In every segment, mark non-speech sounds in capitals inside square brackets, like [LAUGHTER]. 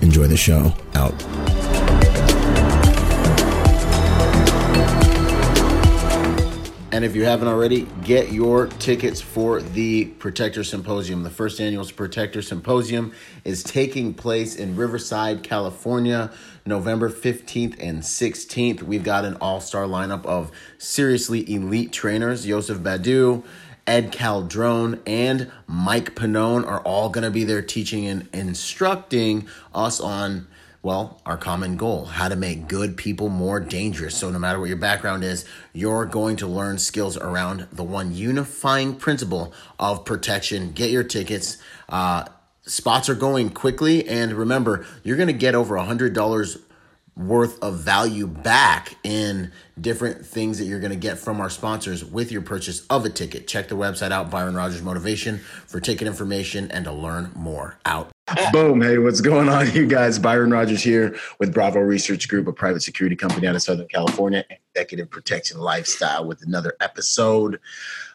Enjoy the show. Out. And if you haven't already, get your tickets for the Protector Symposium. The first annual Protector Symposium is taking place in Riverside, California, November 15th and 16th. We've got an all star lineup of seriously elite trainers Joseph Badu, Ed Calderon and Mike Pannone are all going to be there teaching and instructing us on, well, our common goal how to make good people more dangerous. So, no matter what your background is, you're going to learn skills around the one unifying principle of protection. Get your tickets. Uh, spots are going quickly. And remember, you're going to get over a $100 worth of value back in different things that you're going to get from our sponsors with your purchase of a ticket. Check the website out, Byron Rogers Motivation, for ticket information and to learn more. Out. Boom. Hey, what's going on, you guys? Byron Rogers here with Bravo Research Group, a private security company out of Southern California, executive protection lifestyle with another episode.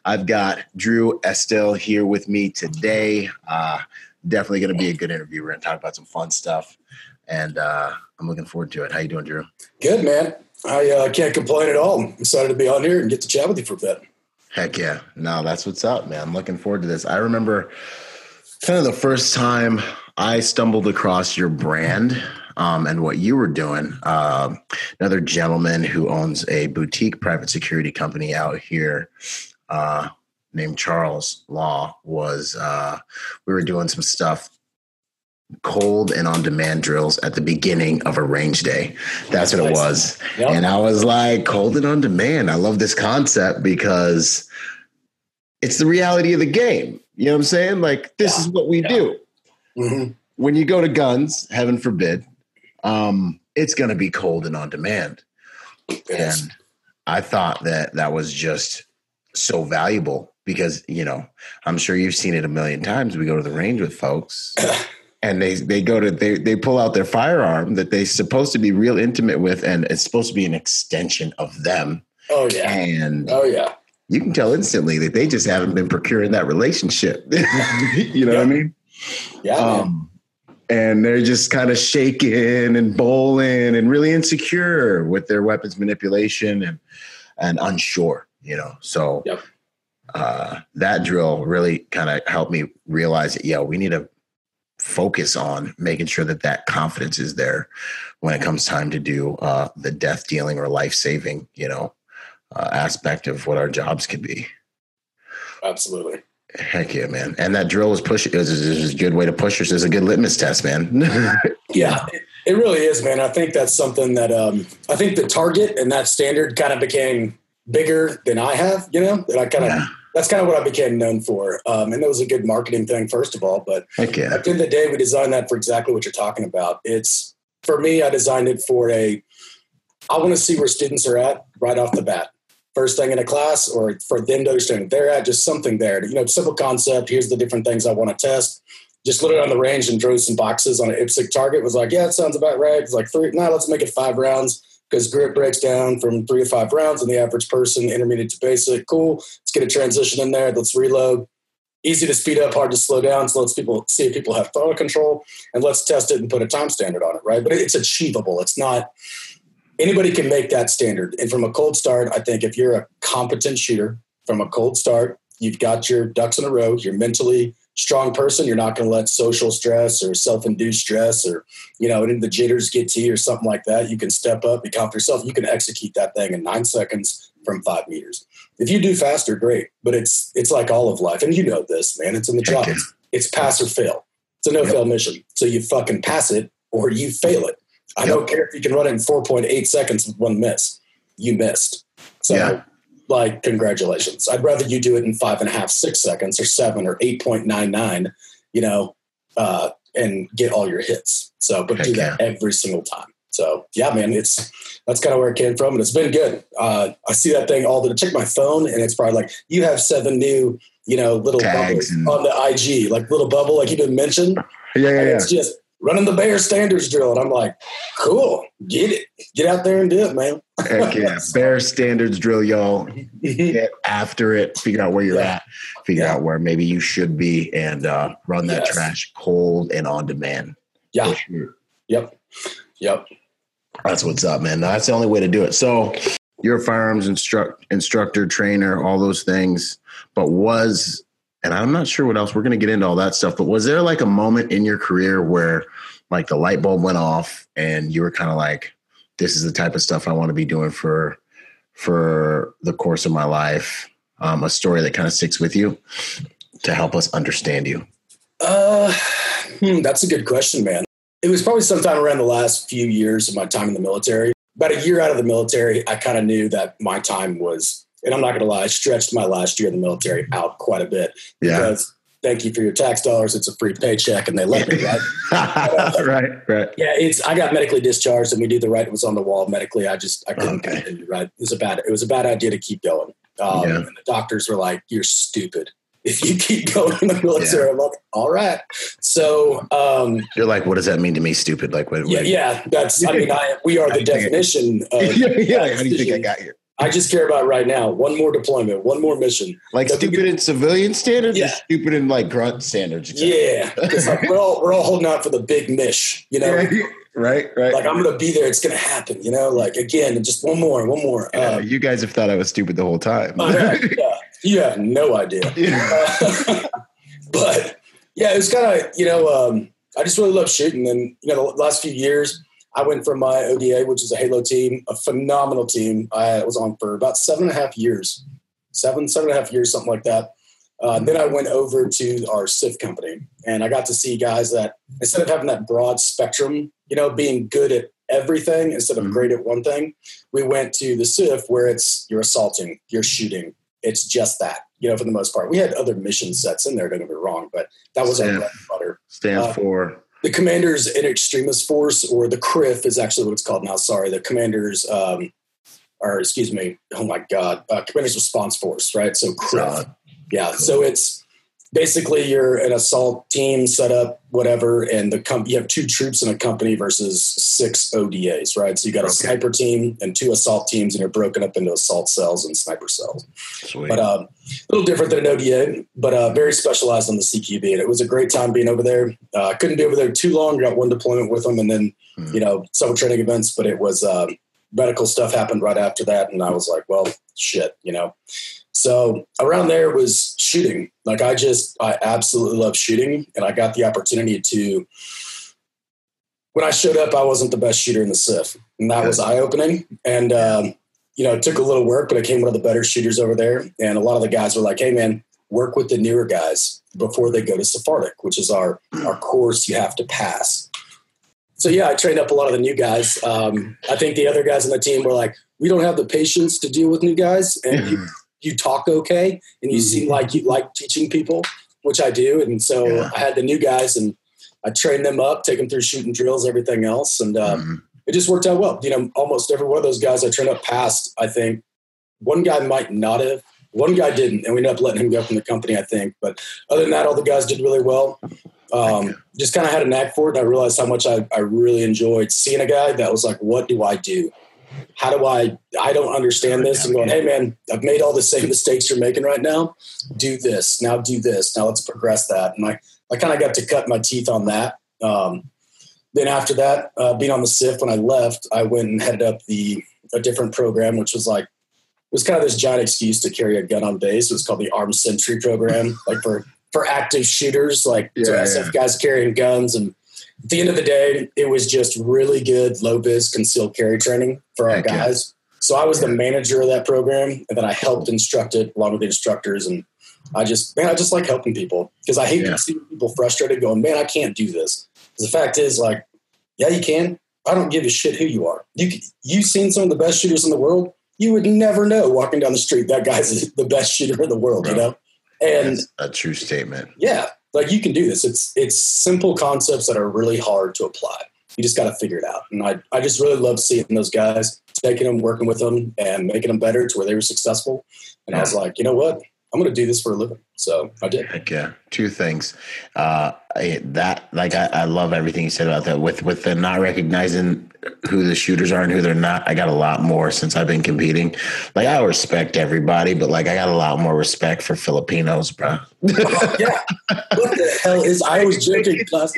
I've got Drew Estell here with me today. Uh, definitely going to be a good interview. We're going to talk about some fun stuff and uh, I'm looking forward to it. How you doing, Drew? Good, man. I uh, can't complain at all. I'm excited to be on here and get to chat with you for a bit. Heck yeah! No, that's what's up, man. I'm looking forward to this. I remember kind of the first time I stumbled across your brand um, and what you were doing. Uh, another gentleman who owns a boutique private security company out here. Uh, named Charles Law was uh, we were doing some stuff cold and on demand drills at the beginning of a range day. That's what it was. Yep. And I was like, cold and on demand. I love this concept because it's the reality of the game. You know what I'm saying? Like, this yeah. is what we yeah. do. Mm-hmm. When you go to guns, heaven forbid, um, it's going to be cold and on demand. Yes. And I thought that that was just so valuable because, you know, I'm sure you've seen it a million times. We go to the range with folks. [CLEARS THROAT] and they they go to they they pull out their firearm that they're supposed to be real intimate with, and it's supposed to be an extension of them. Oh yeah, and oh yeah, you can tell instantly that they just haven't been procuring that relationship. [LAUGHS] you know yeah. what I mean? Yeah. Um, and they're just kind of shaking and bowling and really insecure with their weapons manipulation and and unsure. You know, so. Yep. Uh, that drill really kind of helped me realize that, yeah, we need to focus on making sure that that confidence is there when it comes time to do uh, the death dealing or life saving, you know, uh, aspect of what our jobs could be. Absolutely. Heck yeah, man! And that drill was push. It was, a good way to push us. It's a good litmus test, man. [LAUGHS] yeah, it really is, man. I think that's something that um, I think the target and that standard kind of became bigger than I have. You know, that I kind of. Yeah that's kind of what I became known for. Um, and that was a good marketing thing, first of all. But okay. at the end of the day, we designed that for exactly what you're talking about. It's for me, I designed it for a, I want to see where students are at right off the bat. First thing in a class, or for them to understand they're at, just something there. You know, simple concept. Here's the different things I want to test. Just lit it on the range and drew some boxes on an IPSC target. Was like, yeah, it sounds about right. It's like three. Now let's make it five rounds because grit breaks down from three to five rounds and the average person, intermediate to basic. Cool. Let's get a transition in there. Let's reload. Easy to speed up, hard to slow down. So let's people see if people have throttle control and let's test it and put a time standard on it, right? But it's achievable. It's not anybody can make that standard. And from a cold start, I think if you're a competent shooter from a cold start, you've got your ducks in a row, you're mentally strong person, you're not going to let social stress or self-induced stress or you know the jitters get to you or something like that. You can step up, be confident yourself. You can execute that thing in nine seconds from five meters. If you do faster, great. But it's it's like all of life, and you know this, man. It's in the job. It's, it's pass or fail. It's a no fail mission. So you fucking pass it or you fail it. I yep. don't care if you can run it in 4.8 seconds with one miss. You missed. So, yeah. Like, congratulations. I'd rather you do it in five and a half, six seconds or seven or 8.99, you know, uh, and get all your hits. So, but Heck do that yeah. every single time. So, yeah, man, it's that's kind of where it came from, and it's been good. Uh, I see that thing all the time. check my phone, and it's probably like you have seven new, you know, little Tags bubbles and- on the IG, like little bubble, like you didn't mention. Yeah, yeah, yeah. It's just running the Bear Standards drill. And I'm like, cool, get it. Get out there and do it, man. Heck yeah. [LAUGHS] Bear Standards drill, y'all. Get [LAUGHS] after it. Figure out where you're yeah. at. Figure yeah. out where maybe you should be and uh, run that yes. trash cold and on demand. Yeah. Sure. Yep. Yep. That's what's up, man. That's the only way to do it. So you're a firearms instruct, instructor, trainer, all those things, but was and I'm not sure what else we're going to get into all that stuff, but was there like a moment in your career where like the light bulb went off and you were kind of like, this is the type of stuff I want to be doing for, for the course of my life? Um, a story that kind of sticks with you to help us understand you? Uh, hmm, that's a good question, man. It was probably sometime around the last few years of my time in the military. About a year out of the military, I kind of knew that my time was and I'm not going to lie, I stretched my last year in the military out quite a bit yeah. because thank you for your tax dollars. It's a free paycheck, and they let me. Right, [LAUGHS] right, right. Yeah, it's. I got medically discharged, and we did the right. It was on the wall medically. I just I couldn't okay. continue. Right, it was a bad. It was a bad idea to keep going. Um, yeah. And the doctors were like, "You're stupid." If you keep going in the military, yeah. I'm like, all right. So um, you're like, what does that mean to me? Stupid. Like, what? Yeah, yeah. That's. I mean, I, we are the [LAUGHS] definition. Of [LAUGHS] yeah, yeah. How do you think I got here? I just care about right now. One more deployment, one more mission. Like stupid in civilian standards, yeah. stupid in like grunt standards. Yeah, like we're all we're all holding out for the big mish. You know, right, right. Like I'm going to be there. It's going to happen. You know, like again, just one more, one more. Uh, you guys have thought I was stupid the whole time. [LAUGHS] yeah, you have no idea. Yeah. Uh, [LAUGHS] but yeah, it was kind of you know um, I just really love shooting, and you know the last few years I went from my ODA, which is a Halo team, a phenomenal team. I was on for about seven and a half years, seven, seven and a half years, something like that. Uh, then I went over to our CIF company, and I got to see guys that instead of having that broad spectrum, you know, being good at everything instead of mm-hmm. great at one thing, we went to the CIF where it's you're assaulting, you're shooting. It's just that, you know, for the most part. We had other mission sets in there, don't get me wrong, but that was Stand, our bread and butter. Stands uh, for the Commanders in Extremis Force, or the CRIF is actually what it's called now. Sorry, the Commanders, um, or excuse me, oh my God, uh, Commanders Response Force, right? So CRIF. Yeah, so it's basically you're an assault team set up whatever and the com- you have two troops in a company versus six odas right so you got a okay. sniper team and two assault teams and you're broken up into assault cells and sniper cells Sweet. but um, a little different than an oda but uh, very specialized on the cqb and it was a great time being over there uh, i couldn't be over there too long got one deployment with them and then hmm. you know several training events but it was um, medical stuff happened right after that and i was like well shit you know so around there was shooting. Like I just, I absolutely love shooting, and I got the opportunity to. When I showed up, I wasn't the best shooter in the CIF, and that was eye opening. And um, you know, it took a little work, but I came one of the better shooters over there. And a lot of the guys were like, "Hey, man, work with the newer guys before they go to Sephardic, which is our our course you have to pass." So yeah, I trained up a lot of the new guys. Um, I think the other guys on the team were like, "We don't have the patience to deal with new guys," and [LAUGHS] you talk okay and you mm-hmm. seem like you like teaching people, which I do. And so yeah. I had the new guys and I trained them up, take them through shooting drills, everything else. And uh, mm-hmm. it just worked out well. You know, almost every one of those guys I trained up passed, I think. One guy might not have. One guy didn't, and we ended up letting him go from the company, I think. But other than that, all the guys did really well. Um, just kind of had a knack for it. And I realized how much I, I really enjoyed seeing a guy that was like, what do I do? How do I, I don't understand this. And going, hey man, I've made all the same mistakes you're making right now. Do this. Now do this. Now let's progress that. And I, I kind of got to cut my teeth on that. Um, then after that, uh, being on the CIF, when I left, I went and headed up the, a different program, which was like, it was kind of this giant excuse to carry a gun on base. It was called the Armed Sentry program, like for for active shooters, like Yeah, so yeah. SF guys carrying guns. And at the end of the day, it was just really good low vis concealed carry training for our Heck yeah. guys. So I was the manager of that program, and then I helped instruct it along with the instructors. And I just, man, I just like helping people because I hate Yeah. to see people frustrated, going, man, I can't do this. 'Cause the fact is, like, yeah, you can. I don't give a shit who you are. You you've seen some of the best shooters in the world. You would never know walking down the street that guy's [LAUGHS] the best shooter in the world. You know, and That's a true statement. yeah, like you can do this. It's it's simple concepts that are really hard to apply. You just got to figure it out. And I I just really love seeing those guys, taking them, working with them, and making them better to where they were successful. And I was like, you know what? I'm going to do this for a living. So I did. Heck yeah. Two things. Uh, I, that like I, I love everything you said about that. With with the not recognizing who the shooters are and who they're not. I got a lot more since I've been competing. Like I respect everybody, but like I got a lot more respect for Filipinos, bro. [LAUGHS] yeah. What the hell is? I was joking. in class.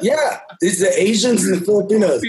Yeah, it's the Asians and the Filipinos.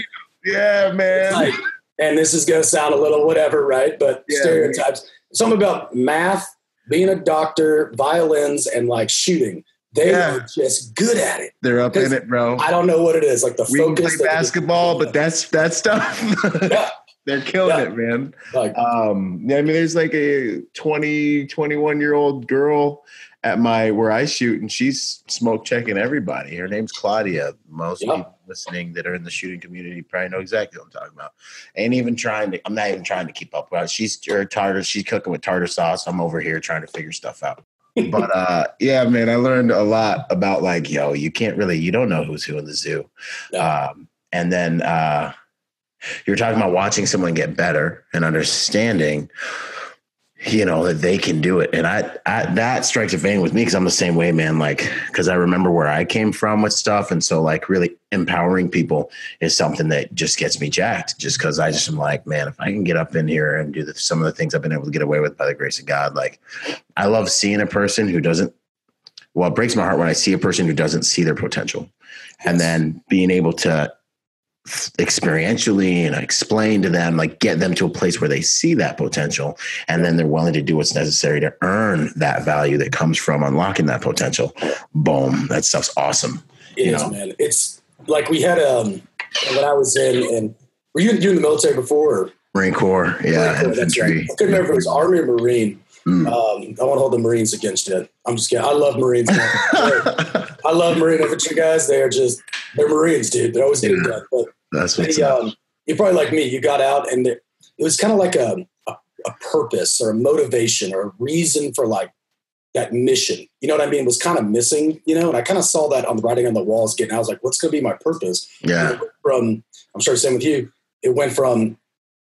Yeah, man. Like, and this is going to sound a little whatever, right? But Yeah. stereotypes. Something about math, being a doctor, violins, and like shooting. They Yeah. are just good at it. They're up in it, bro. I don't know what it is. Like the We focus. play basketball, but that's that stuff. [LAUGHS] yeah, They're killing Yeah. it, man. like Um, yeah, I mean, there's like a 20, 21 year old girl at my where I shoot, and she's smoke checking everybody. Her name's Claudia. Most people listening that are in the shooting community probably know exactly what I'm talking about. Ain't even trying to. I'm not even trying to keep up with. her. She's her tartar. She's cooking with tartar sauce. I'm over here trying to figure stuff out. But uh yeah man i learned a lot about like yo you can't really you don't know who's who in the zoo Yeah. um and then uh you're talking about watching someone get better and understanding you know that they can do it. And i, I that strikes a vein with me because i'm the same way man. Like because i remember where i came from with stuff. And so like really empowering people is something that just gets me jacked just because i just am like man if i can get up in here and do the, some of the things i've been able to get away with by the grace of god like i love seeing a person who doesn't well it breaks my heart when i see a person who doesn't see their potential. And then being able to experientially and explain to them like get them to a place where they see that potential and then they're willing to do what's necessary to earn that value that comes from unlocking that potential boom that stuff's awesome it you is, know. man. It's like we had um when I was in and were you, you in the military before? Or? marine corps yeah Marine Corps, that's right. I couldn't remember if it was Army or Marine. Mm. Um, I want to hold the Marines against it. I'm just kidding. I love Marines. [LAUGHS] I love Marine infantry guys. They are just they're Marines, dude. They're always getting Yeah. done. But that's what's they, um, you're probably like me. You got out, and it it was kind of like a, a a purpose or a motivation or a reason for like that mission. You know what I mean? Was kind of missing. You know, and I kind of saw that on the writing on the walls. Getting, I was like, what's going to be my purpose? yeah from I'm sure same with you. It went from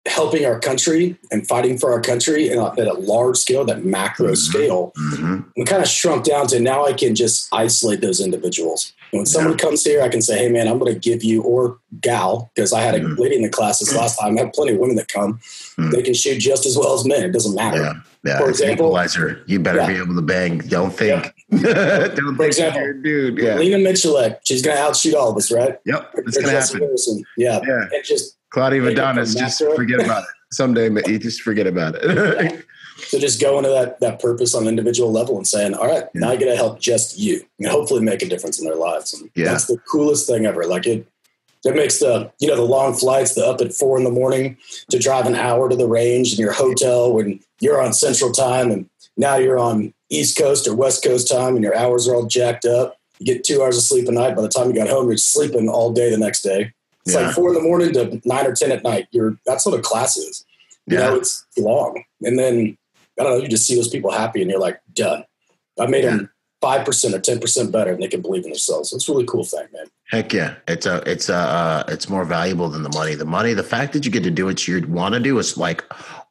helping our country and fighting for our country and at a large scale, that macro Mhm. scale, hmm and kind of shrunk down to now I can just isolate those individuals. And when someone comes here, I can say, "Hey, man, I'm going to give you or gal because I had a Mhm. lady in the class this last time. I have plenty of women that come. Mhm. They can shoot just as well as men. It doesn't matter. yeah yeah For example- equalizer you better Yeah. be able to bang don't think [LAUGHS] don't think example, dude yeah Lena Miculek, she's going to outshoot all of us, right? yep it's gonna happen Harrison. Yeah. yeah And just Claudia Take Vadonis, just forget about it. [LAUGHS] Someday, but you just forget about it. [LAUGHS] So just go into that that purpose on an individual level and saying, all right, now I get to help just you and hopefully make a difference in their lives. And Yeah. that's the coolest thing ever. Like it it makes the you know the long flights, the up at four in the morning to drive an hour to the range in your hotel when you're on central time and now you're on East Coast or West Coast time and your hours are all jacked up. You get two hours of sleep a night. By the time you got home, you're sleeping all day the next day. It's Yeah. like four in the morning to nine or ten at night. You're that's what a class is. You yeah. know, it's long. And then I don't know, you just see those people happy and you're like, done. I made them five percent or ten percent better and they can believe in themselves. It's a really cool thing, man. Heck yeah. It's a, it's a, uh, it's more valuable than the money. The money, the fact that you get to do what you want to do is like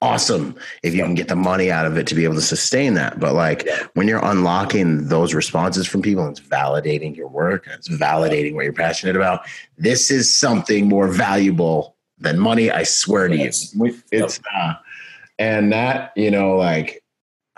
awesome if you can get the money out of it to be able to sustain that. But like when you're unlocking those responses from people, it's validating your work, it's validating what you're passionate about. This is something more valuable than money. I swear to you. It's, uh, and that, you know, like,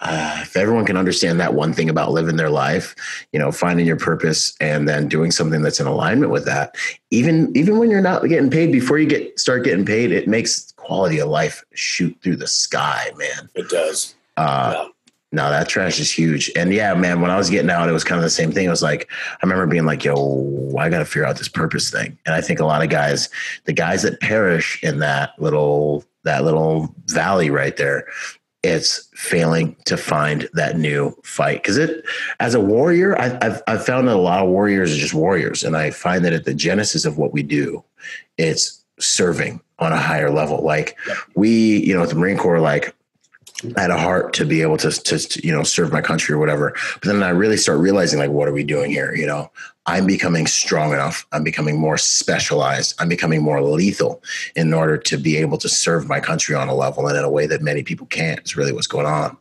uh, if everyone can understand that one thing about living their life, you know, finding your purpose and then doing something that's in alignment with that, even even when you're not getting paid, before you get start getting paid, it makes quality of life shoot through the sky, man. It does. Uh, Yeah. No, that trash is huge. And yeah, man, when I was getting out, it was kind of the same thing. It was like, I remember being like, yo, I got to figure out this purpose thing. And I think a lot of guys, the guys that perish in that little, that little valley right there, it's failing to find that new fight. Cause it, as a warrior, I, have I've found that a lot of warriors are just warriors. And I find that at the genesis of what we do, it's serving on a higher level. Like we, you know, at the Marine Corps, like I had a heart to be able to, to, to, you know, serve my country or whatever. But then I really start realizing, like, what are we doing here? You know, I'm becoming strong enough. I'm becoming more specialized. I'm becoming more lethal in order to be able to serve my country on a level and in a way that many people can't. Is really what's going on.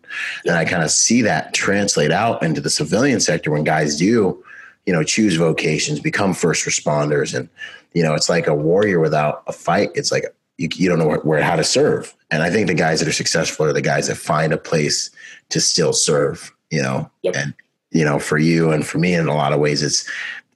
And I kind of see that translate out into the civilian sector when guys do, you know, choose vocations, become first responders, and you know, it's like a warrior without a fight. It's like you, you don't know where, where, how to serve. And I think the guys that are successful are the guys that find a place to still serve, you know, yep. and, you know, for you and for me in a lot of ways, it's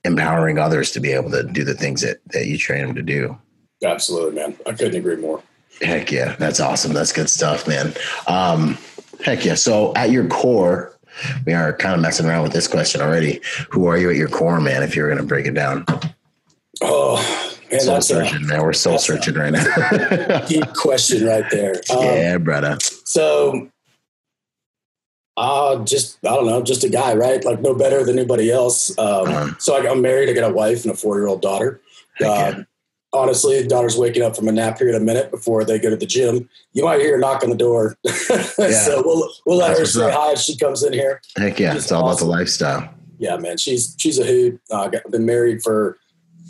empowering others to be able to do the things that, that you train them to do. Absolutely, man. I couldn't agree more. Heck yeah. That's awesome. That's good stuff, man. Um, heck yeah. So at your core, we are kind of messing around with this question already. Who are you at your core, man? If you're going to break it down. Oh, Man, soul searching, man. We're soul searching right now. [LAUGHS] deep question right there. Um, yeah, brother. So, uh, just I don't know, just a guy, right? Like no better than anybody else. Um, uh-huh. So I, am married. I got a wife and a four year old daughter. Um, honestly, the daughter's waking up from a nap here in a minute before they go to the gym. You might hear a knock on the door, [LAUGHS] yeah. so we'll we'll let That's her say up. hi if she comes in here. Heck yeah, she's it's all awesome. about the lifestyle. Yeah, man, she's she's a hoot. Uh, got, been married for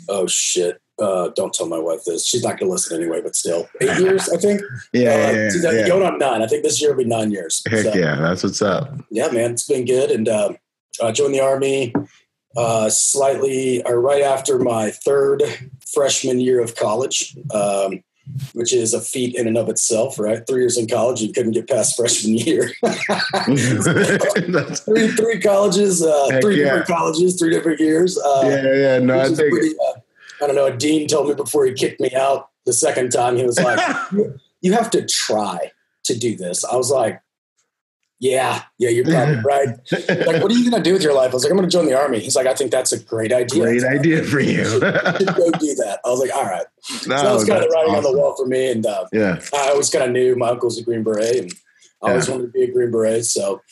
oh shit uh, don't tell my wife this. She's not going to listen anyway, but still, eight years, I think. [LAUGHS] yeah, uh, yeah, yeah, yeah, going on nine. I think this year will be nine years. Heck so, yeah, that's what's up. Yeah, man, it's been good. And uh, I joined the army uh, slightly or right after my third freshman year of college. Um, which is a feat in and of itself, right? Three years in college, you couldn't get past [LAUGHS] freshman year. [LAUGHS] three, three colleges, uh, three yeah. different colleges, three different years. Uh, yeah, yeah, no, I think pretty, uh, I don't know. A dean told me before he kicked me out the second time. He was like, [LAUGHS] "You have to try to do this." I was like, "Yeah, yeah, you're probably [LAUGHS] right." like, what are you going to do with your life? I was like, "I'm going to join the army." He's like, "I think that's a great idea." Great idea for you. [LAUGHS] should, should go do that. I was like, "All right." No, so that was kind of writing awesome. on the wall for me, and uh, yeah, I always kind of knew my uncle's a Green Beret, and I always yeah. wanted to be a Green Beret, so.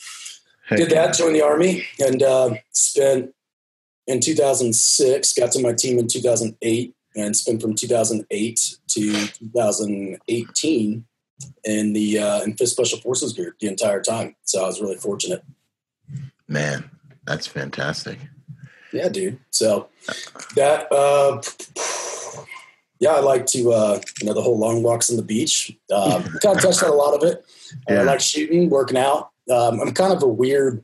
Heck did that, yeah. joined the army, and uh, spent in 2006, got to my team in 2008, and spent from 2008 to 2018 in the uh, in Fifth Special Forces group the entire time. So I was really fortunate. Man, that's fantastic. Yeah, dude. So that uh, yeah, I like to uh, you know the whole long walks on the beach. Um, kind of touched on a lot of it. Yeah. I like shooting, working out. Um, I'm kind of a weird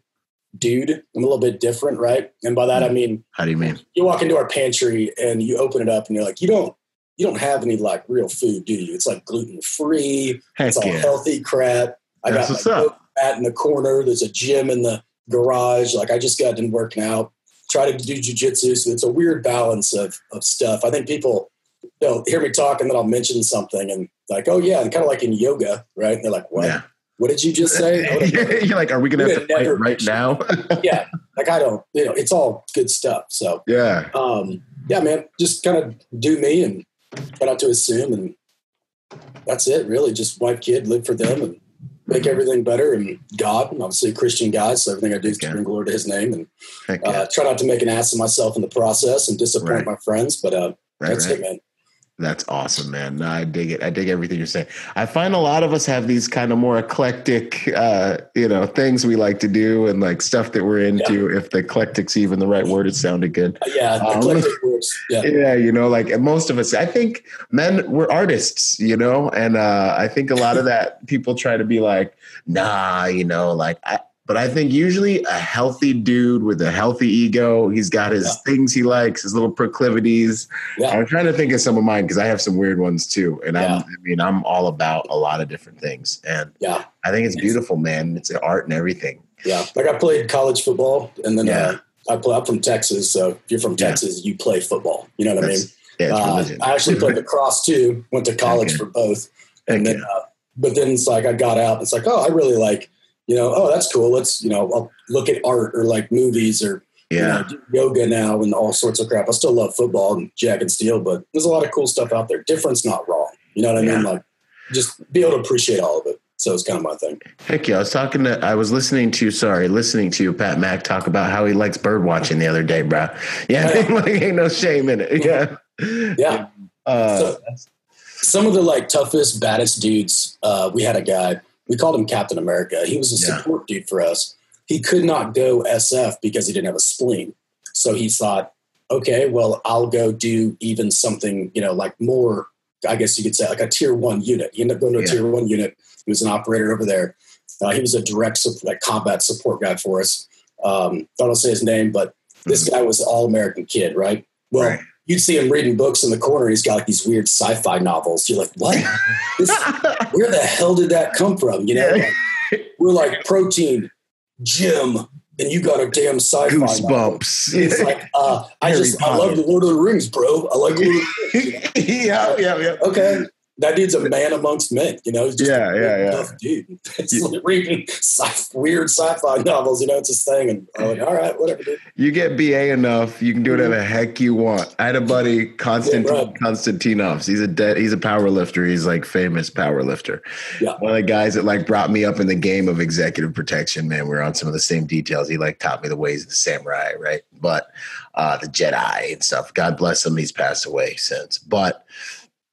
dude. I'm a little bit different, right? And by that I hmm. mean, how do you mean? You walk into our pantry and you open it up and you're like, you don't, you don't have any like real food, do you? It's like gluten free. It's all yeah. healthy crap. I That's got my mat in the corner. There's a gym in the garage. Like I just got done working out. Try to do jujitsu. So it's a weird balance of of stuff. I think people they'll hear me talk and then I'll mention something and like, oh yeah, and kind of like in yoga, right? And they're like, what? Yeah. What did you just say? [LAUGHS] You're like, are we going to have to fight right now? [LAUGHS] yeah, like I don't, you know, it's all good stuff. So yeah, um, yeah, man, just kind of do me and try not to assume, and that's it. Really, just wife, kid, live for them, and make everything better. And God, and obviously a Christian guy, so everything I do is to bring glory to His name, and uh, try not to make an ass of myself in the process and disappoint right. my friends. But uh, right, that's right. it, man. That's awesome, man. No, I dig it. I dig everything you're saying. I find a lot of us have these kind of more eclectic, uh, you know, things we like to do and like stuff that we're into. Yeah. If the eclectic's even the right word, it sounded good. Uh, yeah, um, eclectic words. Yeah. [LAUGHS] yeah, you know, like most of us, I think men, we're artists, you know, and uh, I think a lot of that people try to be like, nah, you know, like I, but I think usually a healthy dude with a healthy ego, he's got his yeah. things he likes, his little proclivities. Yeah. I'm trying to think of some of mine because I have some weird ones too. And yeah. I'm, I mean, I'm all about a lot of different things. And yeah, I think it's beautiful, man. It's art and everything. Yeah. Like I played college football and then uh, I play, I'm from Texas. So if you're from Texas, you play football. You know what That's, I mean? Yeah, uh, I actually played lacrosse too, went to [LAUGHS] college okay. for both. And then, uh, but then it's like I got out. It's like, oh, I really like you know, oh, that's cool. Let's, you know, I'll look at art or like movies or Yeah. you know, yoga now and all sorts of crap. I still love football and Jack and Steel, but there's a lot of cool stuff out there. Difference not wrong. You know what I mean? Like just be able to appreciate all of it. So it's kind of my thing. Heck yeah. I was talking to, I was listening to, sorry, listening to Pat Mack talk about how he likes bird watching the other day, bro. Yeah. Yeah. [LAUGHS] like, ain't no shame in it. Yeah. Yeah. Uh, So- Some of the like toughest, baddest dudes, uh, we had a guy, we called him Captain America. He was a Yeah. support dude for us. He could not go SF because he didn't have a spleen. So he thought, okay, well, I'll go do even something, you know, like more, I guess you could say like a tier one unit. He ended up going to a Yeah. tier one unit. He was an operator over there. Uh, he was a direct like combat support guy for us. Um, I don't say his name, but this guy was an all American kid, right? Well, Mm-hmm. Right. You'd see him reading books in the corner. He's got like these weird sci-fi novels. You're like, what? This, [LAUGHS] where the hell did that come from? You know, Like, we're like protein, gym, and you got a damn sci-fi novel. Goosebumps. It's like, uh, I Harry just, I love the Lord of the Rings, bro. I like Lord of the Rings. [LAUGHS] yeah, yeah, yeah. Okay. That dude's a man amongst men, you know. He's just Yeah, a yeah, yeah. dude. [LAUGHS] It's Yeah. like reading sci- weird sci-fi novels, you know. It's his thing, and I'm like, all right, whatever, dude. You get BA enough, you can do whatever the heck you want. I had a buddy, Konstantin Yeah. Konstantinovs. He's a de- he's a power lifter. He's like famous power lifter. Yeah. One of the guys that like brought me up in the game of executive protection. Man, we are on some of the same details. He like taught me the ways of the samurai, right? But uh, the Jedi and stuff. God bless him. He's passed away since, but.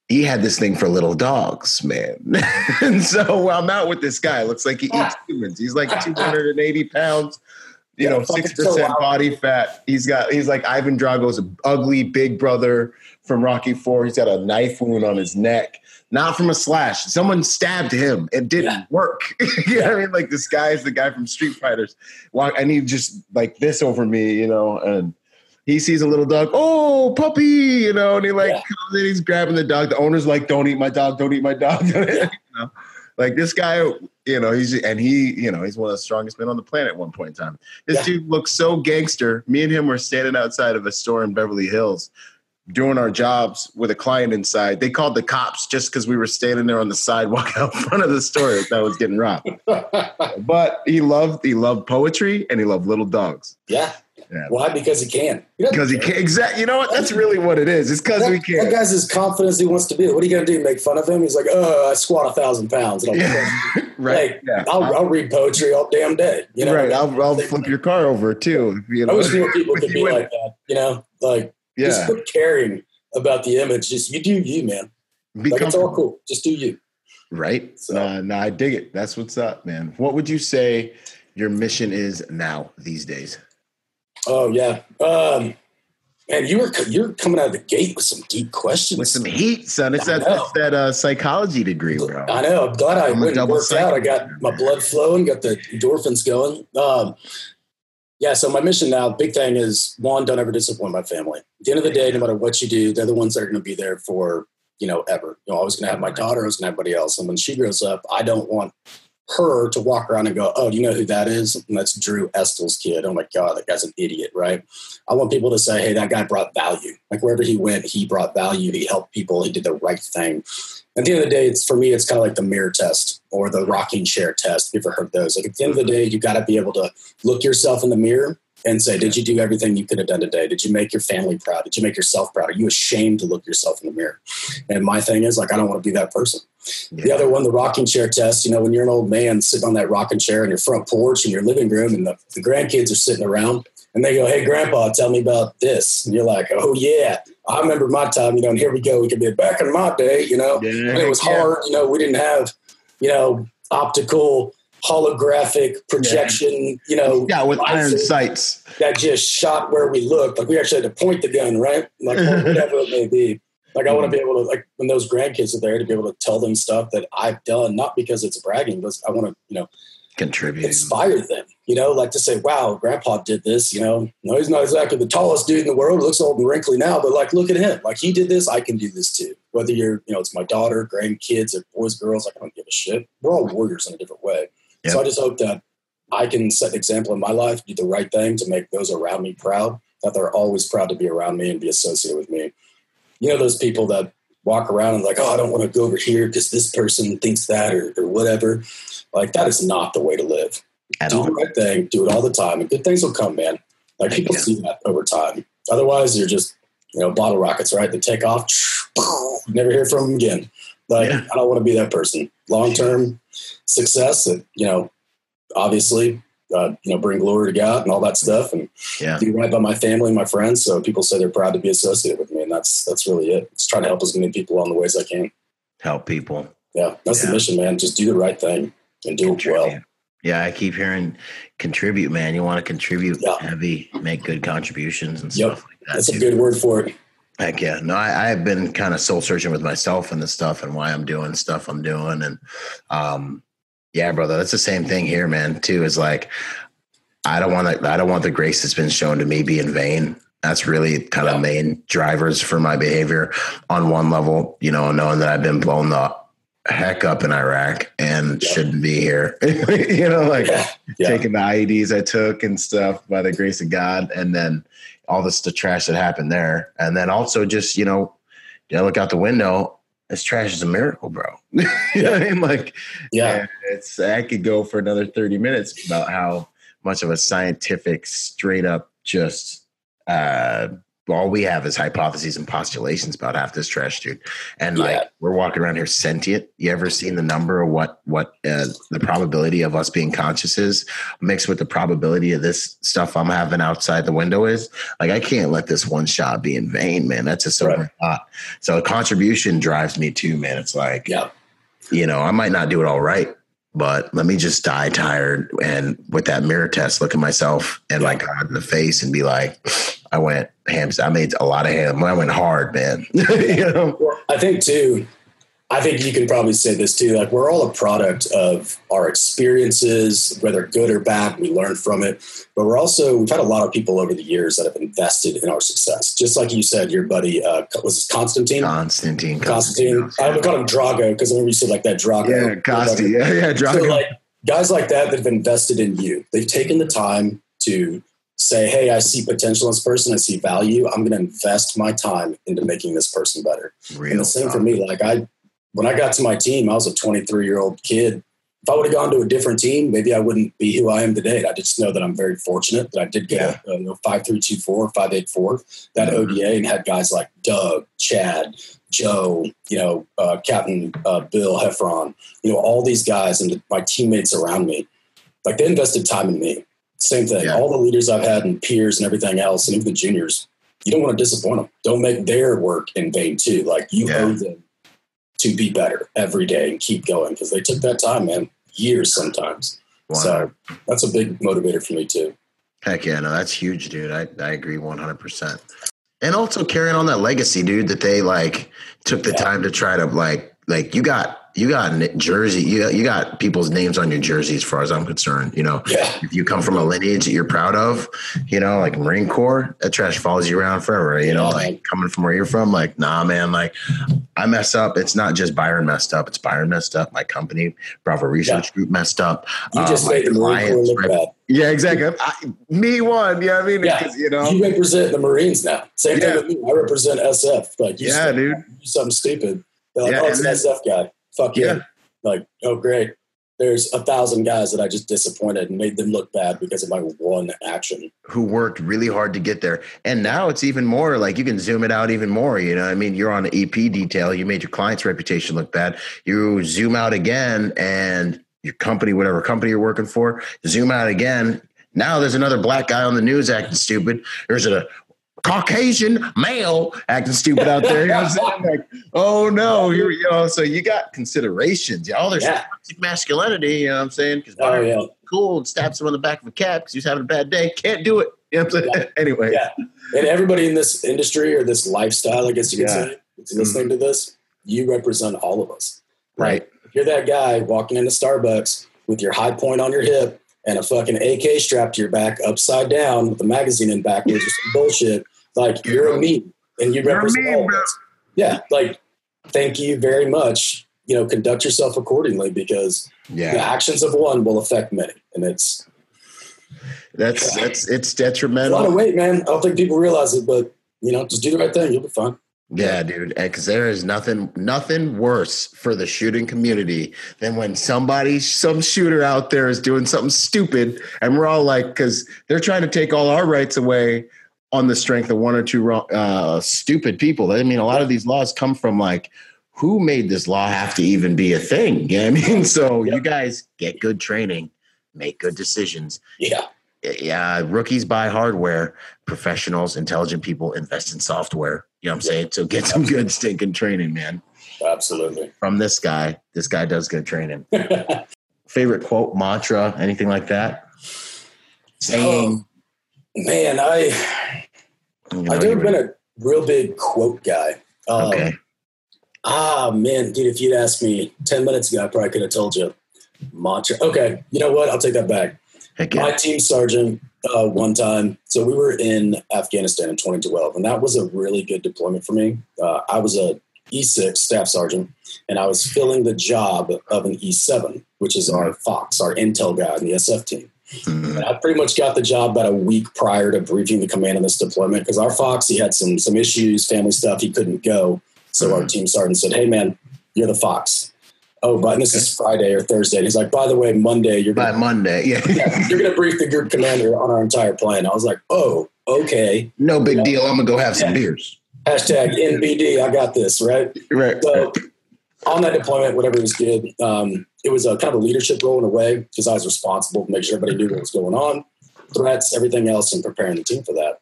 He had this thing for little dogs, man. [LAUGHS] and so I'm out with this guy. Looks like he eats humans. He's like [LAUGHS] 280 pounds, you Yeah, know, six percent out. body fat. He's got he's like Ivan Drago's ugly big brother from Rocky Four. He's got a knife wound on his neck, not from a slash. Someone stabbed him. It didn't Yeah. work. [LAUGHS] you know what I mean? Like this guy is the guy from Street Fighters. Walk, and he just like this over me, you know, and he sees a little dog, oh puppy, you know, and he like Yeah. comes in, he's grabbing the dog. The owner's like, don't eat my dog, don't eat my dog. [LAUGHS] you know? Like this guy, you know, he's and he, you know, he's one of the strongest men on the planet at one point in time. This Yeah. dude looks so gangster. Me and him were standing outside of a store in Beverly Hills doing our jobs with a client inside. They called the cops just because we were standing there on the sidewalk [LAUGHS] out front of the store that was getting robbed. [LAUGHS] But he loved he loved poetry and he loved little dogs. yeah. Yeah. Why? Because he can. He doesn't Because he care. can't exactly you know what? That's really what it is. It's because that, we that can't. guy's as confident as he wants to be. What are you going to do? Make fun of him? He's like, oh, I squat a thousand pounds. And I'm Yeah. [LAUGHS] right. Like, yeah. I'll, I'll read poetry all damn day. You know, right. I'll, I'll flip your car over too. You I know? wish more people [LAUGHS] could be wouldn't. like that. You know, like just yeah. quit caring about the image. Just you do you, man. Be Like it's all cool. Just do you. Right. So- Uh, no, I dig it. That's what's up, man. What would you say your mission is now these days? Oh yeah. Um, and you were you're coming out of the gate with some deep questions. With some heat, son. It's I that, know. that uh, psychology degree, bro. I know. I'm glad I I'm went and worked out. I got my blood flowing, got the endorphins going. Um, yeah, so my mission now, big thing is one, don't ever disappoint my family. At the end of the day, no matter what you do, they're the ones that are going to be there for, you know, ever. You know, I was going to have my daughter, I was going to have everybody else. And when she grows up, I don't want her to walk around and go, oh, you know who that is? And that's Drew Estell's kid. Oh my God, that guy's an idiot, right? I want people to say, hey, that guy brought value. Like wherever he went, he brought value. He helped people. He did the right thing. At the end of the day, it's for me, it's kind of like the mirror test or the rocking chair test. You've ever heard those. Like at the end of the day, you got to be able to look yourself in the mirror and say, did you do everything you could have done today? Did you make your family proud? Did you make yourself proud? Are you ashamed to look yourself in the mirror? And my thing is like, I don't want to be that person. The other one, the rocking chair test, you know, when you're an old man sitting on that rocking chair in your front porch in your living room and the, the grandkids are sitting around and they go, Hey, grandpa, tell me about this. And you're like, Oh, yeah, I remember my time, you know, and here we go. We could be back in my day, you know, Yeah, and it was yeah. hard. You know, we didn't have, you know, optical holographic projection, you know, Yeah, with iron sights. that just shot where we looked. Like we actually had to point the gun, right? Like [LAUGHS] whatever it may be. Like I want to mm-hmm. be able to, like when those grandkids are there, to be able to tell them stuff that I've done, not because it's bragging, but I want to, you know, contribute, inspire them. You know, like to say, "Wow, Grandpa did this." You know, no, he's not exactly the tallest dude in the world. Looks old and wrinkly now, but like, look at him. Like he did this, I can do this too. Whether you're, you know, it's my daughter, grandkids, or boys, girls, like, I don't give a shit. We're all warriors in a different way. So I just hope that I can set an example in my life, do the right thing to make those around me proud. That they're always proud to be around me and be associated with me. You know, those people that walk around and like, oh, I don't want to go over here because this person thinks that or, or whatever. Like that is not the way to live. At do all. the right thing, do it all the time, and good things will come, man. Like people see that over time. Otherwise, you're just you know bottle rockets, right? They take off, [SNIFFS] never hear from them again. Like Yeah. I don't want to be that person. Long term success, and you know, obviously, uh, you know, bring glory to God and all that stuff, and Yeah. do right by my family and my friends. So people say they're proud to be associated with me, and that's that's really it. It's trying to help as many people on the ways I can. Help people. Yeah, that's Yeah. the mission, man. Just do the right thing and do it well. Yeah, I keep hearing contribute, man. You want to contribute Yeah. heavy, make good contributions and Yep. stuff like that. That's a good word for it. Heck yeah. No, I, I've been kind of soul searching with myself and the stuff and why I'm doing stuff I'm doing. And um yeah, brother, that's the same thing here, man, too. Is like I don't want to I don't want the grace that's been shown to me be in vain. That's really kind Yeah. of main drivers for my behavior on one level, you know, knowing that I've been blown the heck up in Iraq and Yeah. shouldn't be here. [LAUGHS] you know, like yeah. taking the IEDs I took and stuff by the grace of God, and then all this the trash that happened there, and then also just you know, you look out the window. This trash is a miracle, bro. [LAUGHS] you know what I mean? Like, yeah. it's I could go for another thirty minutes about how much of a scientific, straight up, just uh, all we have is hypotheses and postulations about half this trash, dude. And like Yeah. we're walking around here sentient. You ever seen the number of what what uh, the probability of us being conscious is mixed with the probability of this stuff I'm having outside the window is? Like I can't let this one shot be in vain, man. That's a sober Right. thought. So a contribution drives me too, man. It's like Yeah. you know, I might not do it all right, but let me just die tired and with that mirror test, look at myself and Yeah. like God in the face and be like, I went ham. I made a lot of ham. I went hard, man. [LAUGHS] you know? I think too. I think you can probably say this too. Like we're all a product of our experiences, whether good or bad. We learn from it, but we're also we've had a lot of people over the years that have invested in our success. Just like you said, your buddy uh, was this Constantine. Constantine. Constantine. I would call him Drago because I remember you said like that Drago. Yeah, Costi. Yeah, yeah, So Drago. like guys like that that have invested in you, they've taken the time to say, "Hey, I see potential in this person. I see value. I'm going to invest my time into making this person better." and the same for me. Like I, when I got to my team, I was a 23 year old kid. If I would have gone to a different team, maybe I wouldn't be who I am today. I just know that I'm very fortunate that I did get a, a you know, five three two four, five eight four that Mhm. ODA and had guys like Doug, Chad, Joe, you know, uh, Captain uh, Bill Heffron, you know, all these guys and my teammates around me. Like they invested time in me. Same thing. Yeah. All the leaders I've had and peers and everything else, and even the juniors, you don't want to disappoint them. Don't make their work in vain too. Like you Yeah. owe them to be better every day and keep going because they took that time, man, years sometimes. So that's a big motivator for me too. Heck yeah, no, that's huge, dude. I, I agree 100%. And also carrying on that legacy, dude, that they like took the Yeah. time to try to like, like you got, you got jersey, you got, you got people's names on your jersey as far as I'm concerned, you know, Yeah, if you come from a lineage that you're proud of, you know, like Marine Corps, that trash follows you around forever. You know, like coming from where you're from, like, nah, man, like I mess up. It's not just Byron messed up. It's Byron messed up. My company, Bravo Research Group messed up. you Uh, just my made the Marine Corps look right? bad. Yeah, exactly. I, me one. Yeah, I mean, Yeah. you know, You represent the Marines now. Same Yeah. thing with me. I represent SF. Like you Yeah, said, dude. do something stupid. They're like, Yeah, oh, it's an SF guy. Fuck yeah. Yeah. Like, oh great. There's a thousand guys that I just disappointed and made them look bad because of my one action. who worked really hard to get there. And now it's even more like you can zoom it out even more. You know, I mean, you're on an EP detail, you made your client's reputation look bad. You zoom out again and your company, whatever company you're working for, zoom out again. Now there's another black guy on the news acting stupid. There's a Caucasian male acting stupid out there. You know I'm? Like, oh no, here you know. So you got considerations. Oh, there's Yeah. toxic masculinity. You know what I'm saying? Because Oh yeah. cool and stabs him on the back of a cab because he's having a bad day. Can't do it. You know saying? [LAUGHS] Anyway. Yeah. And everybody in this industry or this lifestyle, I guess you could Yeah. say, that's listening to this, you represent all of us. Right. If you're that guy walking into Starbucks with your high point on your hip and a fucking AK strapped to your back upside down with a magazine in backwards or some bullshit, like you're a meme and you You're a represent meme, all of us. Yeah. Like, thank you very much. You know, conduct yourself accordingly because the Yeah. actions of one will affect many. And it's That's that's it's detrimental. a lot of detrimental. weight, man. I don't think people realize it, but you know, just do the right thing. You'll be fine. Yeah, dude. Because there is nothing, nothing worse for the shooting community than when somebody, some shooter out there is doing something stupid, and we're all like, because they're trying to take all our rights away on the strength of one or two uh, stupid people. I mean, a lot of these laws come from like, who made this law have to even be a thing? You know I mean? [LAUGHS] So yeah. you guys get good training, make good decisions. Yeah yeah, rookies buy hardware, professionals, intelligent people invest in software. You know what I'm saying? So get some good stinking training, man. Absolutely. From this guy. This guy does good training. [LAUGHS] Favorite quote, mantra, anything like that? Saying. Oh, man, I you know, I've never been a real big quote guy. Um, okay. Ah man, dude, if you'd asked me 10 minutes ago, I probably could have told you mantra. Okay, you know what? I'll take that back my team sergeant uh, one time. So we were in Afghanistan in 2012, and that was a really good deployment for me. Uh, I was a E6 staff sergeant, and I was filling the job of an E7, which is our Fox, our intel guy in the SF team. Mm-hmm. I pretty much got the job about a week prior to briefing the command on this deployment because our Fox he had some some issues, family stuff, he couldn't go. So mm-hmm. our team sergeant said, "Hey man, you're the Fox oh, but this is Friday or Thursday. And he's like, by the way, Monday, you're gonna, by Monday, yeah. [LAUGHS] yeah you're going to brief the group commander on our entire plan. I was like, oh, okay. No big you know? deal. I'm gonna go have some beers. Hashtag NBD. I got this. Right. Right. So on that deployment, whatever was good, um, it was a kind of a leadership role in a way because I was responsible to make sure everybody knew what was going on, threats, everything else, and preparing the team for that.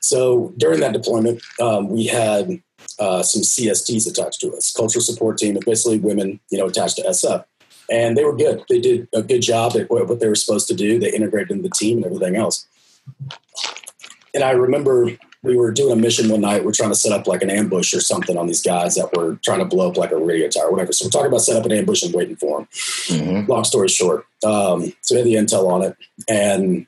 So during that deployment, um, we had uh, some CSTs attached to us, cultural support team, basically women, you know, attached to SF. And they were good. They did a good job at what they were supposed to do. They integrated in the team and everything else. And I remember we were doing a mission one night. We're trying to set up like an ambush or something on these guys that were trying to blow up like a radio tower, or whatever. So we're talking about setting up an ambush and waiting for them. Mm-hmm. Long story short, um, so we had the intel on it, and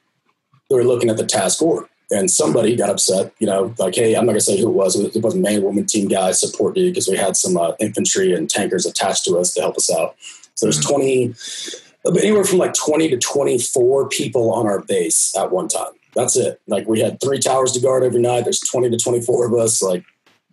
they were looking at the task order and somebody got upset, you know, like, hey, I'm not gonna say who it was. It was a man, woman, team guy, support dude, because we had some uh, infantry and tankers attached to us to help us out. So there's mm-hmm. 20, anywhere from like 20 to 24 people on our base at one time. That's it. Like we had three towers to guard every night. There's 20 to 24 of us. Like,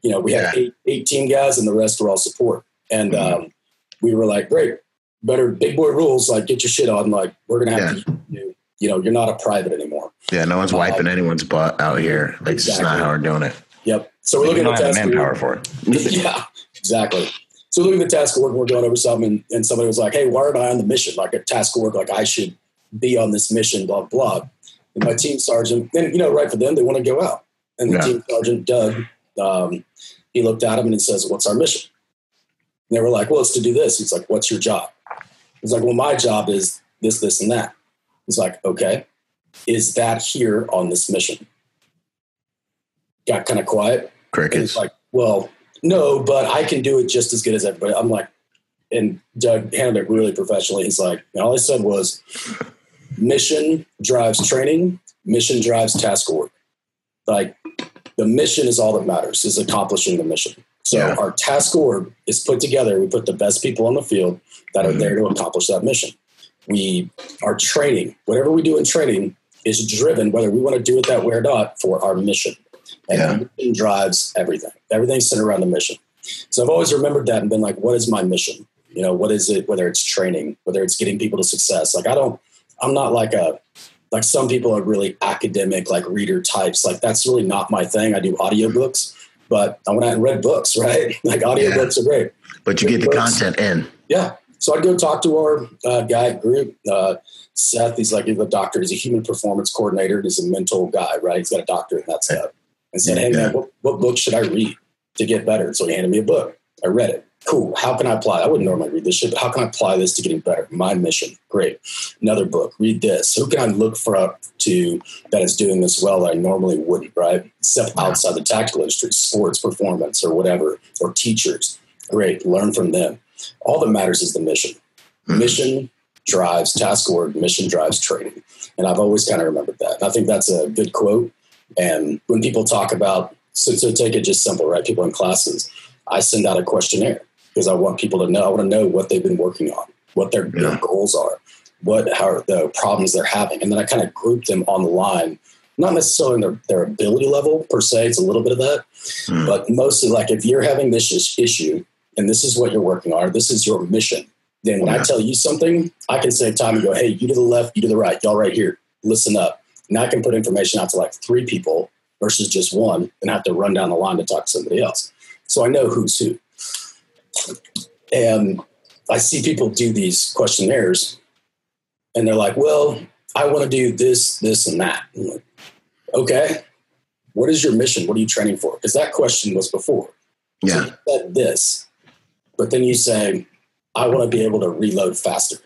you know, we yeah. had eight, 18 guys and the rest were all support. And mm-hmm. um, we were like, great, better big boy rules. Like, get your shit on. Like, we're going to have yeah. to, you, you know, you're not a private anymore. Yeah, no one's wiping um, anyone's butt out here. Like exactly. it's just not how we're doing it. Yep. So we're looking at the task manpower for it. [LAUGHS] yeah, exactly. So looking at the task org, we're going over something, and, and, somebody was like, "Hey, why aren't I on the mission? Like a task org, like I should be on this mission." Blah blah. And my team sergeant, and you know, right for them, they want to go out. And the yeah. team sergeant Doug, um, he looked at him and he says, "What's our mission?" And they were like, "Well, it's to do this." He's like, "What's your job?" He's like, "Well, my job is this, this, and that." He's like, "Okay." is that here on this mission? Got kind of quiet. Crickets. Like, well, no, but I can do it just as good as everybody. I'm like, and Doug handled it really professionally. He's like, and all I said was, mission drives training, mission drives task order. Like, the mission is all that matters, is accomplishing the mission. So yeah. our task org is put together. We put the best people on the field that are mm-hmm. there to accomplish that mission. We are training. Whatever we do in training is driven, whether we want to do it that way or not, for our mission. And yeah. mission drives everything. Everything's centered around the mission. So I've always remembered that and been like, what is my mission? You know, what is it? Whether it's training, whether it's getting people to success. Like I don't, I'm not like a, like some people are really academic, like reader types. Like that's really not my thing. I do audiobooks, but I went out and read books, [LAUGHS] right? like audiobooks yeah. are great. But you get the books. content in. Yeah. So I'd go talk to our uh, guy group. Uh, Seth, he's like he's a doctor. He's a human performance coordinator. He's a mental guy, right? He's got a doctorate in that stuff. And said, hey, man, what, what book should I read to get better? So he handed me a book. I read it. Cool. How can I apply? I wouldn't normally read this shit, but how can I apply this to getting better? My mission. Great. Another book. Read this. Who can I look for up to that is doing this well that I normally wouldn't, right? Step outside the tactical industry, sports, performance, or whatever, or teachers. Great. Learn from them. All that matters is the mission. Mm-hmm. Mission drives task org, mission drives training. And I've always kind of remembered that. And I think that's a good quote. And when people talk about, so, so take it just simple, right? People in classes, I send out a questionnaire because I want people to know, I want to know what they've been working on, what their, yeah. their goals are, what how the problems they're having. And then I kind of group them on the line not necessarily in their, their ability level per se. It's a little bit of that, Mm. but mostly like if you're having this issue and this is what you're working on, this is your mission. Then when I tell you something, I can save time and go, hey, you to the left, you to the right, y'all right here, listen up. And I can put information out to like three people versus just one and have to run down the line to talk to somebody else. So I know who's who. And I see people do these questionnaires and they're like, well, I want to do this, this, and that. Like, okay, what is your mission? What are you training for? Because that question was before. So Yeah. you said this, but then you say, I want to be able to reload faster.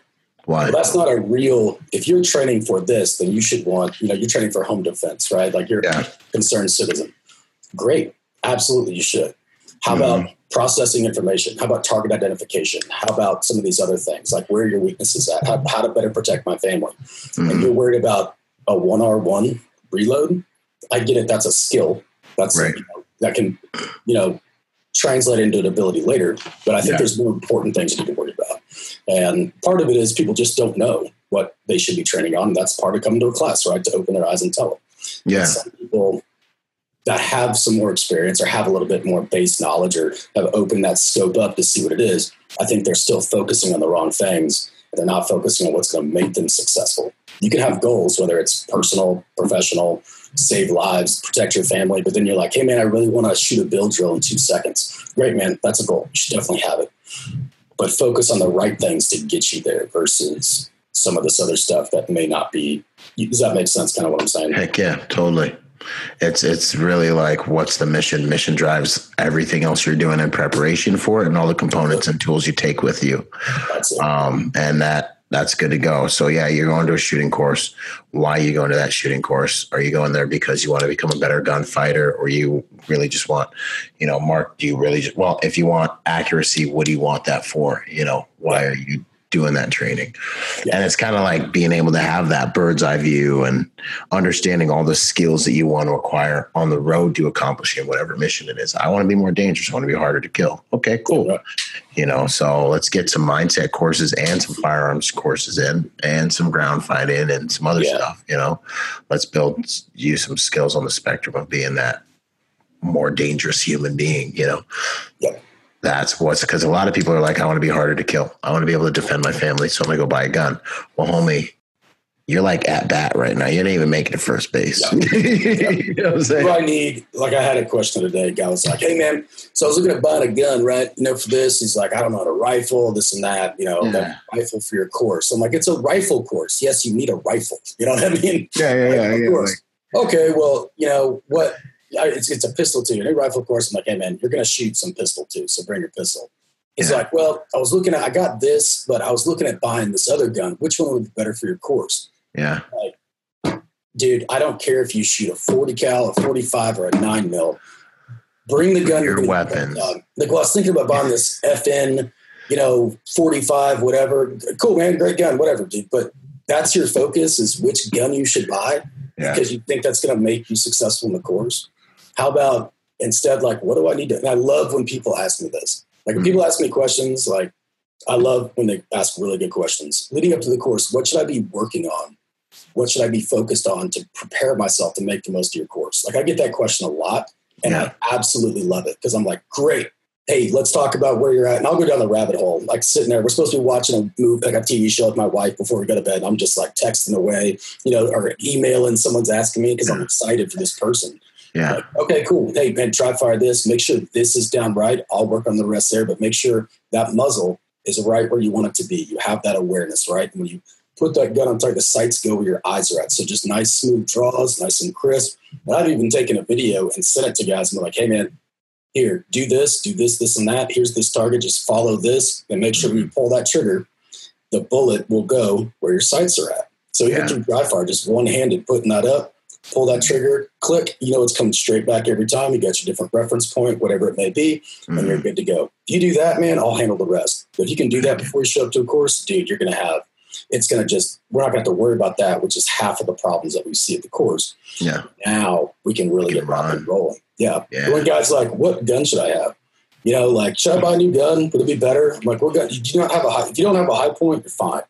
Why? Well, that's not a real. If you're training for this, then you should want. You know, you're training for home defense, right? Like you're Yeah. a concerned citizen. Great, absolutely, you should. How about processing information? How about target identification? How about some of these other things, like where are your weaknesses at? How, how to better protect my family? And Mhm. you're worried about a one R one reload. I get it. That's a skill. That's Right. you know, that can, you know, translate into an ability later. But I think Yeah. there's more important things to be worried about. And part of it is people just don't know what they should be training on. That's part of coming to a class, right? To open their eyes and tell them. Yeah. Some people that have some more experience or have a little bit more base knowledge or have opened that scope up to see what it is, I think they're still focusing on the wrong things. They're not focusing on what's going to make them successful. You can have goals, whether it's personal, professional, save lives, protect your family, but then you're like, hey man, I really want to shoot a Bill drill in two seconds. Great, man. That's a goal. You should definitely have it. But focus on the right things to get you there versus some of this other stuff that may not be. Does that make sense? Kind of what I'm saying? Heck yeah, totally. It's it's really like what's the mission? Mission drives everything else you're doing in preparation for it and all the components and tools you take with you. Um, and that that's good to go. So yeah, you're going to a shooting course. Why are you going to that shooting course? Are you going there because you want to become a better gunfighter, or you really just want, you know, Mark? Do you really just well, if you want accuracy, what do you want that for? You know, why are you doing that training? Yeah. And it's kind of like being able to have that bird's eye view and understanding all the skills that you want to acquire on the road to accomplishing whatever mission it is. I want to be more dangerous. I want to be harder to kill. Okay, cool Right. you know so let's get some mindset courses and some firearms courses in and some ground fighting and some other Yeah. stuff you know let's build you some skills on the spectrum of being that more dangerous human being you know Yep. That's what's because a lot of people are like i want to be harder to kill i want to be able to defend my family so i'm gonna go buy a gun well homie you're like at bat right now you didn't even make it to first base [LAUGHS] you know what i'm saying What I need, like I had a question today. Guy was like, "Hey man, so I was looking at buying a gun, right? You know, for this." He's like, "I don't know how to rifle, this and that. You know, Yeah. rifle for your course." I'm like, "It's a rifle course. Yes, you need a rifle. You know what I mean? yeah yeah yeah, Of yeah. course. Okay, well, you know what? It's, it's a pistol too. A new rifle course. I'm like, hey man, you're gonna shoot some pistol too, so bring your pistol. He's Yeah. like, well, I was looking at, I got this, but I was looking at buying this other gun. Which one would be better for your course? yeah dude, I don't care if you shoot a 40 cal, a 45, or a 9 mil. Bring the gun. Your weapons. gun. Like, well, I was thinking about buying this FN, you know, 45, whatever. Cool, man, great gun, whatever, dude. But that's your focus is which gun you should buy yeah because you think that's going to make you successful in the course. How about instead, like, what do I need to? And I love when people ask me this. Like, when Mhm. people ask me questions, like, I love when they ask really good questions. Leading up to the course, what should I be working on? What should I be focused on to prepare myself to make the most of your course? Like, I get that question a lot, and Yeah. I absolutely love it because I'm like, great. Hey, let's talk about where you're at. And I'll go down the rabbit hole. Like sitting there, we're supposed to be watching a movie, like a TV show with my wife before we go to bed. I'm just like texting away, you know, or emailing. Someone's asking me because I'm excited for this person. Yeah Like, okay, cool. Hey, man, try fire this. Make sure this is down right. I'll work on the rest there, but make sure that muzzle is right where you want it to be. You have that awareness, right? And when you put that gun on target, the sights go where your eyes are at. So just nice, smooth draws, nice and crisp. And I've even taken a video and sent it to guys and be like, hey, man, here, do this, do this, this, and that. Here's this target. Just follow this and make sure when you pull that trigger, the bullet will go where your sights are at. So even Yeah. through dry fire, just one handed putting that up, pull that trigger, click, you know it's coming straight back every time. You got your different reference point, whatever it may be, and you're Mhm. good to go. If you do that, man, I'll handle the rest. But if you can do that before you show up to a course, dude, you're gonna have it's gonna just we're not gonna have to worry about that, which is half of the problems that we see at the course. yeah Now we can really We can get rock run. and rolling. Yeah. Yeah. When guys like, what gun should I have? You know, like, should I buy a new gun? Would it be better? I'm like, what gun? You do not have a high. If you don't have a Hi-Point, you're fine.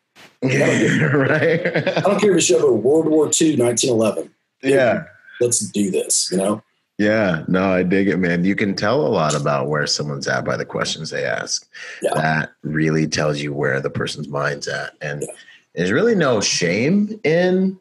[LAUGHS] I right don't care if you show up a World War II, 1911. Yeah let's do this. You know. Yeah, no, I dig it, man. You can tell a lot about where someone's at by the questions they ask. Yeah. That really tells you where the person's mind's at. And yeah. there's really no shame in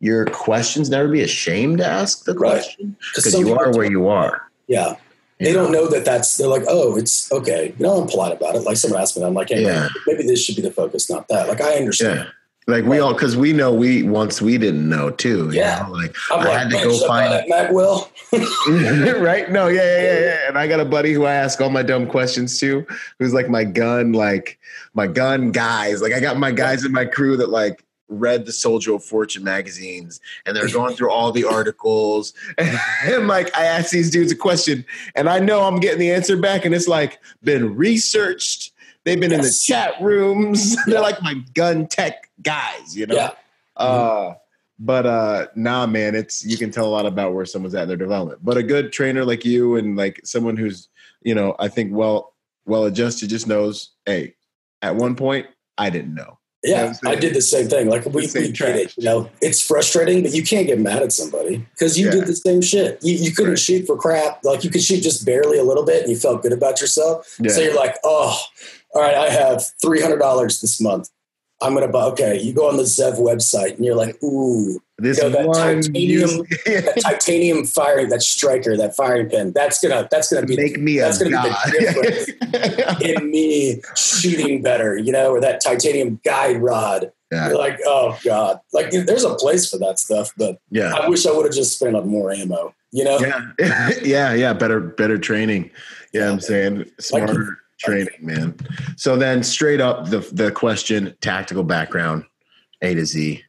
your questions. Never be ashamed to ask the right. question because you are where you are. Yeah. They don't know that that's, they're like, oh, it's okay. You know, I'm polite about it. Like someone asked me, I'm like, hey, yeah. maybe this should be the focus, not that. Like, I understand. Yeah. Like we all, because we know we once we didn't know too. Yeah, know? like I'm i like, had to go find it. Magwell. [LAUGHS] right? No, yeah, yeah, yeah, yeah. [LAUGHS] And I got a buddy who I ask all my dumb questions to, who's like my gun, like my gun guys. Like I got my guys in my crew that like read the Soldier of Fortune magazines and they're going through all the articles. [LAUGHS] And, like I ask these dudes a question and I know I'm getting the answer back and it's like been researched. They've been yes. in the chat rooms. They're like my gun tech guys, you know? Yeah. Uh, but uh nah man, it's you can tell a lot about where someone's at in their development. But a good trainer like you and like someone who's, you know, I think well well adjusted just knows, hey, at one point I didn't know. Yeah, I did the same thing. Like we, we get it. You know, it's frustrating, but you can't get mad at somebody because you yeah. did the same shit. You, you couldn't right. shoot for crap. Like you could shoot just barely a little bit, and you felt good about yourself. Yeah. So you're like, oh, all right, I have three hundred dollars this month. I'm gonna buy. Okay, you go on the Zev website, and you're like, ooh, this you know, that one titanium, [LAUGHS] that titanium firing, that striker, that firing pin. That's gonna that's gonna be make me that's gonna god. be the difference [LAUGHS] in me shooting better. You know, or that titanium guide rod. Yeah. You're like, oh god, like there's a place for that stuff, but yeah, I wish I would have just spent on more ammo. You know? Yeah, [LAUGHS] yeah, yeah. Better, better training. Yeah, I'm saying smarter. Like, training, man. So then, straight up, the the question: tactical background, A to Z.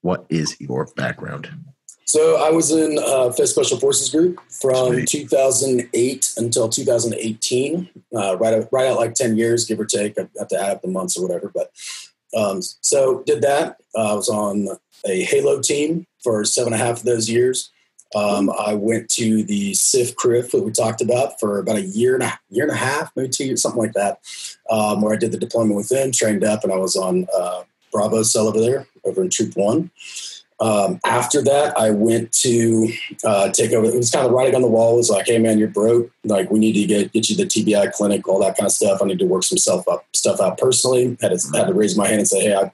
What is your background? So I was in uh, Fifth Special Forces Group from Sweet. 2008 until 2018. Uh, right, out, right out like 10 years, give or take. I have to add up the months or whatever. But um, so did that. Uh, I was on a Halo team for seven and a half of those years. Um, I went to the CIF CRIF that we talked about for about a year and a year and a half, maybe two years, something like that, um, where I did the deployment with them, trained up, and I was on uh, Bravo cell over there, over in Troop One. Um, after that, I went to uh, take over. It was kind of writing on the wall. It was like, "Hey, man, you're broke. Like, we need to get get you the TBI clinic, all that kind of stuff. I need to work some stuff up, stuff out personally." Had to, had to raise my hand and say, "Hey, I,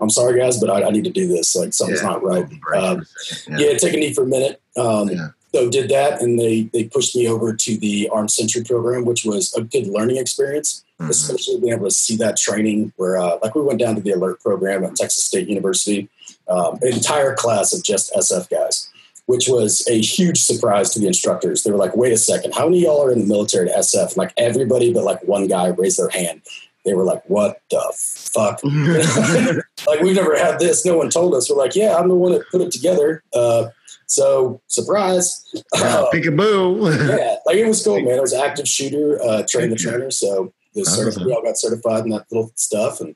I'm sorry, guys, but I, I, need to do this. Like something's yeah. not right. Um, yeah. yeah. take a knee for a minute. Um, yeah. So did that, and they they pushed me over to the Armed Sentry program, which was a good learning experience, mm-hmm. especially being able to see that training. Where uh, like we went down to the ALERRT program at Texas State University, um, an entire class of just SF guys which was a huge surprise to the instructors. They were like, wait a second, how many of y'all are in the military to SF? And like everybody but like one guy raised their hand. They were like, what the fuck? [LAUGHS] [LAUGHS] like, we've never had this. No one told us. We're like, yeah, I'm the one that put it together. Uh, so, surprise. Wow, uh, [LAUGHS] peekaboo. yeah, like it was cool, man. It was active shooter, uh, train the trainer. So, certified, we all got certified in that little stuff. And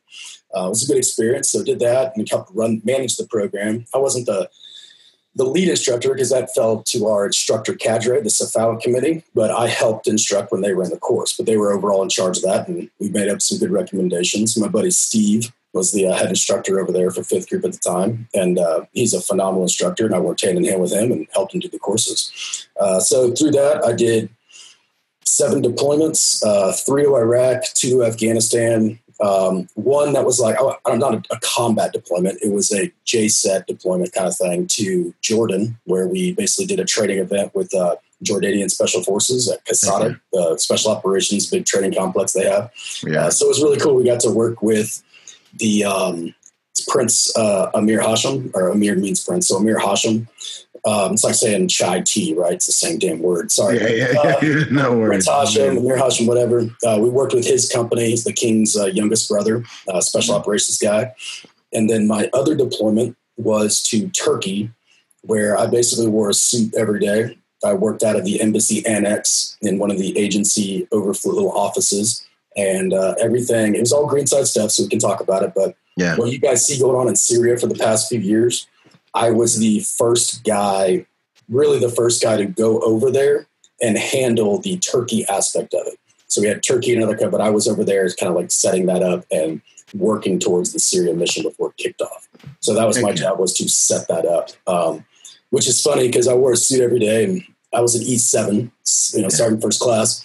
uh, it was a good experience. So, did that and helped run, manage the program. I wasn't the the lead instructor because that fell to our instructor cadre, the CEFAL committee. But I helped instruct when they ran the course. But they were overall in charge of that, and we made up some good recommendations. My buddy Steve was the uh, head instructor over there for fifth group at the time, and uh, he's a phenomenal instructor. And I worked hand in hand with him and helped him do the courses. Uh, so through that, I did seven deployments: uh, three to Iraq, two to Afghanistan, um, one that was like, oh, I'm not a, a, combat deployment. It was a JCET deployment kind of thing to Jordan, where we basically did a training event with uh, Jordanian Special Forces at Kasada, the uh, special operations big training complex they have. Yeah. Uh, so it was really cool. We got to work with the um, Prince uh, Amir Hashim, or Amir means Prince, so Amir Hashim. Um, it's like saying chai tea, right? It's the same damn word. Sorry. Yeah, yeah, yeah. Uh, [LAUGHS] no worries. Hashim, Amir Hashim, whatever. Uh, we worked with his company. He's the king's uh, youngest brother, uh, special operations guy. And then my other deployment was to Turkey, where I basically wore a suit every day. I worked out of the embassy annex in one of the agency overflow offices, and uh, everything. It was all greenside stuff, so we can talk about it. But yeah. what you guys see going on in Syria for the past few years, I was the first guy, really the first guy to go over there and handle the Turkey aspect of it. So we had Turkey and another country, but I was over there kind of like setting that up and working towards the Syria mission before it kicked off. So that was my job was to set that up. Um, which is funny because I wore a suit every day and I was an E7, you know, sergeant first class.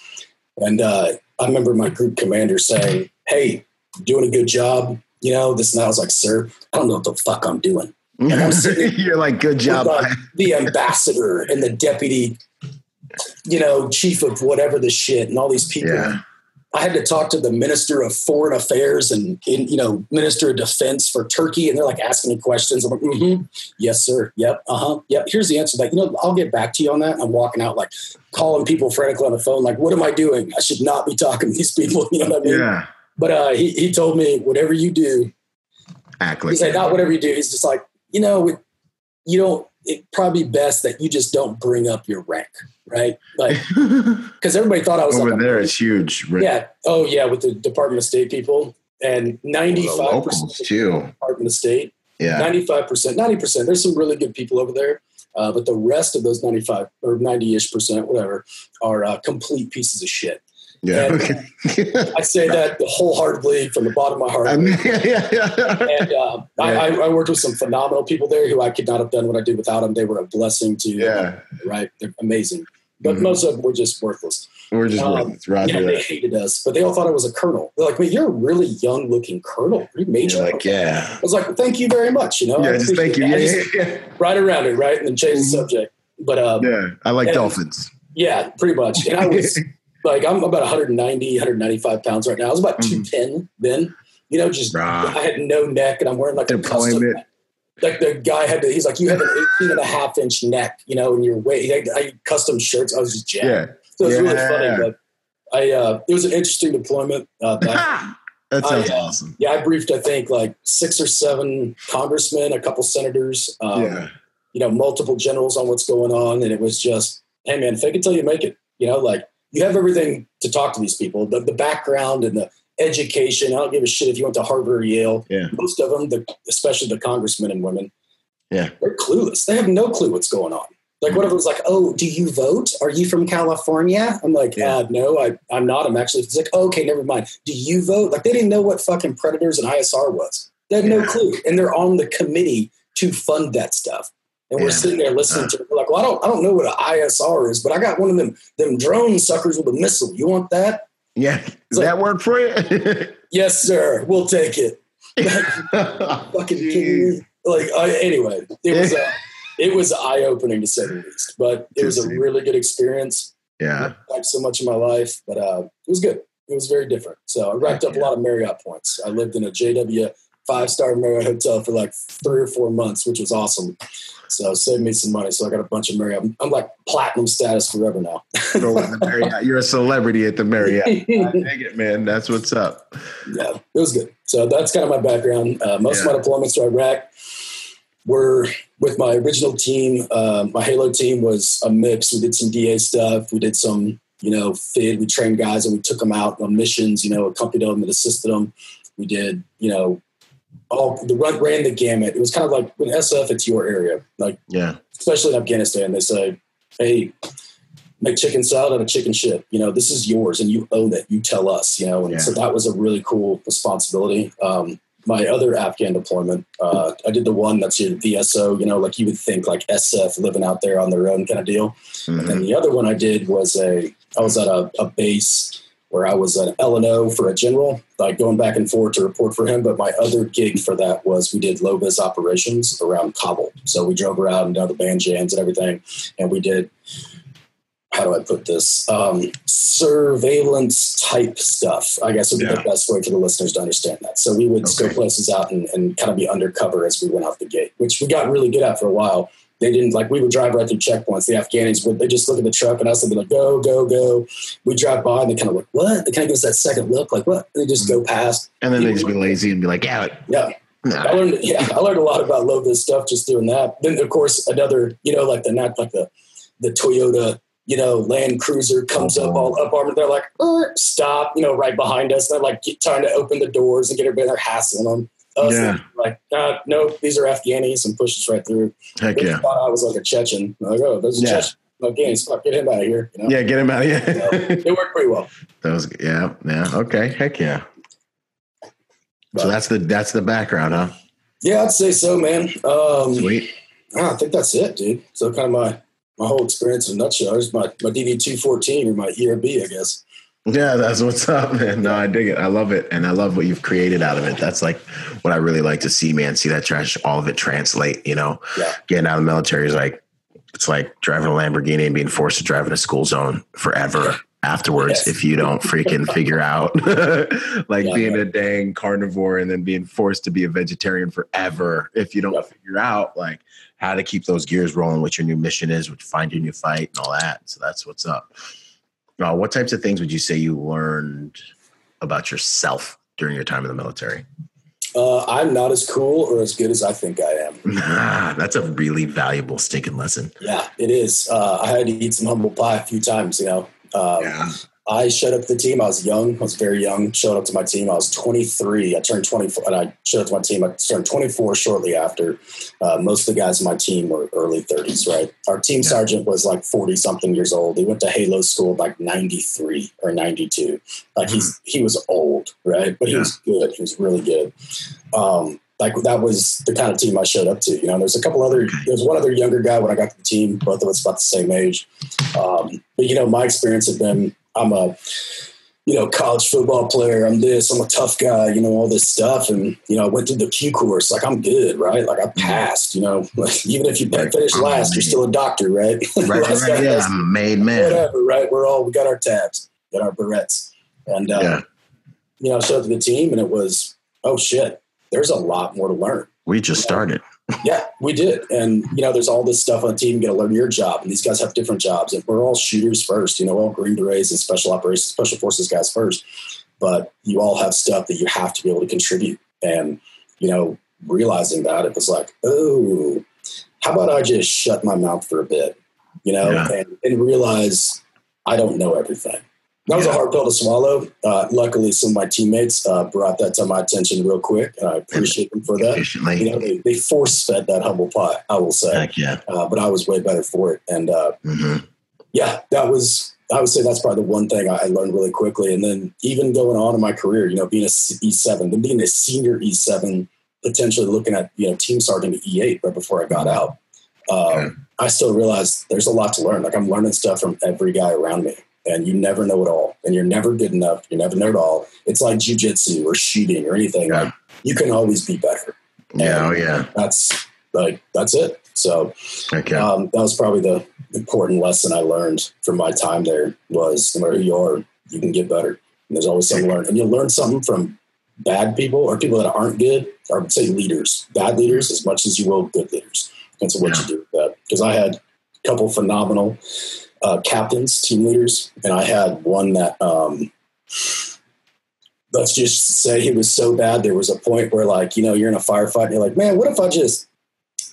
And uh, I remember my group commander saying, Hey, doing a good job. You know, this and that. I was like, Sir, I don't know what the fuck I'm doing. You're [LAUGHS] like, Good job. Like the ambassador and the deputy, you know, chief of whatever the shit and all these people. Yeah. I had to talk to the minister of foreign affairs and, you know, minister of defense for Turkey. And they're like asking me questions. I'm like, mm-hmm. yes, sir. Yep. Uh-huh. Yep. Here's the answer. Like, you know, I'll get back to you on that. I'm walking out, like calling people frantically on the phone. Like, what am I doing? I should not be talking to these people. [LAUGHS] You know what I mean? Yeah. But uh, he, he told me, whatever you do, Act like he's like, not whatever you do. He's just like, you know, you don't, it probably best that you just don't bring up your rank, right? Like, [LAUGHS] because everybody thought I was over like there. It's huge. right? yeah. Oh, yeah. With the Department of State people and 95% locals too. Department of State, Yeah. 95%, 90%. There's some really good people over there. Uh, but the rest of those 95 or 90 ish percent, whatever, are uh, complete pieces of shit. Yeah. And- Okay. [LAUGHS] I say that wholeheartedly from the bottom of my heart. I mean, yeah, [LAUGHS] yeah, yeah. and uh, I, I, I worked with some phenomenal people there who I could not have done what I did without them. They were a blessing to, Yeah. right? They're amazing. But Mhm. most of them were just worthless. We're just Um, worth it. Roger Yeah, they hated us, but they all thought I was a colonel. They're like, man, you're a really young looking colonel. Are you major? Like, yeah. I was like, thank you very much. You know, I Yeah, just thank you. Yeah, just yeah, yeah. right around it, right? And then change the Mhm. subject. But uh, yeah. Yeah, I like dolphins. pretty much. And I was [LAUGHS] like, I'm about 190, 195 pounds right now. I was about Mhm. 210 then. You know, just Rah. I had no neck and I'm wearing like a custom. Like the guy had to, he's like, you have an 18 and a half inch neck, you know, and your weight. I, I custom shirts. I was just jacked. Yeah. So it was really Yeah. funny. But I, uh, it was an interesting deployment. Uh, [LAUGHS] that, That sounds I, awesome. yeah, I briefed, I think, like six or seven congressmen, a couple senators, um, yeah. you know, multiple generals on what's going on. And it was just, hey, man, fake it till you make it. You know, like you have everything to talk to these people the, the background and the education. I don't give a shit if you went to Harvard or Yale. Yeah. Most of them, the, especially the congressmen and women, Yeah. they're clueless. They have no clue what's going on. Like, if it was like, oh, do you vote? Are you from California? I'm like, Yeah. uh, no, I, I'm not. I'm actually, it's like, okay, never mind. Do you vote? Like, they didn't know what fucking predators and ISR was. They had no clue. And they're on the committee to fund that stuff. And we're Yeah. sitting there listening to it. We're like, well, I don't, I don't know what an ISR is, but I got one of them, them drone suckers with a missile. You want that? Yeah. That work for you? [LAUGHS] Yes, sir. We'll take it. [LAUGHS] Fucking kidding me? Like, I, anyway, it was, uh, it was eye opening to say the least, but it was a really good experience. yeah. like so much in my life, but uh, it was good. It was very different. So I racked up a lot of Marriott points. I lived in a JW five star Marriott hotel for like three or four months, which was awesome. So saved me some money. So I got a bunch of Marriott. I'm, I'm like platinum status forever now. Go with the Marriott. You're a celebrity at the Marriott. [LAUGHS] I dig it, man. That's what's up. yeah, it was good. So that's kind of my background. Uh, most of my deployments to Iraq were with my original team. Uh, my Halo team was a mix. We did some DA stuff. We did some, you know, FID. We trained guys and we took them out on missions, you know, accompanied them and assisted them. We did, you know, all the run ran the gamut. It was kind of like when SF, it's your area. Like Yeah. especially in Afghanistan, they say, "Hey, make chicken salad out of chicken shit. You know, this is yours, and you own it. You tell us. You know." And Yeah. so that was a really cool responsibility. Um, my other Afghan deployment, uh, I did the one that's your VSO. You know, like you would think like SF living out there on their own kind of deal. And Mhm. then the other one I did was a I was at a, a base where I was an LNO for a general, like going back and forth to report for him. But my other gig for that was we did low vis operations around Kabul. So we drove around and down the Banjans and everything, and we did. How do I put this? Um, surveillance type stuff, I guess would be Yeah. the best way for the listeners to understand that. So we would Okay. scope places out and, and kind of be undercover as we went off the gate, which we got really good at for a while they didn't like we would drive right through checkpoints. The Afghanis would they just look at the truck and us and be like, go, go, go. We drive by and they kind of like, what? They kind of give us that second look, like what? And they just go mm-hmm. past. And then they just be lazy and be like, yeah, Yeah. I learned yeah, I learned a lot about low vis stuff just doing that. Then of course another, you know, like the not like the the Toyota, you know, Land Cruiser comes up mm-hmm. all up armored. They're like, stop, you know, right behind us. They're like trying to open the doors and get everybody. They're hassling them. Us, Yeah. like, uh, no, these are Afghanis and push us right through. heck They yeah. thought I was like a Chechen. I'm like, oh, there's a Yeah. Chechen. Afghanis. Fuck, get him out of here. You know? Yeah, get him out of here. It worked pretty well. [LAUGHS] that was yeah, yeah. Okay, heck yeah. So that's the that's the background, huh? Yeah, I'd say so, man. Um, Sweet. I think that's it, dude. So kind of my my whole experience in a nutshell. There's my my DD two fourteen or my ERB, I guess. Yeah, that's what's up, man. No, I dig it. I love it. And I love what you've created out of it. That's like what I really like to see, man. See that trash, all of it translate, you know, Yeah. getting out of the military is like, it's like driving a Lamborghini and being forced to drive in a school zone forever afterwards Yes. if you don't freaking figure out [LAUGHS] like Yeah, being yeah. a dang carnivore and then being forced to be a vegetarian forever if you don't Yep. figure out like how to keep those gears rolling, what your new mission is, what you find your new fight and all that. So that's what's up. Uh, what types of things would you say you learned about yourself during your time in the military? Uh, I'm not as cool or as good as I think I am. Nah, [LAUGHS] that's a really valuable stinking lesson. Yeah, it is. Uh, I had to eat some humble pie a few times. You know, um, I showed up to the team. I was young. I was very young. Showed up to my team. I was 23. I turned 24, and I showed up to my team. I turned 24 shortly after. Uh, most of the guys in my team were early 30s. Right. Our team Yeah. sergeant was like 40 something years old. He went to Halo school like 93 or 92. Like he's he was old, right? But he Yeah. was good. He was really good. Um, like that was the kind of team I showed up to. You know, there's a couple other. There was one other younger guy when I got to the team. Both of us about the same age. Um, but you know, my experience had been I'm a you know college football player. I'm this. I'm a tough guy. You know all this stuff, and you know I went through the Q course. Like I'm good, right? Like I passed. You know, [LAUGHS] like, even if you Right. finish last, you're still a doctor, right? [LAUGHS] Right, right, guy yeah, I'm a made man. Whatever, right? We're all we got our tabs, got our barrettes, and uh, Yeah, you know I showed up to the team, and it was oh shit. There's a lot more to learn. we just started. Yeah, we did. And, you know, there's all this stuff on the team. You got to learn your job. And these guys have different jobs. And we're all shooters first, you know, all Green Berets and special operations, special forces guys first. But you all have stuff that you have to be able to contribute. And, you know, realizing that, it was like, oh, how about I just shut my mouth for a bit, you know, Yeah. and, and realize I don't know everything. That was Yeah. a hard pill to swallow. Uh, luckily, some of my teammates uh, brought that to my attention real quick. And I appreciate them for that Efficiently. you know, they, they force fed that humble pie, I will say. Heck yeah. Uh, but I was way better for it. And uh, hmm yeah, that was, I would say that's probably the one thing I, learned really quickly. And then even going on in my career, you know, being a E7, then being a senior E7, potentially looking at, you know, team sergeant at E8 right before I got out. Um, Yeah. I still realized there's a lot to learn. Like I'm learning stuff from every guy around me. And you never know it all. And you're never good enough. You never know it all. It's like jujitsu or shooting or anything. Yeah. Like you can always be better Yeah, oh yeah. that's like that's it. So yeah. um, that was probably the important lesson I learned from my time there was no matter who you are, you can get better. And there's always something to learn, and you'll learn something from bad people or people that aren't good, or say leaders, bad leaders, as much as you will good leaders. And so what Yeah. you do with that? Because I had a couple phenomenal uh, captains, team leaders, and I had one that. Um, Let's just say he was so bad. There was a point where, like, you know, you're in a firefight, and you're like, "Man, what if I just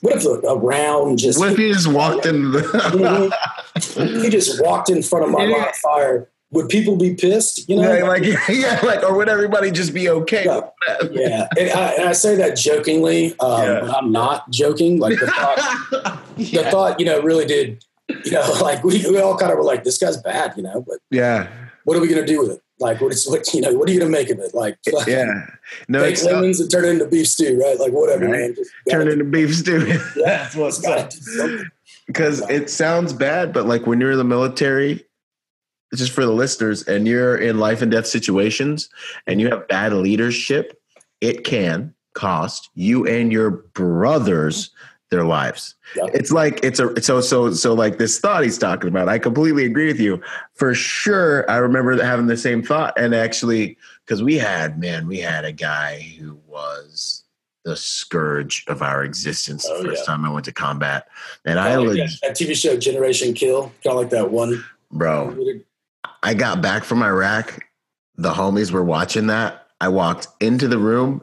what if a, round just What if you just walked in the Mhm. he just walked in front of my of fire? Would people be pissed? You know, yeah, like [LAUGHS] yeah, like or would everybody just be okay Yeah. with that? yeah. And I, and I say that jokingly, um, Yeah. I'm not joking. Like the thought, [LAUGHS] the thought, you know, really did. You know, [LAUGHS] like we, we all kind of were like, this guy's bad, you know, but yeah. what are we going to do with it? Like, what is what? You know, what are you going to make of it? Like, Yeah. No, take lemons and turn it into beef stew, right? Like, whatever, Right. man. Just turn into beef stew. [LAUGHS] Yeah. That's what's gotta up. do something. Because it sounds bad, but like when you're in the military, just for the listeners, and you're in life and death situations and you have bad leadership, it can cost you and your brothers their lives. Yeah. It's like it's a so so so like this thought he's talking about. I completely agree with you. For sure, I remember having the same thought and actually because we had man, we had a guy who was the scourge of our existence Oh, the first yeah. time I went to combat. And I oh, Kinda like that, that TV show Generation Kill, kind of like that one. bro, I got back from Iraq. The homies were watching that. I walked into the room.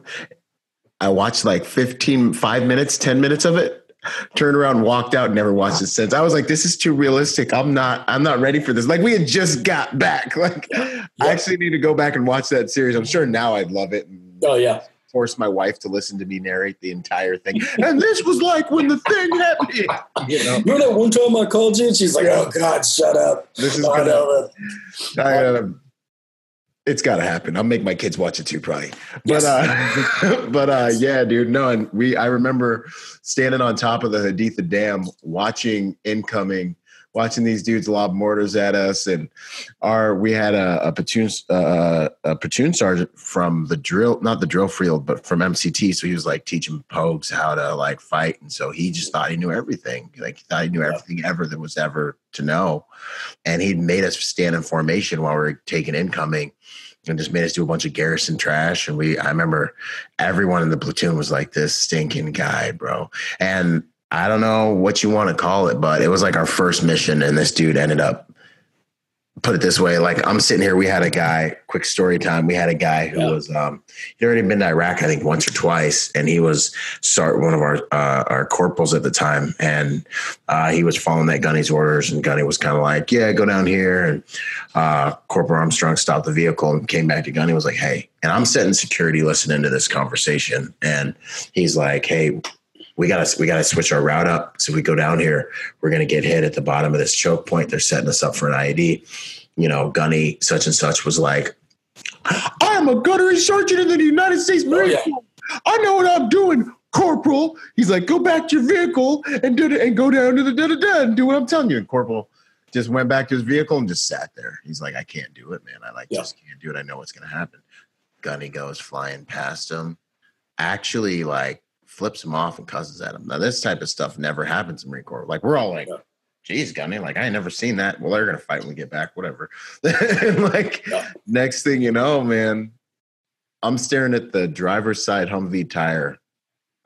I watched like 15, five minutes, 10 minutes of it, turned around, walked out, never watched it since. I was like, this is too realistic. I'm not, I'm not ready for this. Like we had just got back. [LAUGHS] Like I actually need to go back and watch that series. I'm sure now I'd love it. And Oh yeah, force my wife to listen to me narrate the entire thing. And this was like when the thing happened. [LAUGHS] You know, remember that one time I called you? and She's like, "Oh God, shut up." this is gonna, know that. I uh, it's got to happen. I'll make my kids watch it too, probably. But yes. uh, [LAUGHS] but uh, yeah, dude. No, and we. I remember standing on top of the Haditha Dam, watching incoming, watching these dudes lob mortars at us, and our we had a, a platoon uh, a platoon sergeant from the drill, not the drill field, but from MCT. So he was like teaching pogues how to like fight, and so he just thought he knew everything. Like he thought he knew everything ever that was ever to know, and he made us stand in formation while we were taking incoming and just made us do a bunch of garrison trash. And we, I remember everyone in the platoon was like this stinking guy, bro. And I don't know what you want to call it, but it was like our first mission. And this dude ended up put it this way like i'm sitting here we had a guy quick story time we had a guy who yeah. was um he'd already been to iraq i think once or twice and he was start one of our uh, our corporals at the time and uh, he was following that gunny's orders and gunny was kind of like yeah go down here and uh, corporal armstrong stopped the vehicle and came back to gunny was like hey and i'm sitting security listening to this conversation and he's like hey we gotta we gotta switch our route up. So if we go down here, we're gonna get hit at the bottom of this choke point. They're setting us up for an IED. You know, Gunny such and such was like, I am a gunnery sergeant in the United States Marine oh, yeah. I know what I'm doing, Corporal. He's like, go back to your vehicle and do it and go down to the da da da and do what I'm telling you. And Corporal just went back to his vehicle and just sat there. He's like, I can't do it, man. I like yeah. just can't do it. I know what's gonna happen. Gunny goes flying past him. Actually, like flips him off and cusses at him. Now, this type of stuff never happens in Marine Corps. Like, we're all like, geez, Gunny, like, I ain't never seen that. Well, they're going to fight when we get back, whatever. [LAUGHS] like, yeah. next thing you know, man, I'm staring at the driver's side Humvee tire,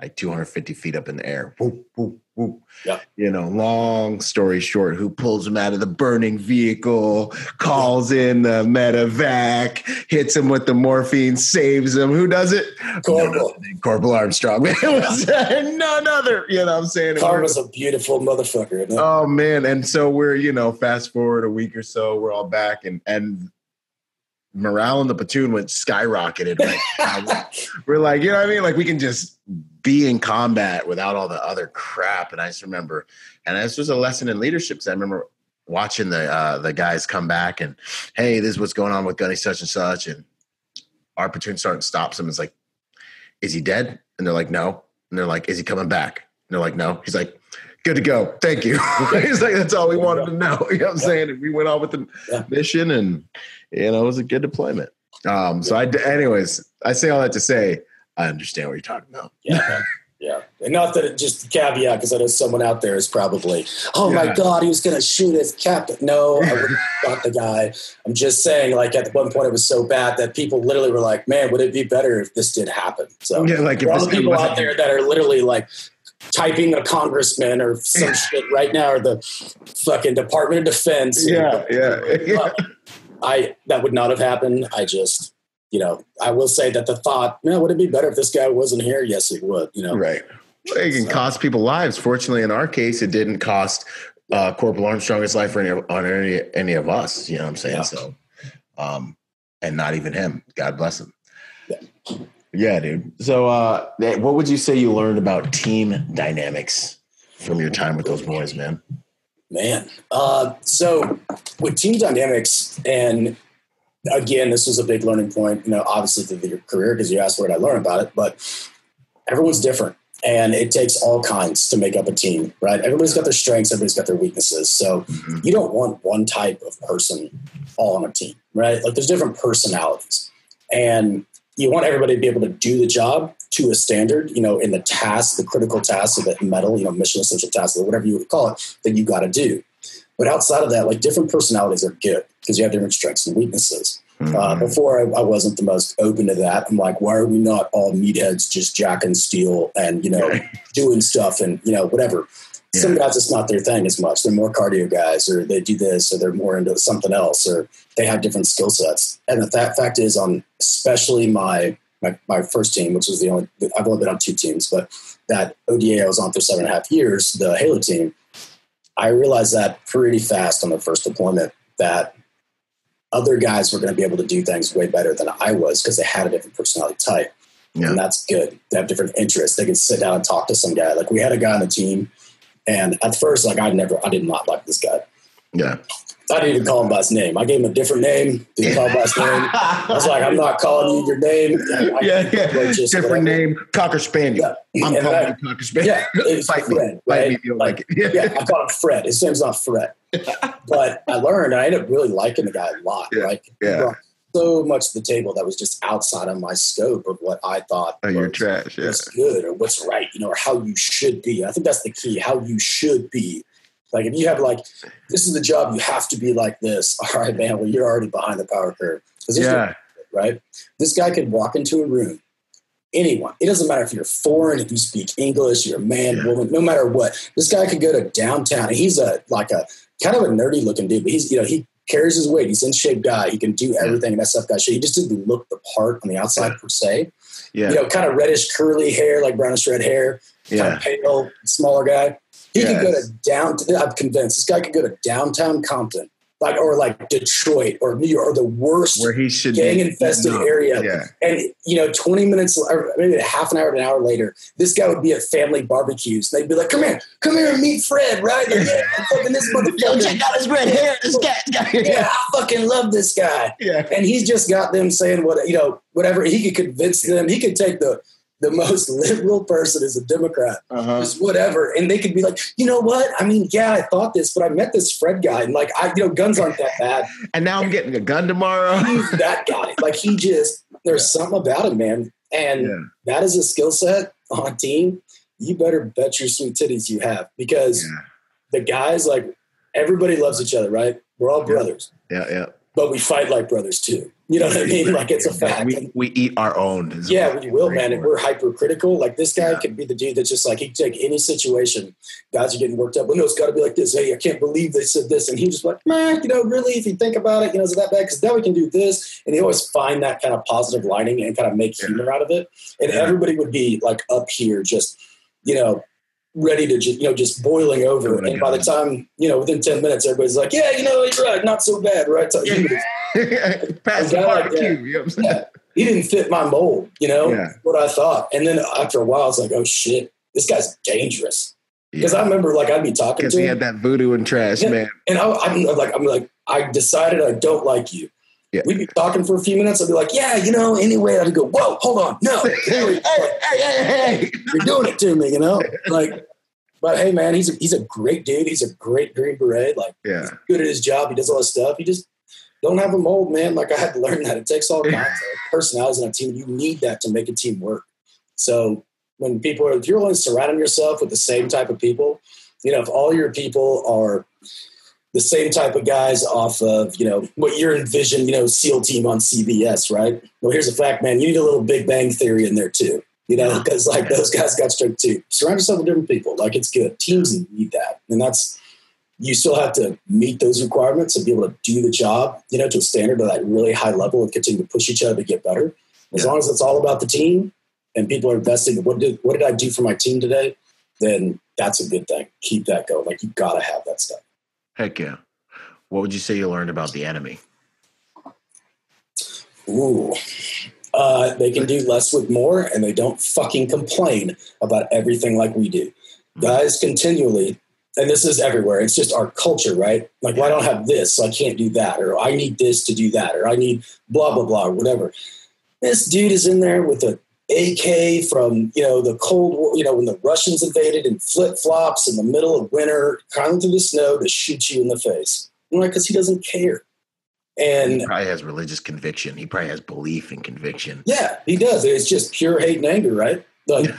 like 250 feet up in the air. Whoop, whoop, whoop. Yeah. You know, long story short, who pulls him out of the burning vehicle, calls in the medevac, hits him with the morphine, saves him. Who does it? Corporal. Corporal Armstrong. [LAUGHS] it was uh, none other. You know what I'm saying? Karma's a beautiful motherfucker. Oh man. And so we're, you know, fast forward a week or so, we're all back and and morale in the platoon went skyrocketed. Right we're like, you know what I mean? Like we can just be in combat without all the other crap. And I just remember, and this was a lesson in leadership. Because I remember watching the uh, the guys come back and, hey, this is what's going on with Gunny such and such, and our platoon sergeant stops him. It's like, is he dead? And they're like, no. And they're like, is he coming back? And they're like, no. He's like, good to go. Thank you. [LAUGHS] He's like, that's all we wanted to know. [LAUGHS] You know what I'm saying? And we went on with the yeah. mission and you know, it was a good deployment. Um, so I, anyways, I say all that to say, I understand what you're talking about. Yeah. [LAUGHS] Yeah. And not that it just caveat, because I know someone out there is probably, oh yeah. my God, he was going to shoot his captain. No, I wouldn't shot the guy. I'm just saying, like, at one point it was so bad that people literally were like, man, would it be better if this did happen? So, yeah, like, all the people out there that are literally like, typing a congressman or some shit right now or the fucking Department of Defense. Yeah, yeah. yeah. I that would not have happened. I just, you know, I will say that the thought, man, would it be better if this guy wasn't here? Yes, it would. You know, right. Well, it can so. cost people lives. Fortunately, in our case, it didn't cost uh, Corporal Armstrong's life or any on any any of us. You know what I'm saying? Yeah. So, um, and not even him. God bless him. Yeah. Yeah, dude. So, uh, what would you say you learned about team dynamics from your time with those boys, man? Man, uh, so with team dynamics, and again, this was a big learning point. You know, obviously through your career because you asked where I learned about it, but everyone's different, and it takes all kinds to make up a team, right? Everybody's got their strengths, everybody's got their weaknesses. So mm-hmm. you don't want one type of person all on a team, right? Like there's different personalities, and you want everybody to be able to do the job to a standard, you know, in the task, the critical task of the METL, you know, mission essential tasks, or whatever you would call it, that you got to do. But outside of that, like different personalities are good because you have different strengths and weaknesses. Mm-hmm. Uh, before I, I, wasn't the most open to that. I'm like, why are we not all meatheads just jacking steel and you know doing stuff and you know whatever? Yeah. Some guys, it's not their thing as much. They're more cardio guys, or they do this, or they're more into something else, or they have different skill sets. And the fact, fact is, on especially my my, my first team, which was the only, I've only been on two teams, but that ODA I was on for seven and a half years, the Halo team, I realized that pretty fast on the first deployment that other guys were going to be able to do things way better than I was because they had a different personality type. Yeah. And that's good. They have different interests. They can sit down and talk to some guy. Like we had a guy on the team, and at first, like I never, I did not like this guy. Yeah. I didn't even call him by his name. I gave him a different name. Didn't call him by his name. I was like, I'm not calling you your name. [LAUGHS] I, yeah, yeah. like, Different whatever. name, Cocker Spaniel. Yeah. I'm And calling that- you Cocker Spaniel. Yeah, [LAUGHS] it's Fight me. Fred, Fight me don't like, it. yeah, I call him Fred. His name's not Fred. [LAUGHS] But I learned, I ended up really liking the guy a lot. Yeah, Like, yeah. So much to the table that was just outside of my scope of what I thought Oh, was, trash. Yeah. what's good or what's right, you know, or how you should be. I think that's the key, how you should be. Like, if you have, like, this is the job, you have to be like this. [LAUGHS] All right, man, well, you're already behind the power curve. there's no Yeah. right? This guy could walk into a room, anyone. It doesn't matter if you're foreign, if you speak English, you're a man, Yeah. woman, no matter what. This guy could go to downtown. And he's a like a kind of a nerdy looking dude, but he's you know he carries his weight. He's in shape guy. He can do everything and that stuff. Guy, shit. He just didn't look the part on the outside per se. Yeah. You know, kind of reddish curly hair, like brownish red hair. Kind Yeah. of pale, smaller guy. He could go Yes. to down. I'm convinced this guy could go to downtown Compton, like or like Detroit or New York or the worst Where he should gang infested No. area. Yeah. And you know, 20 minutes or maybe a half an hour to an hour later, this guy would be at family barbecues. They'd be like, "Come here, come here and meet Fred, right? Like, yeah, I'm fucking this [LAUGHS] motherfucker. out his red hair. This guy. [LAUGHS] Yeah, I fucking love this guy." Yeah. And he's just got them saying what you know, whatever he could convince them. He could take the the most [LAUGHS] liberal person is a Democrat, Uh-huh. just whatever, and they could be like, you know what? I mean, yeah, I thought this, but I met this Fred guy, and like, I, you know, guns aren't that bad. [LAUGHS] And now I'm getting a gun tomorrow. [LAUGHS] he's that guy. Like he just there's something about him, man. And Yeah. that is a skill set on a team. You better bet your sweet titties you have because Yeah. the guys like everybody loves each other, right? We're all Yeah. brothers, Yeah. Yeah. But we fight like brothers too. You know what I mean? Like it's a fact. We, we eat our own. yeah, we will, man. And we're hypercritical. Like this guy Yeah. could be the dude that's just like he take any situation. Guys are getting worked up. Well, no, it's got to be like this. Hey, I can't believe they said this, and he just like, man, you know, really, if you think about it, you know, is it that bad? Because now we can do this, and he always find that kind of positive lining and kind of make Yeah. humor out of it. And Yeah. everybody would be like up here, just you know. Ready to, ju- you know, just boiling over, and by the time you know, within ten minutes, everybody's like, "Yeah, you know, you're right, not so bad, right?" So he, [LAUGHS] Pass oh, the guy like you know what I'm saying? yeah, [LAUGHS] he didn't fit my mold, you know, Yeah. what I thought. And then after a while, I was like, oh shit, this guy's dangerous. Because I remember like I'd be talking Because to he had that voodoo and trash, Yeah. man. and I, I'm like, I'm like, I decided I don't like you. Yeah. We'd be talking for a few minutes. I'd be like, yeah, you know, anyway, I'd go, whoa, hold on. No, [LAUGHS] hey, hey, hey, hey. you're doing it to me, you know? Like, but hey, man, he's a, he's a great dude. He's a great Green Beret. Like, Yeah. he's good at his job. He does all this stuff. He just don't have a mold, man. Like I had to learn that. It takes all kinds of [LAUGHS] personalities in a team. You need that to make a team work. So when people are, if you're only surrounding yourself with the same type of people, you know, if all your people are the same type of guys off of, you know, what you're envision, you know, SEAL team on CBS, right? Well, here's a fact, man. You need a little Big Bang Theory in there too. You know, because like those guys got straight too. Surround yourself with different people. Like it's good. Teams need that. And that's you still have to meet those requirements and be able to do the job, you know, to a standard of that really high level and continue to push each other to get better. As Yeah. long as it's all about the team and people are investing, what did what did I do for my team today? Then that's a good thing. Keep that going. Like you gotta have that stuff. Heck yeah. What would you say you learned about the enemy? Ooh. Uh, they can do less with more and they don't fucking complain about everything like we do. Guys continually, and this is everywhere, it's just our culture, right? Like, well, I don't have this, so I can't do that, or I need this to do that, or I need blah, blah, blah, or whatever. This dude is in there with a AK from, you know, the Cold War, you know, when the Russians invaded in flip flops in the middle of winter, climbing through the snow to shoot you in the face. You know, because he doesn't care. And He probably has religious conviction. He probably has belief and conviction. Yeah, he does. It's just pure hate and anger, right? Like,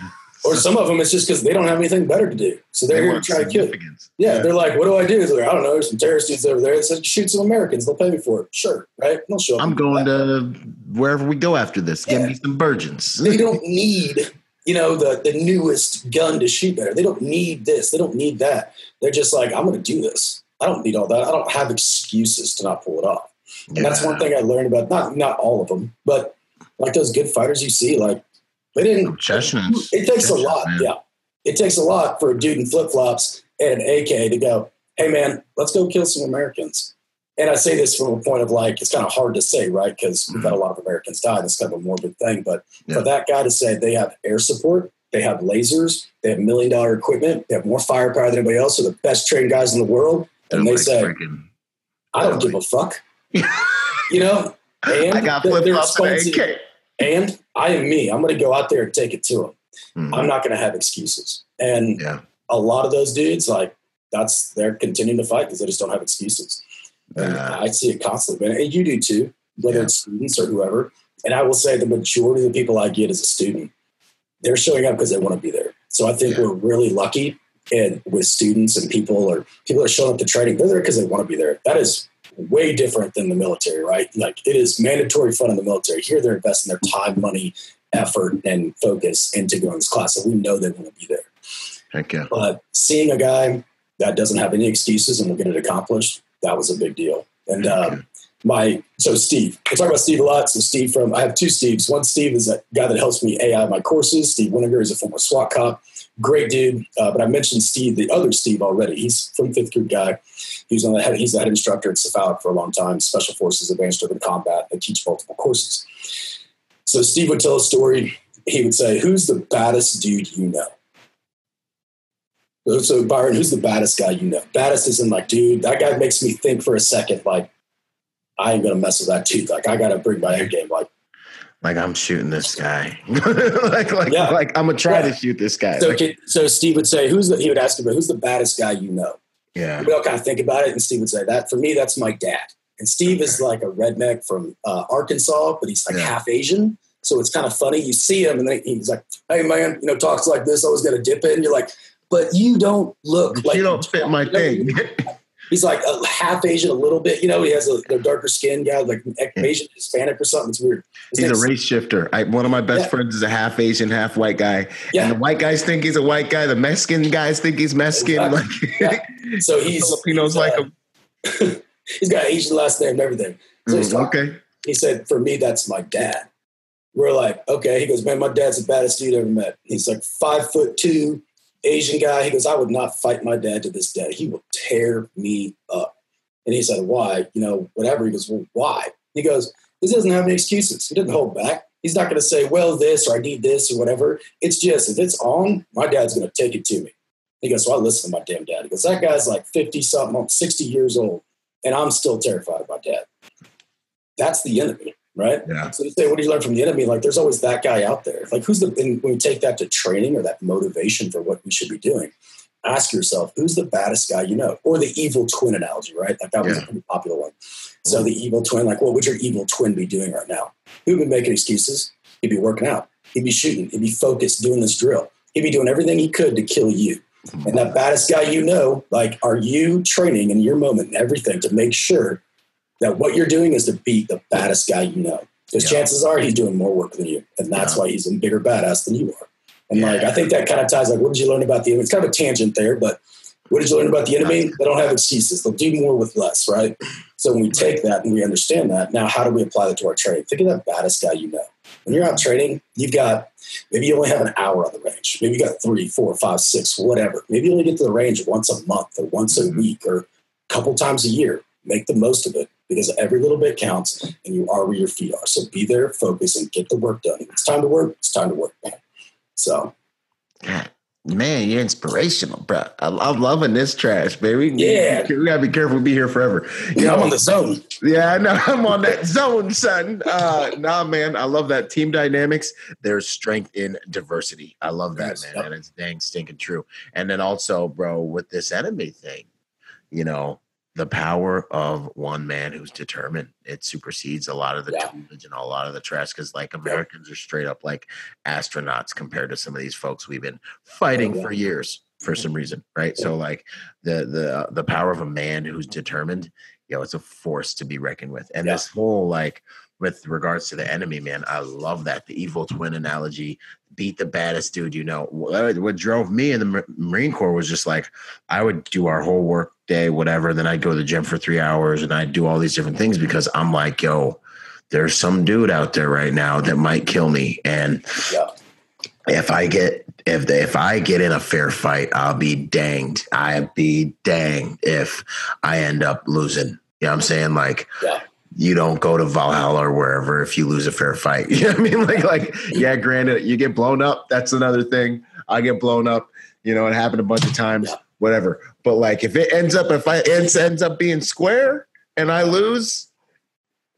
or some of them, it's just because they don't have anything better to do, so they're They here to try to kill. Significance. Yeah, they're like, "What do I do?" Like, "I don't know. There's some terrorist dudes over there." It says, "Shoot some Americans. They'll pay me for it." Sure, right? They'll show up. I'm going to wherever we go after this. Give me some virgins. They don't need, you know, the the newest gun to shoot better. They don't need this. They don't need that. They're just like, "I'm going to do this." I don't need all that. I don't have excuses to not pull it off. And that's one thing I learned about not not all of them, but like those good fighters you see, like they didn't. Oh, Chestnuts. It takes a lot, man. yeah. It takes a lot for a dude in flip flops and an AK to go, "Hey man, let's go kill some Americans." And I say this from a point of like, it's kind of hard to say, right? Because we've had a mm-hmm. lot of Americans die. That's kind of a morbid thing. But Yeah. for that guy to say they have air support, they have lasers, they have million dollar equipment, they have more firepower than anybody else, they're the best trained guys in the world, and they say, freaking I don't give a fuck. [LAUGHS] you know, and I got they're- flip flops and. And I am me. I'm going to go out there and take it to them. Mhm. I'm not going to have excuses. And Yeah. a lot of those dudes, like, that's they're continuing to fight because they just don't have excuses. Yeah. I see it constantly, man. And you do too, whether Yeah. it's students or whoever. And I will say the majority of the people I get as a student, they're showing up because they want to be there. So I think Yeah. we're really lucky and with students and people or people that are showing up to training, they're there because they want to be there. That is way different than the military, right? Like it is mandatory fun in the military. Here they're investing their time, money, effort, and focus into going to this class. So we know they want to be there. Heck yeah. But seeing a guy that doesn't have any excuses and will get it accomplished, that was a big deal. And um, my so Steve, I talk about Steve a lot. So Steve from I have two Steves. One Steve is a guy that helps me AI my courses. Steve Winiger is a former SWAT cop, great dude. Uh, but I mentioned Steve, the other Steve already. He's from fifth group guy. He's on the head. He's the head instructor at SFAUC for a long time. Special Forces, Advanced Urban Combat. They teach multiple courses. So Steve would tell a story. He would say, "Who's the baddest dude you know?" So Byron, who's the baddest guy you know? Baddest isn't like, dude, that guy makes me think for a second, like, I ain't gonna mess with that dude. Like, I gotta bring my A game. Like, Like I'm shooting this guy. [LAUGHS] like like Yeah. like I'm gonna try Yeah. to shoot this guy. so, Like, can- so Steve would say, who's the? He would ask him, who's the baddest guy you know? yeah. We all kind of think about it, and Steve would say, that for me, that's my dad. And Steve is like a redneck from uh, Arkansas, but he's like Yeah. half Asian. So it's kind of funny. You see him, and then he's like, "Hey, man, you know, talks like this. I was gonna dip it." And you're like, "But you don't look like you don't fit my you know, [LAUGHS] thing. [LAUGHS] he's like a half Asian, a little bit. You know, he has a, a darker skin guy, like Asian, Hispanic or something. It's weird. His He's a race shifter. I, one of my best Yeah. friends is a half Asian, half white guy. Yeah. And the white guys think he's a white guy. The Mexican guys think he's Mexican. Exactly. Like [LAUGHS] So [LAUGHS] he's Filipinos he's, like uh, him. [LAUGHS] he's got Asian last name and everything. So he's Mm, talking. okay. He said, "For me, that's my dad." We're like, "Okay." He goes, "Man, my dad's the baddest dude I've ever met." He's like five foot two, Asian guy. He goes, "I would not fight my dad to this day. He will tear me up." And he said, "Why? You know, whatever." He goes, "Well, why?" He goes, "He doesn't have any excuses. He doesn't hold back. He's not going to say, well, this or I need this or whatever. It's just if it's on, my dad's going to take it to me." He goes, "So I listen to my damn dad." He goes, "That guy's like fifty something, sixty years old, and I'm still terrified of my dad." That's the enemy, right? Yeah. So you say, what do you learn from the enemy? Like, there's always that guy out there. Like, who's the, and when we take that to training or that motivation for what we should be doing, ask yourself, who's the baddest guy you know? Or the evil twin analogy, right? Like, that was Yeah. a pretty popular one. So the evil twin, like, what would your evil twin be doing right now? He would be making excuses. He'd be working out. He'd be shooting. He'd be focused doing this drill. He'd be doing everything he could to kill you. And that baddest guy you know, like, are you training in your moment and everything to make sure that what you're doing is to beat the baddest guy you know? Because Yeah. chances are he's doing more work than you, and that's Yeah. why he's a bigger badass than you are. And like, I think that kind of ties like, what did you learn about the enemy? It's kind of a tangent there, but what did you learn about the enemy? They don't have excuses. They'll do more with less, right? So when we take that and we understand that, now how do we apply that to our training? Think of that baddest guy you know. When you're out training, you've got maybe you only have an hour on the range. Maybe you got three, four, five, six, whatever. Maybe you only get to the range once a month or once a Mhm. week or a couple times a year. Make the most of it because every little bit counts and you are where your feet are. So be there, focus, and get the work done. If it's time to work, it's time to work. Man. So man, you're inspirational, bro. I, I'm loving this trash, baby. Yeah. we gotta be careful. We'll be here forever. you know, I'm on the zone. Yeah, I know. [LAUGHS] I'm on that zone, son. Uh, nah, man, I love that team dynamics. There's strength in diversity. I love that, man. yep. And it's dang stinking true. And then also, bro, with this enemy thing, you know, the power of one man who's determined. It supersedes a lot of the Yeah. and a lot of the trash because, like, Americans are straight up like astronauts compared to some of these folks we've been oh, fighting yeah. for years for some reason, right? So, like, the the the power of a man who's determined you know, it's a force to be reckoned with. And Yeah. this whole like with regards to the enemy, man, I love that the evil twin analogy. Beat the baddest dude, you know. What, uh, what drove me in the Marine Corps was just like I would do our whole work day, whatever. Then I'd go to the gym for three hours, and I'd do all these different things because I'm like, yo, there's some dude out there right now that might kill me, and Yeah. if I get if they, if I get in a fair fight, I'll be danged. I'd be danged if I end up losing. You know what I'm saying? Like Yeah. You don't go to Valhalla or wherever if you lose a fair fight. [LAUGHS] You know what I mean? Like like yeah, granted, you get blown up. That's another thing. I get blown up. You know, it happened a bunch of times. Yeah. Whatever. But like if it ends up if I ends ends up being square and I lose,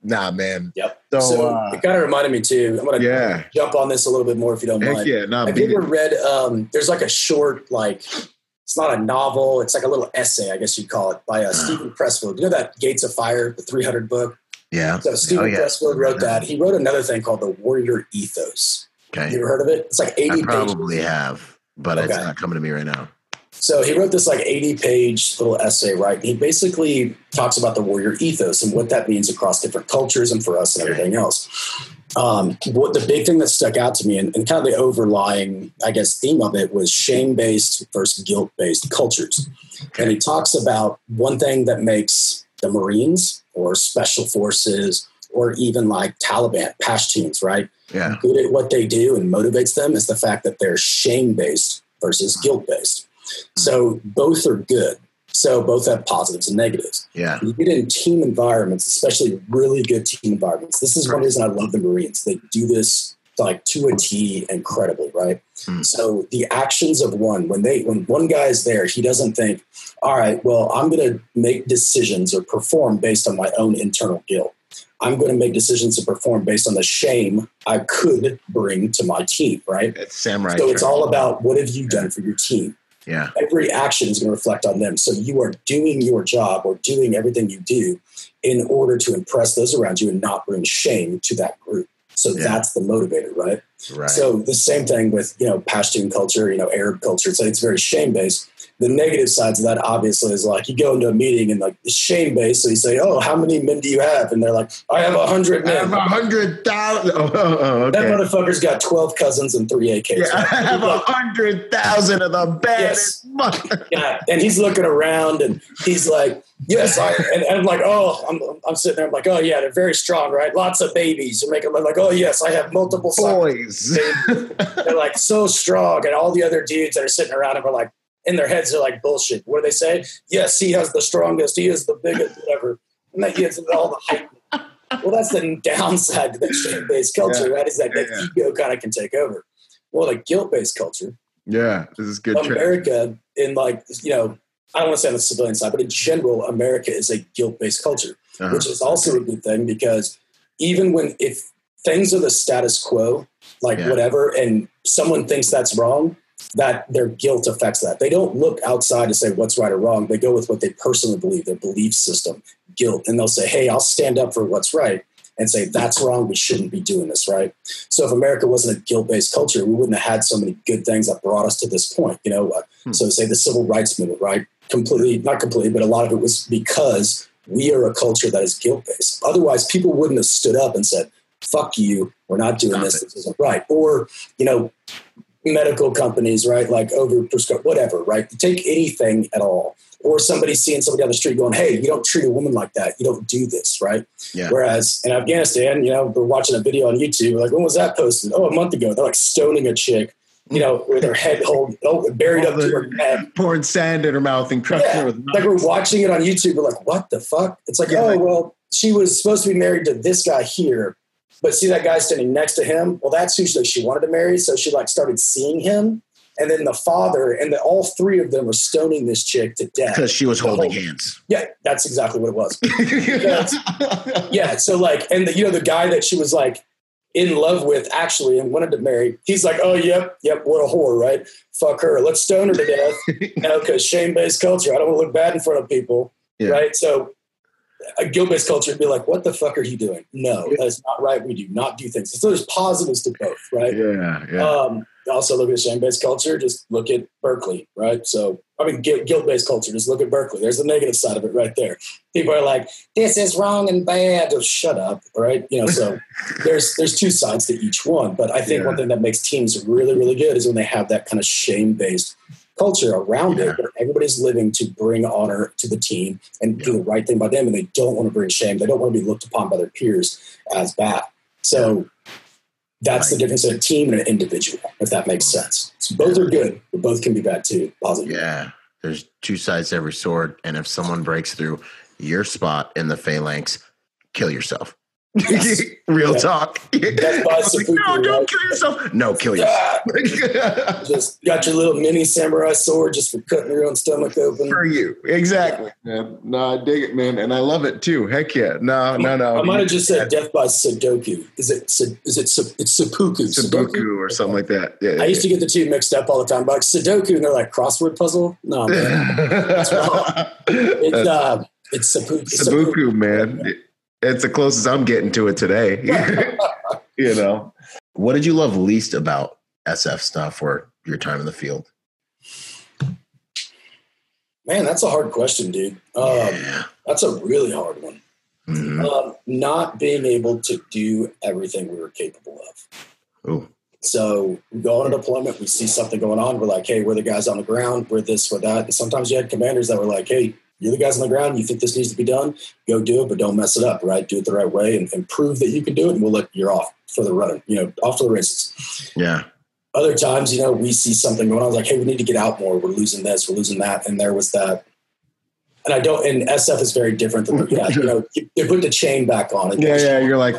nah, man. Yep. So, So, uh, it kind of reminded me too. I'm gonna yeah, jump on this a little bit more if you don't heck mind. yeah, nah, Have you ever read? Um, there's like a short, like it's not a novel. It's like a little essay, I guess you'd call it, by uh, [SIGHS] Stephen Pressfield. You know that Gates of Fire, the 300 book. Yeah. So Stephen Oh, yeah. Pressfield wrote that. He wrote another thing called the Warrior Ethos. Okay. You Okay, ever heard of it? It's like 80 I pages. probably have, but it's not coming to me right now. So he wrote this like 80 page little essay, right? He basically talks about the warrior ethos and what that means across different cultures and for us and everything else. Um, what the big thing that stuck out to me and, and kind of the overlying, I guess, theme of it was shame based versus guilt based cultures. And he talks about one thing that makes the Marines or special forces or even like Taliban, Pashtuns, right? Yeah, good at what they do and motivates them is the fact that they're shame based versus guilt based. Hmm. So both are good. So both have positives and negatives. yeah, You get in team environments, especially really good team environments. This is one reason I love the Marines. They do this like to a T incredibly, right? Hmm. So the actions of one, when they when one guy is there, he doesn't think, all right, well, I'm gonna make decisions or perform based on my own internal guilt. I'm going to make decisions to perform based on the shame I could bring to my team, right? it's samurai. So it's all about what have you done for your team? yeah, every action is going to reflect on them. So you are doing your job or doing everything you do in order to impress those around you and not bring shame to that group. So Yeah. that's the motivator, right? right. So the same thing with you know Pashtun culture, you know Arab culture. So it's very shame based. The negative sides of that obviously is like you go into a meeting and like it's shame based. So you say, "Oh, how many men do you have?" And they're like, "I have a hundred I have men." a hundred thousand. Oh, oh, oh, That motherfucker's got twelve cousins and three AKs. Yeah, [LAUGHS] I have a hundred thousand of the baddest. mother- Yeah, and he's looking around and he's like, "Yes, I." And, and I'm like, "Oh, I'm, I'm sitting there. I'm like, oh yeah, they're very strong, right? Lots of babies. You make them like, oh yes, I have multiple sons. Boys. They're like so strong, and all the other dudes that are sitting around him are like, in their heads, they're like, bullshit. What do they say? Yes, he has the strongest. He is the biggest, whatever. And that gives it all the hype. Well, that's the downside to that shame-based culture, right? Is that Yeah, that ego kind of can take over. Well, the guilt-based culture, yeah, this is good. America, in like you know, I don't want to say on the civilian side, but in general, America is a guilt-based culture, Uh-huh. which is also a good thing because even when if things are the status quo, like Yeah. whatever, and someone thinks that's wrong, that their guilt affects that. They don't look outside to say what's right or wrong. They go with what they personally believe, their belief system, guilt, and they'll say, "Hey, I'll stand up for what's right." And say that's wrong. We shouldn't be doing this, right? So if America wasn't a guilt-based culture, we wouldn't have had so many good things that brought us to this point. You know, uh, Hmm. so say the civil rights movement, right? Completely, not completely, but a lot of it was because we are a culture that is guilt-based. Otherwise, people wouldn't have stood up and said, "Fuck you, we're not doing Stop this. it. This isn't right." Or you know, medical companies, right? Like over prescribe, whatever, right? Take anything at all. Or somebody seeing somebody down the street going, hey, you don't treat a woman like that. You don't do this, right? Yeah. Whereas in Afghanistan, you know, we're watching a video on YouTube, like, when was that posted? Oh, a month ago. They're like stoning a chick, you know, with her head hold, oh, buried up to her neck. [LAUGHS] Pouring sand in her mouth and crushing Yeah, her with like we're watching it on YouTube. We're like, what the fuck? It's like, Yeah, oh, like- well, she was supposed to be married to this guy here, but see that guy standing next to him? Well, that's who she, wanted to marry. So she like started seeing him. And then the father and the, all three of them were stoning this chick to death. because she was holding whole- hands. Yeah, that's exactly what it was. [LAUGHS] Yeah. So like, and the, you know, the guy that she was like in love with actually and wanted to marry, he's like, oh, yep, yep, what a whore, right? Fuck her. Let's stone her to death. [LAUGHS] you know, because shame based culture. I don't want to look bad in front of people. Yeah. Right. So a guilt based culture would be like, what the fuck are you doing? No, that is not right. We do not do things. So there's positives to both, right? yeah, yeah. Um, also look at shame based culture. Just look at Berkeley, right? So, I mean, guilt based culture. Just look at Berkeley. There's the negative side of it right there. People are like, "This is wrong and bad." Oh, shut up, right? You know. So [LAUGHS] there's there's two sides to each one. But I think Yeah. one thing that makes teams really really good is when they have that kind of shame based culture around Yeah. it, where everybody's living to bring honor to the team and do the right thing by them, and they don't want to bring shame. They don't want to be looked upon by their peers as bad. So that's the difference of a team and an individual, if that makes sense. So both are good, but both can be bad too. Positive. Yeah, there's two sides to every sword, and if someone breaks through your spot in the phalanx, kill yourself. [LAUGHS] Real Yeah. talk. [LAUGHS] That's by Like, [LAUGHS] no, don't right? kill yourself. No, kill yourself. just got your little mini samurai sword just for cutting your own stomach open. For you. Exactly. Man. No, I dig it, man. And I love it too. Heck yeah. No, no, no. I might have just said death by Sudoku. Is it? Su- Is it? It's seppuku. Sudoku or something like that. Yeah. I used to get the two mixed up all the time. But like Sudoku, and they're like crossword puzzle. No, man. wrong. it's uh, it's seppuku. Sabuku, man. It's the closest I'm getting to it today. [LAUGHS] you know. What did you love least about SF stuff or your time in the field? Man, that's a hard question, dude. Um, yeah. That's a really hard one. Mhm. Um, not being able to do everything we were capable of. Ooh. So we go on a deployment, we see something going on. We're like, hey, we're the guys on the ground. We're this, we're that. And sometimes you had commanders that were like, hey, you're the guys on the ground. You think this needs to be done? Go do it, but don't mess it up, right? Do it the right way and, and prove that you can do it. And we'll let you're off for the running, you know, off to the races. Yeah. Other times, you know, we see something going on, like, hey, we need to get out more. We're losing this, we're losing that. And there was that. And I don't, and SF is very different than, yeah, you know, you put the chain back on. Yeah, yeah. You're like,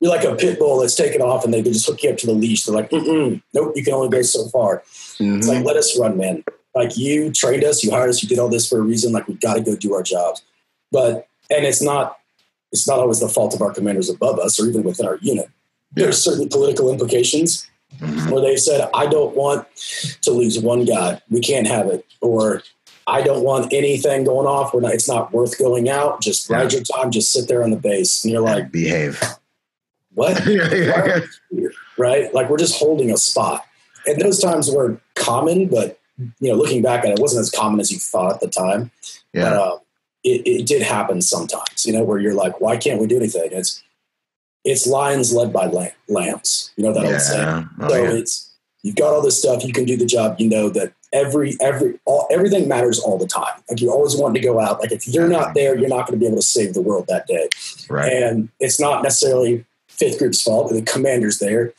You're like a pit bull that's taken off and they can just hook you up to the leash. They're like, Mm-mm, nope, you can only go so far. It's mhm. like, let us run, man. Like you trained us, you hired us, you did all this for a reason. Like we got to go do our jobs. But and it's not it's not always the fault of our commanders above us or even within our unit. There's certain political implications Mhm. where they've said, I don't want to lose one guy. We can't have it. Or I don't want anything going off. We're not, it's not worth going out. Just ride your time. Just sit there on the base. And you're like, behave. what? [LAUGHS] yeah, yeah, yeah. right? Like we're just holding a spot. And those times were common, but you know, looking back at it, it wasn't as common as you thought at the time. But Yeah. uh, it, it did happen sometimes, you know, where you're like, why can't we do anything? It's it's lions led by lamb, lambs. You know that old saying. Oh, so yeah. it's you've got all this stuff, you can do the job. You know that every every all, everything matters all the time. Like you always want to go out. Like if you're not there, you're not going to be able to save the world that day. Right. And it's not necessarily fifth group's fault. The commander's there.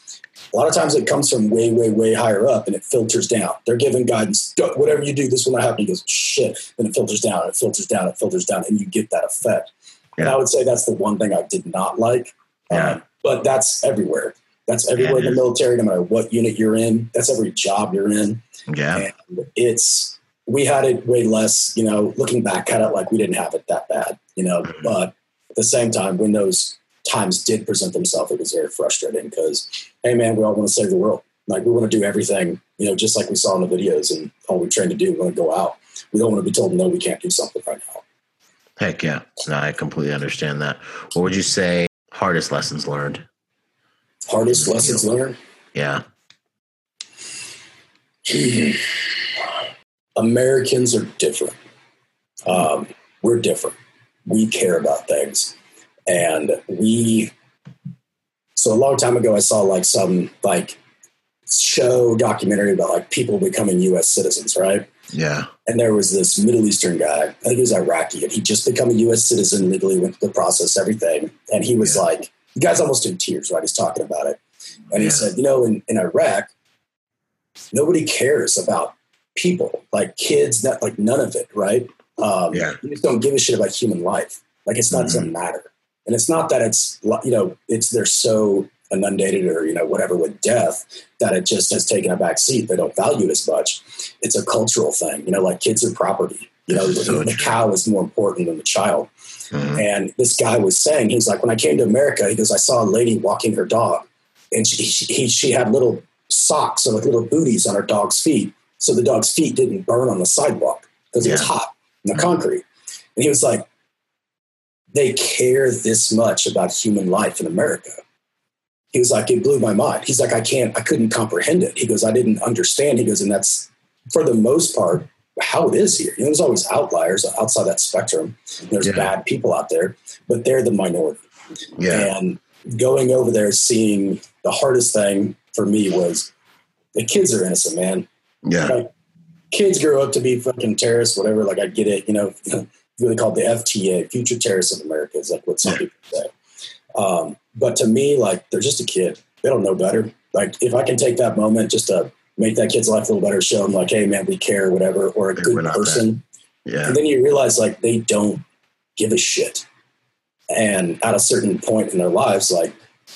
A lot of times it comes from way, way, way higher up and it filters down. They're giving guidance. "Don't- Whatever you do, this will not happen. He goes, shit. Then it filters down, and it filters down, it filters down, and you get that effect. And I would say that's the one thing I did not like. Yeah. Um, but that's everywhere. That's everywhere Yeah, in the military, no matter what unit you're in. That's every job you're in. Yeah. And it's we had it way less, you know, looking back at it like we didn't have it that bad, you know. Mhm. But at the same time, when those times did present themselves, it was very frustrating because, hey man, we all want to save the world. Like we want to do everything, you know, just like we saw in the videos and all we trained to do, we want to go out. We don't want to be told no, we can't do something right now. Heck yeah. No, I completely understand that. What would you say hardest lessons learned? Hardest lessons learned. Yeah. [SIGHS] Americans are different. Um, we're different. We care about things, and we. So a long time ago, I saw like some like show documentary about like people becoming U.S. citizens, right? Yeah. And there was this Middle Eastern guy. I think he was Iraqi, and he just become a U.S. citizen legally, went through the process, everything. And he was Yeah. like, the guy's almost in tears, right? He's talking about it, and he said, you know, in, in Iraq, nobody cares about people, like kids, not like none of it, right? Um, Yeah. You just don't give a shit about human life. Like it's not Mhm. doesn't matter, and it's not that it's you know it's they're so inundated or you know whatever with death that it just has taken a back seat. They don't value it as much. It's a cultural thing, you know, like kids are property. You know, [LAUGHS] so the, the cow is more important than the child. Mhm. And this guy was saying, he's like, when I came to America, he goes, I saw a lady walking her dog, and she she, he, she had little socks or like little booties on her dog's feet, so the dog's feet didn't burn on the sidewalk because it was hot in the concrete. And he was like, they care this much about human life in America. He was like, it blew my mind. He's like, I can't, I couldn't comprehend it. He goes, I didn't understand. He goes, and that's for the most part how it is here. You know, there's always outliers outside that spectrum. There's Yeah. bad people out there, but they're the minority. Yeah. And going over there, seeing the hardest thing for me was the kids are innocent, man. Yeah. Like, kids grow up to be fucking terrorists, whatever. Like, I get it. You know, [LAUGHS] really called the FTA, Future Terrorists of America, is like what some people say. Um, but to me, like, they're just a kid. They don't know better. Like, if I can take that moment just to make that kid's life a little better, show them, like, hey, man, we care, whatever, or a good person. Yeah. And then you realize, like, they don't give a shit. And at a certain point in their lives, like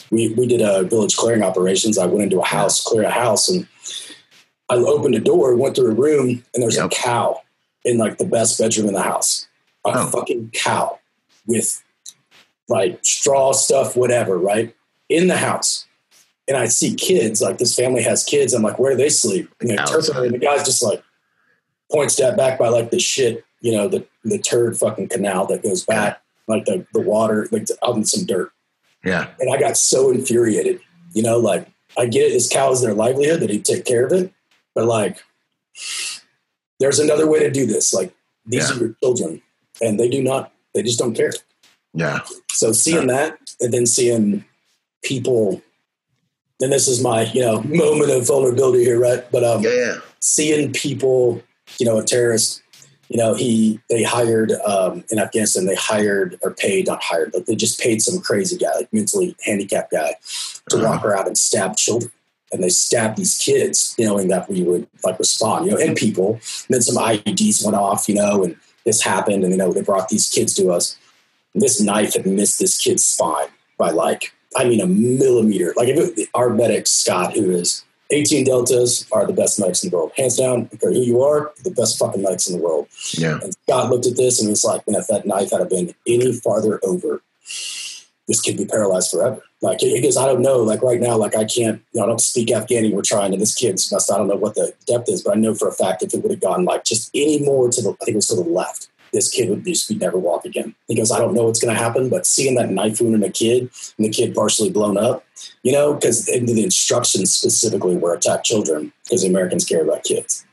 we, we did a village clearing operations. I went into a house, clear a house, and I opened a door, went through a room, and there's Yep. a cow in like the best bedroom in the house. A Oh. fucking cow with like straw stuff, whatever, right? In the house. And I see kids, like this family has kids. I'm like, where do they sleep? And they turn to me, Outside. and the guy's just like points that back by like the shit, you know, the the turd fucking canal that goes back, like the the water, like out in some dirt. Yeah. And I got so infuriated, you know, like I get it, this cow is their livelihood that he'd take care of it, but like there's another way to do this. Like these Yeah. are your children, and they do not, they just don't care. Yeah. So seeing that, and then seeing people, and this is my you know moment of vulnerability here, right? But um, Yeah. Yeah. seeing people, you know, a terrorist, you know, he they hired um, in Afghanistan, they hired or paid, not hired, but they just paid some crazy guy, like mentally handicapped guy, to Uh-huh. walk around and stab children. And they stabbed these kids, knowing that we would like respond, you know, and people. And then some IEDs went off, you know, and this happened, and you know, they brought these kids to us. This knife had missed this kid's spine by like, I mean, a millimeter. Like if it, our medic Scott, who is 18 deltas are the best medics in the world. Hands down, no who you are, the best fucking medics in the world. Yeah. And Scott looked at this and was like, man, if that knife had been any farther over, this kid be paralyzed forever. Like, because I don't know. Like, right now, like, I can't, you know, I don't speak Afghani. We're trying, and this kid's must, I don't know what the depth is, but I know for a fact if it would have gone, like, just any more to the, I think it was to the left, this kid would just be never walk again. He goes, I don't know what's going to happen, but seeing that knife wound in a kid and the kid partially blown up, you know, because the instructions specifically were attack children because the Americans care about kids.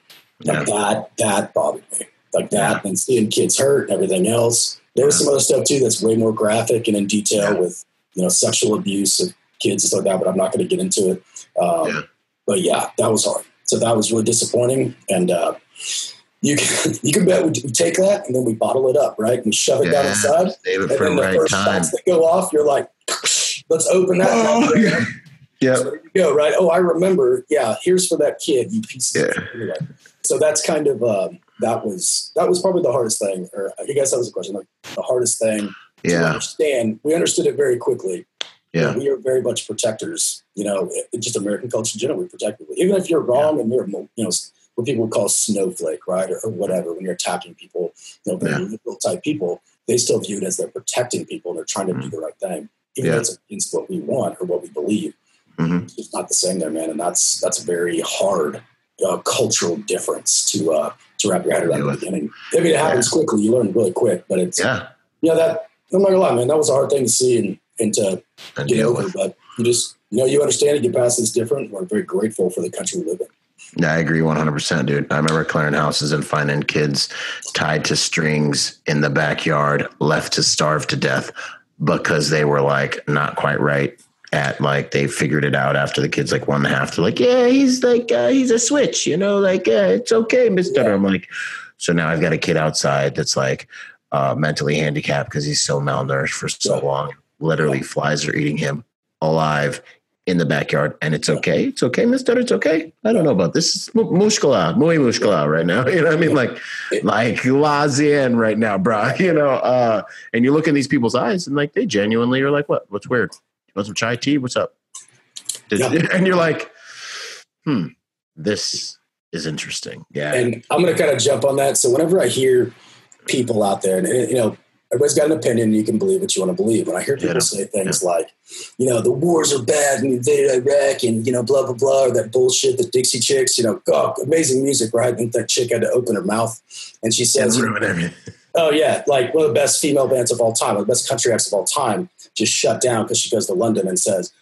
Like that, that bothered me. Like that, and seeing kids hurt and everything else. There was some other stuff too that's way more graphic and in detail Yeah. with you know sexual abuse of kids and stuff like that. But I'm not going to get into it. Um, Yeah. But yeah, that was hard. So that was really disappointing. And uh, you can [LAUGHS] you can bet we, we take that and then we bottle it up, right? And shove it down Yeah. inside. Save it And for then the right first time. shots that go off, you're like, [SNIFFS] let's open that. Oh, yeah. so you go, right? Oh, I remember. Yeah, here's for that kid. You piece. of Yeah. So that's kind of um, that was that was probably the hardest thing. Or I guess that was a question. Like the hardest thing to Yeah. understand. We understood it very quickly. Yeah. we are very much protectors. You know, just American culture in general. We protect people, even if you're wrong and you're you know what people would call snowflake, right, or, or whatever. When you're attacking people, you know, very Yeah. liberal type people, they still view it as they're protecting people and they're trying to do the right thing, even Yeah. though it's against what we want or what we believe Mhm. it's not the same there, man. And that's that's very hard uh, cultural difference to uh, to wrap your head around in the beginning. I mean, it happens quickly. You learn really quick, but it's Yeah. you know that I'm not gonna lie, man. That was a hard thing to see and, and to And get over. with. But you just you know you understand it. Get past it's different. We're very grateful for the country we live in. Yeah, I agree 100%, dude. I remember clearing houses and finding kids tied to strings in the backyard, left to starve to death because they were like not quite right at like they figured it out after the kids like one and a half. They're like, yeah, he's like uh, he's a switch, you know, like uh, it's okay, Mister. Yeah. I'm like, so now I've got a kid outside that's like uh, mentally handicapped because he's so malnourished for so long. Literally, flies are eating him alive in the backyard, and it's okay. It's okay, Mister. It's okay. I don't know about this. It's mushkala, muy mushkala right now. [LAUGHS] You know what I mean? Like, like Lazian right now, bro. [LAUGHS] You know, uh, and you look in these people's eyes, and like they genuinely are like, "What? What's weird? Want some chai tea? What's up?" Yeah. [LAUGHS] And you're like, "Hmm, this is interesting." Yeah, And I'm going to kind of jump on that. So whenever I hear people out there, and you know, everybody's got an opinion. You can believe what you want to believe. When I hear people Yeah. say things like, you know, the wars are bad and invaded Iraq, and you know, blah blah blah, or that bullshit, the Dixie Chicks, you know, oh, amazing music, right? And that chick had to open her mouth, and she says, It's ruined everything. "Oh yeah, like one of the best female bands of all time, one of the best country acts of all time, just shut down because she goes to London and says,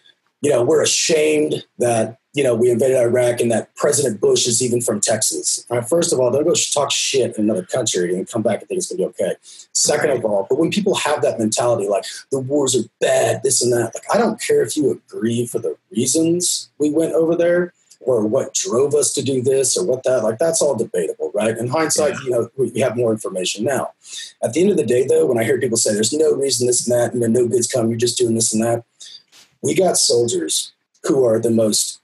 you know, we're ashamed that you know we invaded Iraq and that President Bush is even from Texas. Right, first of all, don't go talk shit in another country and come back and think it's going to be okay. Second of all, but when people have that mentality, like the wars are bad, this and that, like I don't care if you agree for the reasons we went over there or what drove us to do this or what that like that's all debatable right? In hindsight you know we have more information now. At the end of the day though when i hear people say there's no reason this and that and no goods come you're just doing this and that we got soldiers who are the most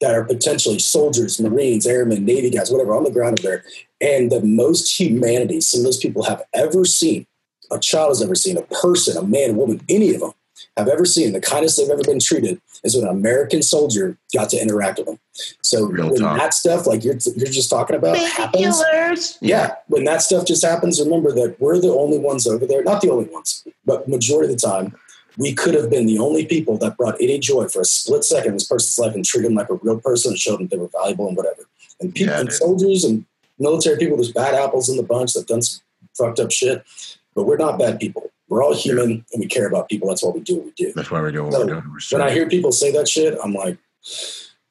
that are potentially soldiers marines airmen navy guys whatever on the ground over there and the most humanity some of those people have ever seen a child has ever seen, a person, a man, a woman, any of them have ever seen, the kindest they've ever been treated is when an American soldier got to interact with them. So Real when talk. that stuff, like you're you're just talking about, happens. Yeah, when that stuff just happens, remember that we're the only ones over there. Not the only ones, but majority of the time, we could have been the only people that brought any joy for a split second in this person's life and treated them like a real person and showed them they were valuable and whatever. And people, Yeah, and soldiers and military people, there's bad apples in the bunch that done some fucked up shit, but we're not bad people. We're all human and we care about people. That's why we do what we do. That's why we're doing So, what we're When I hear people say that shit, I'm like,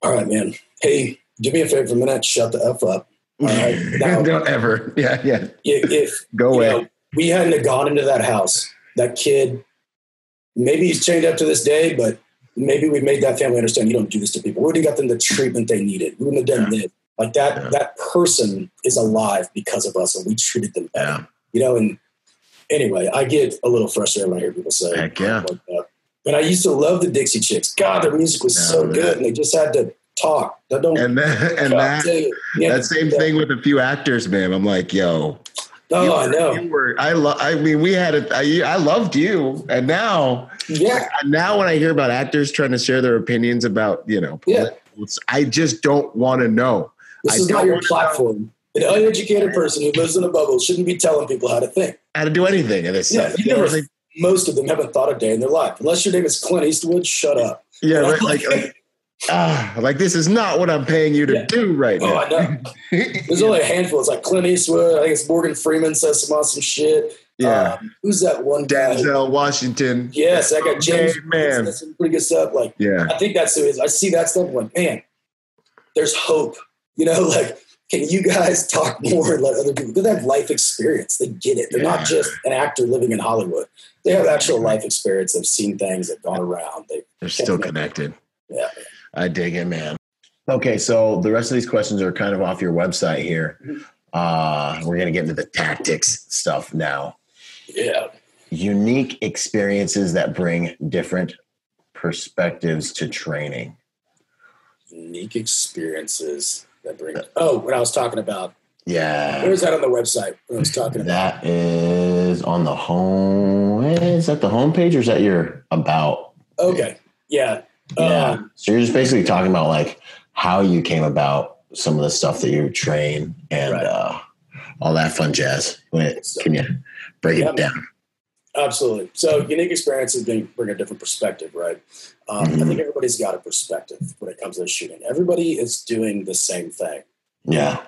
all right, man. Hey, do me a favor for a minute. Shut the F up. All right. [LAUGHS] Now, [LAUGHS] Don't ever. Yeah, yeah. if, Go you away. know, we hadn't gone into that house, that kid, maybe he's chained up to this day, but maybe we made that family understand you don't do this to people. We wouldn't have got them the treatment they needed. We wouldn't have done this. Like that, Yeah. that person is alive because of us and we treated them better. Yeah. You know, and anyway, I get a little frustrated when I hear people say Heck yeah. like. But I used to love the Dixie Chicks. God, their music was No, so man. good, and they just had to talk. Don't. And that, [LAUGHS] and that, that same thing with a few actors, man. I'm like, yo, Oh, you I know. You were, I love. I mean, we had it. I, I loved you, and now, Yeah, now when I hear about actors trying to share their opinions about, you know, Yeah. I just don't want to know. this I is not your platform. An uneducated person who lives in a bubble shouldn't be telling people how to think. how to do anything in this. Yeah, stuff. you never, most of them haven't thought a day in their life. Unless your name is Clint Eastwood, shut up. yeah, right, like, like, ah, like this is not what I'm paying you to Yeah. do right now. Oh, now. I know. There's only a handful. It's like Clint Eastwood. I think it's Morgan Freeman says some awesome shit. yeah, Um, who's that one guy? Denzel Washington. Yes, I got James. Okay, man. That's some pretty good stuff. Like Yeah, I think that's who it is. I see that stuff. I'm like, man, there's hope. You know, [LAUGHS] like, can you guys [LAUGHS] talk more and let other people? Because they have life experience. They get it. They're Yeah. not just an actor living in Hollywood. They have actual life experience. They've seen things. They've gone around. They, they're still connected. yeah. I dig it, man. Okay, so the rest of these questions are kind of off your website here. Uh, we're going to get into the tactics stuff now. Yeah. Unique experiences that bring different perspectives to training. Unique experiences that bring. Oh, when I was talking about, Yeah. where is that on the website? When I was talking about. That is on the home. Is that the homepage or is that your about? Okay. Yeah. Yeah. Um, so you're just basically talking about like how you came about some of the stuff that you train and Right. uh, all that fun jazz. Can you break Yeah. it down? Absolutely. So unique experiences bring, bring a different perspective, right? Um, I Mhm. think everybody's got a perspective when it comes to shooting. Everybody is doing the same thing. Yeah.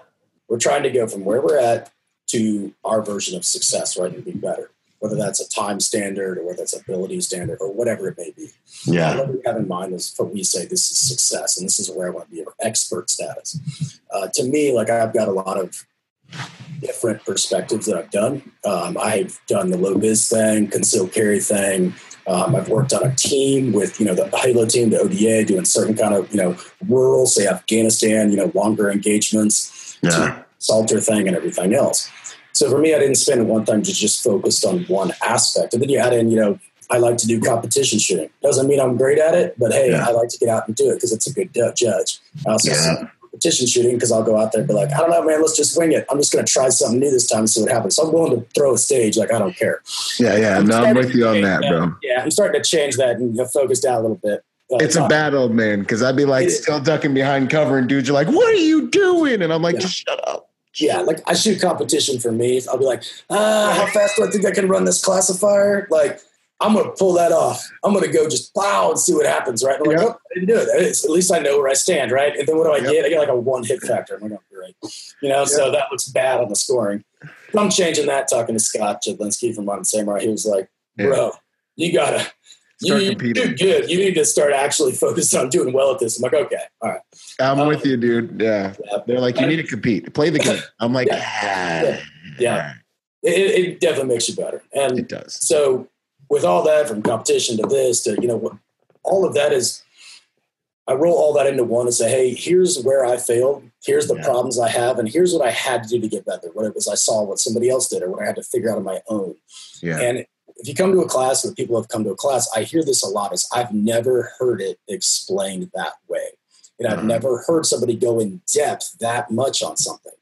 We're trying to go from where we're at to our version of success, right? And be better. Whether that's a time standard or whether that's ability standard or whatever it may be. Yeah. What we have in mind is what we say this is success and this is where I want to be, or expert status. Uh, to me, like I've got a lot of different perspectives that I've done. Um, I've done the low vis thing, concealed carry thing. Um, I've worked on a team with, you know, the HALO team, the ODA, doing certain kind of, you know, rural, say Afghanistan, you know, longer engagements, Yeah. Salter thing and everything else. So for me, I didn't spend one time just just focused on one aspect. And then you add in, you know, I like to do competition shooting. Doesn't mean I'm great at it, but hey, Yeah. I like to get out and do it because it's a good judge. I also Yeah. Competition shooting because I'll go out there and be like, I don't know, man, let's just wing it. I'm just going to try something new this time and see what happens. So I'm willing to throw a stage. Like, I don't care. Yeah, yeah. I'm No, I'm with you on to that, bro. Yeah, I'm starting to change that and focus down a little bit. Uh, It's a bad old man, because I'd be like still ducking behind cover, and dudes are like, "What are you doing?" And I'm like, Yeah. "Just shut up." Yeah, like I shoot competition for me. I'll be like, ah, how fast do I think I can run this classifier? Like, I'm gonna pull that off. I'm gonna go just wow and see what happens, right? And I'm like, Yep. oh, I didn't do it. That is- At least I know where I stand, right? And then what do I Yep. get? I get like a one hit factor. I'm like, oh, great. You know, so that looks bad on the scoring. But I'm changing that. Talking to Scott Jedlinski from Modern Samurai, he was like, Yeah. bro, you gotta. You, Start you competing. do good. You need to start actually [LAUGHS] focusing on doing well at this. I'm like, okay, all right. I'm Um, with you, dude. Yeah, Yeah. they're like, "You need to compete, play the game." [LAUGHS] I'm like, Yeah. "Ah, Yeah. It, it it definitely makes you better. And it does." so with all that from competition to this to you know all of that is i roll all that into one and say hey here's where i failed here's the Yeah. problems i have and here's what i had to do to get better what it was i saw what somebody else did or what i had to figure out on my own Yeah, and if you come to a class or people have come to a class i hear this a lot is i've never heard it explained that way and i've Uh-huh. never heard somebody go in depth that much on something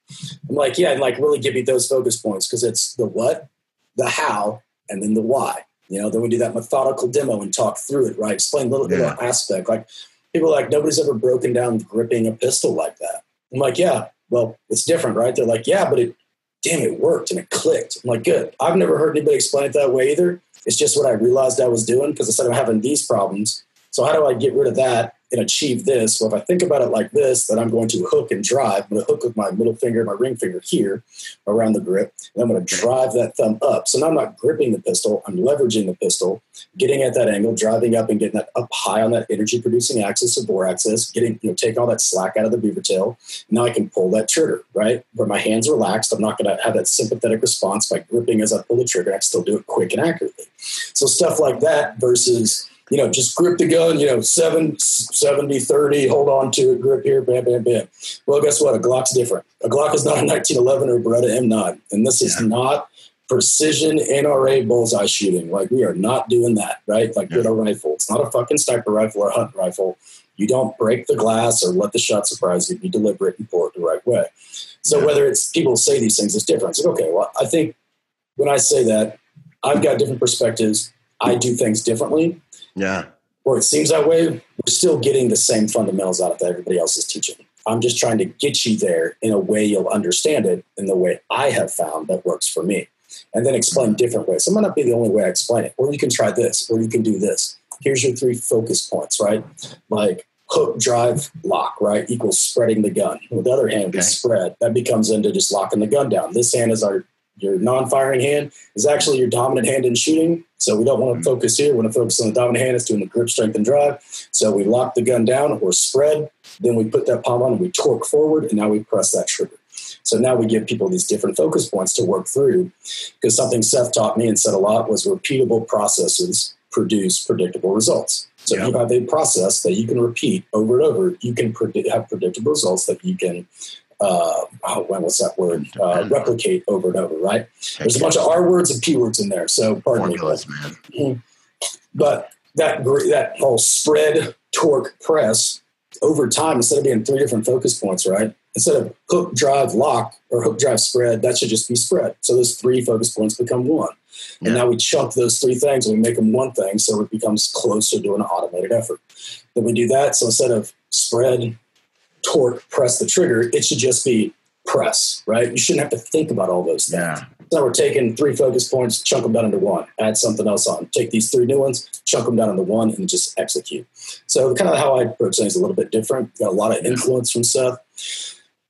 i'm like yeah and like really give me those focus points because it's the what the how and then the why. You know, then we do that methodical demo and talk through it, right? Explain a little little aspect. Like people are like nobody's ever broken down gripping a pistol like that. I'm like, yeah, well, it's different, right? They're like, yeah, but it damn, it worked and it clicked. I'm like, good. I've never heard anybody explain it that way either. It's just what I realized I was doing because instead of having these problems, so how do I get rid of that and achieve this? Well, if I think about it like this, then I'm going to hook and drive. I'm going to hook with my middle finger, my ring finger here around the grip, and I'm going to drive that thumb up. So now I'm not gripping the pistol, I'm leveraging the pistol, getting at that angle, driving up and getting that up high on that energy producing axis or bore axis, getting, you know, take all that slack out of the beaver tail. Now I can pull that trigger, right? Where my hands relaxed. I'm not going to have that sympathetic response by gripping as I pull the trigger. I can still do it quick and accurately. So stuff like that versus you know, just grip the gun, you know, 7, 70, 30, hold on to it, grip here, bam, bam, bam. Well, guess what? A Glock's different. A Glock is not a 1911 or a Beretta M9. And this is yeah. not precision NRA bullseye shooting. Like, we are not doing that, right? Like, yeah. with a rifle. It's not a fucking sniper rifle or hunt rifle. You don't break the glass or let the shot surprise you. You deliberate and pull it the right way. So, yeah. whether it's people say these things, it's different. It's like, okay, well, I think when I say that, I've got different perspectives. I do things differently yeah. Or it seems that way. We're still getting the same fundamentals out of that everybody else is teaching. I'm just trying to get you there in a way you'll understand it in the way I have found that works for me. And then explain different ways. It might not be the only way I explain it. Or you can try this, or you can do this. Here's your three focus points, right? Like hook, drive, lock, right? Equals spreading the gun. With the other hand, okay. spread. That becomes into just locking the gun down. This hand is our your non-firing hand is actually your dominant hand in shooting. So we don't want to mm-hmm. focus here. We want to focus on the dominant hand. It's doing the grip, strength, and drive. So we lock the gun down or spread. Then we put that palm on and we torque forward, and now we press that trigger. So now we give people these different focus points to work through. Because something Seth taught me and said a lot was repeatable processes produce predictable results. So if you have a process that you can repeat over and over, you can predict, have predictable results that you can uh, oh, when was that word? Uh, replicate over and over, right? There's a bunch of R words and P words in there. So pardon Formulas, me. Man. Mm-hmm. But that that whole spread torque press over time, instead of being three different focus points, right? Instead of hook, drive, lock, or hook, drive, spread, that should just be spread. So those three focus points become one. And yeah. now we chunk those three things and we make them one thing so it becomes closer to an automated effort. Then we do that. So instead of spread, torque, press the trigger, it should just be press, right? You shouldn't have to think about all those things. Yeah. So we're taking three focus points, chunk them down into one, add something else on. Take these three new ones, chunk them down into one, and just execute. So kind of how I approach things is a little bit different. Got a lot of influence from Seth.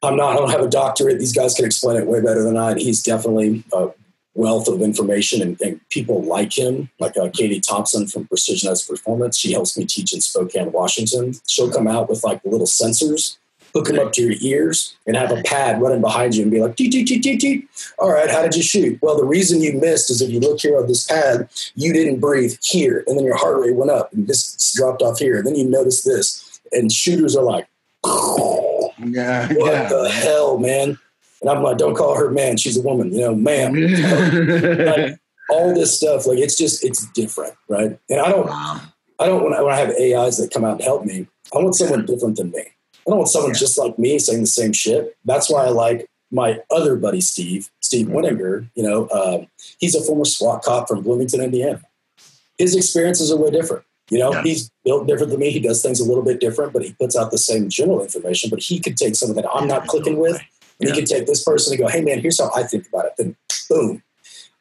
I'm not. I don't have a doctorate. These guys can explain it way better than I. He's definitely a wealth of information, and, and people like him, like uh, Katie Thompson from Precision Edge Performance. She helps me teach in Spokane, Washington. She'll come out with like little sensors hook them up to your ears and have a pad running behind you and be like, teet, teet, teet, teet, teet. All right, how did you shoot? Well, the reason you missed is if you look here on this pad, you didn't breathe here, and then your heart rate went up and this dropped off here. And then you notice this, and shooters are like, [LAUGHS] yeah, what yeah. the hell, man? And I'm like, don't call her man. She's a woman, you know, ma'am. [LAUGHS] like, all this stuff, like it's just it's different, right? And I don't, wow. I don't when I, when I have AIs that come out and help me, I want someone different than me. I don't want someone yeah. just like me saying the same shit. That's why I like my other buddy Steve, Steve mm-hmm. Winninger. You know, um, he's a former SWAT cop from Bloomington, Indiana. His experiences are way different. You know, yeah. he's built different than me. He does things a little bit different, but he puts out the same general information. But he could take something that I'm not clicking with, and yeah. he can take this person and go, "Hey, man, here's how I think about it." Then, boom.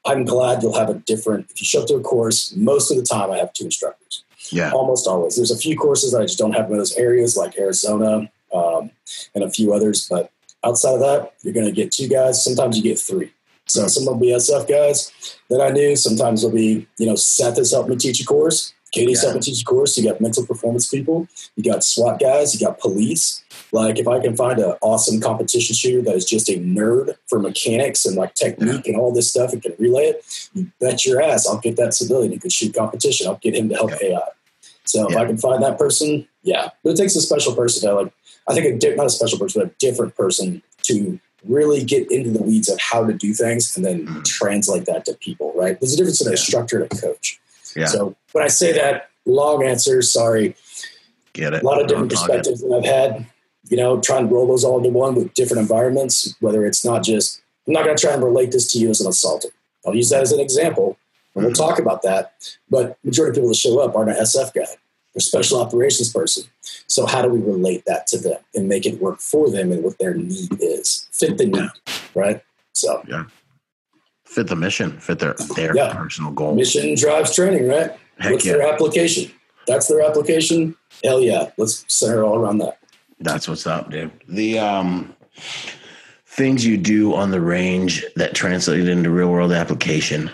I'm glad you'll have a different. If you show up to a course, most of the time I have two instructors. Yeah, almost always. There's a few courses that I just don't have in those areas, like Arizona, um, and a few others. But outside of that, you're going to get two guys. Sometimes you get three. So some will be SF guys that I knew. Sometimes it'll be, you know, Seth has helped me teach a course. Katie's yeah. helped me teach a course. You got mental performance people. You got SWAT guys. You got police. Like if I can find an awesome competition shooter that is just a nerd for mechanics and like technique yeah. and all this stuff and can relay it, you bet your ass I'll get that civilian who could shoot competition. I'll get him to help yeah. AI. So if I can find that person, yeah. But it takes a special person to like I think a di- not a special person, but a different person to really get into the weeds of how to do things and then mm-hmm. translate that to people, right? There's a difference in a instructor and a coach. Yeah. So when I say that, long answer, sorry. Get it. A lot of different perspectives that I've had, you know, trying to roll those all into one with different environments, whether it's not just, I'm not going to try and relate this to you as an assaulter. I'll use that as an example. And we'll talk about that. But majority of people that show up aren't an SF guy. They're special operations person. So how do we relate that to them and make it work for them and what their need is? Fit the need, right? So Yeah. Fit the mission, fit their their Yeah. personal goal. mission drives training, right? Heck What's yeah. their application? That's their application. Hell yeah. Let's center all around that. That's what's up, dude. The um things you do on the range that translate into real world application.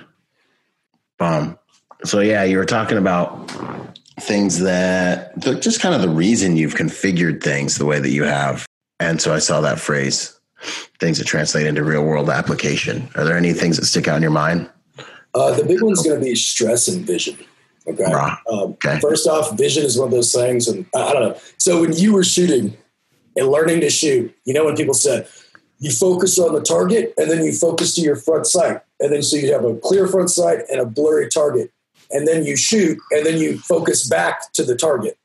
Um so yeah, you were talking about things that just kind of the reason you've configured things the way that you have. And so I saw that phrase, things that translate into real world application. Are there any things that stick out in your mind? Uh, the big one's going to be stress and vision. Okay. Um, Okay. First off, vision is one of those things, and I I don't know. So when you were shooting and learning to shoot, you know when people said you focus on the target and then you focus to your front sight, and then so you have a clear front sight and a blurry target, and then you shoot and then you focus back to the target.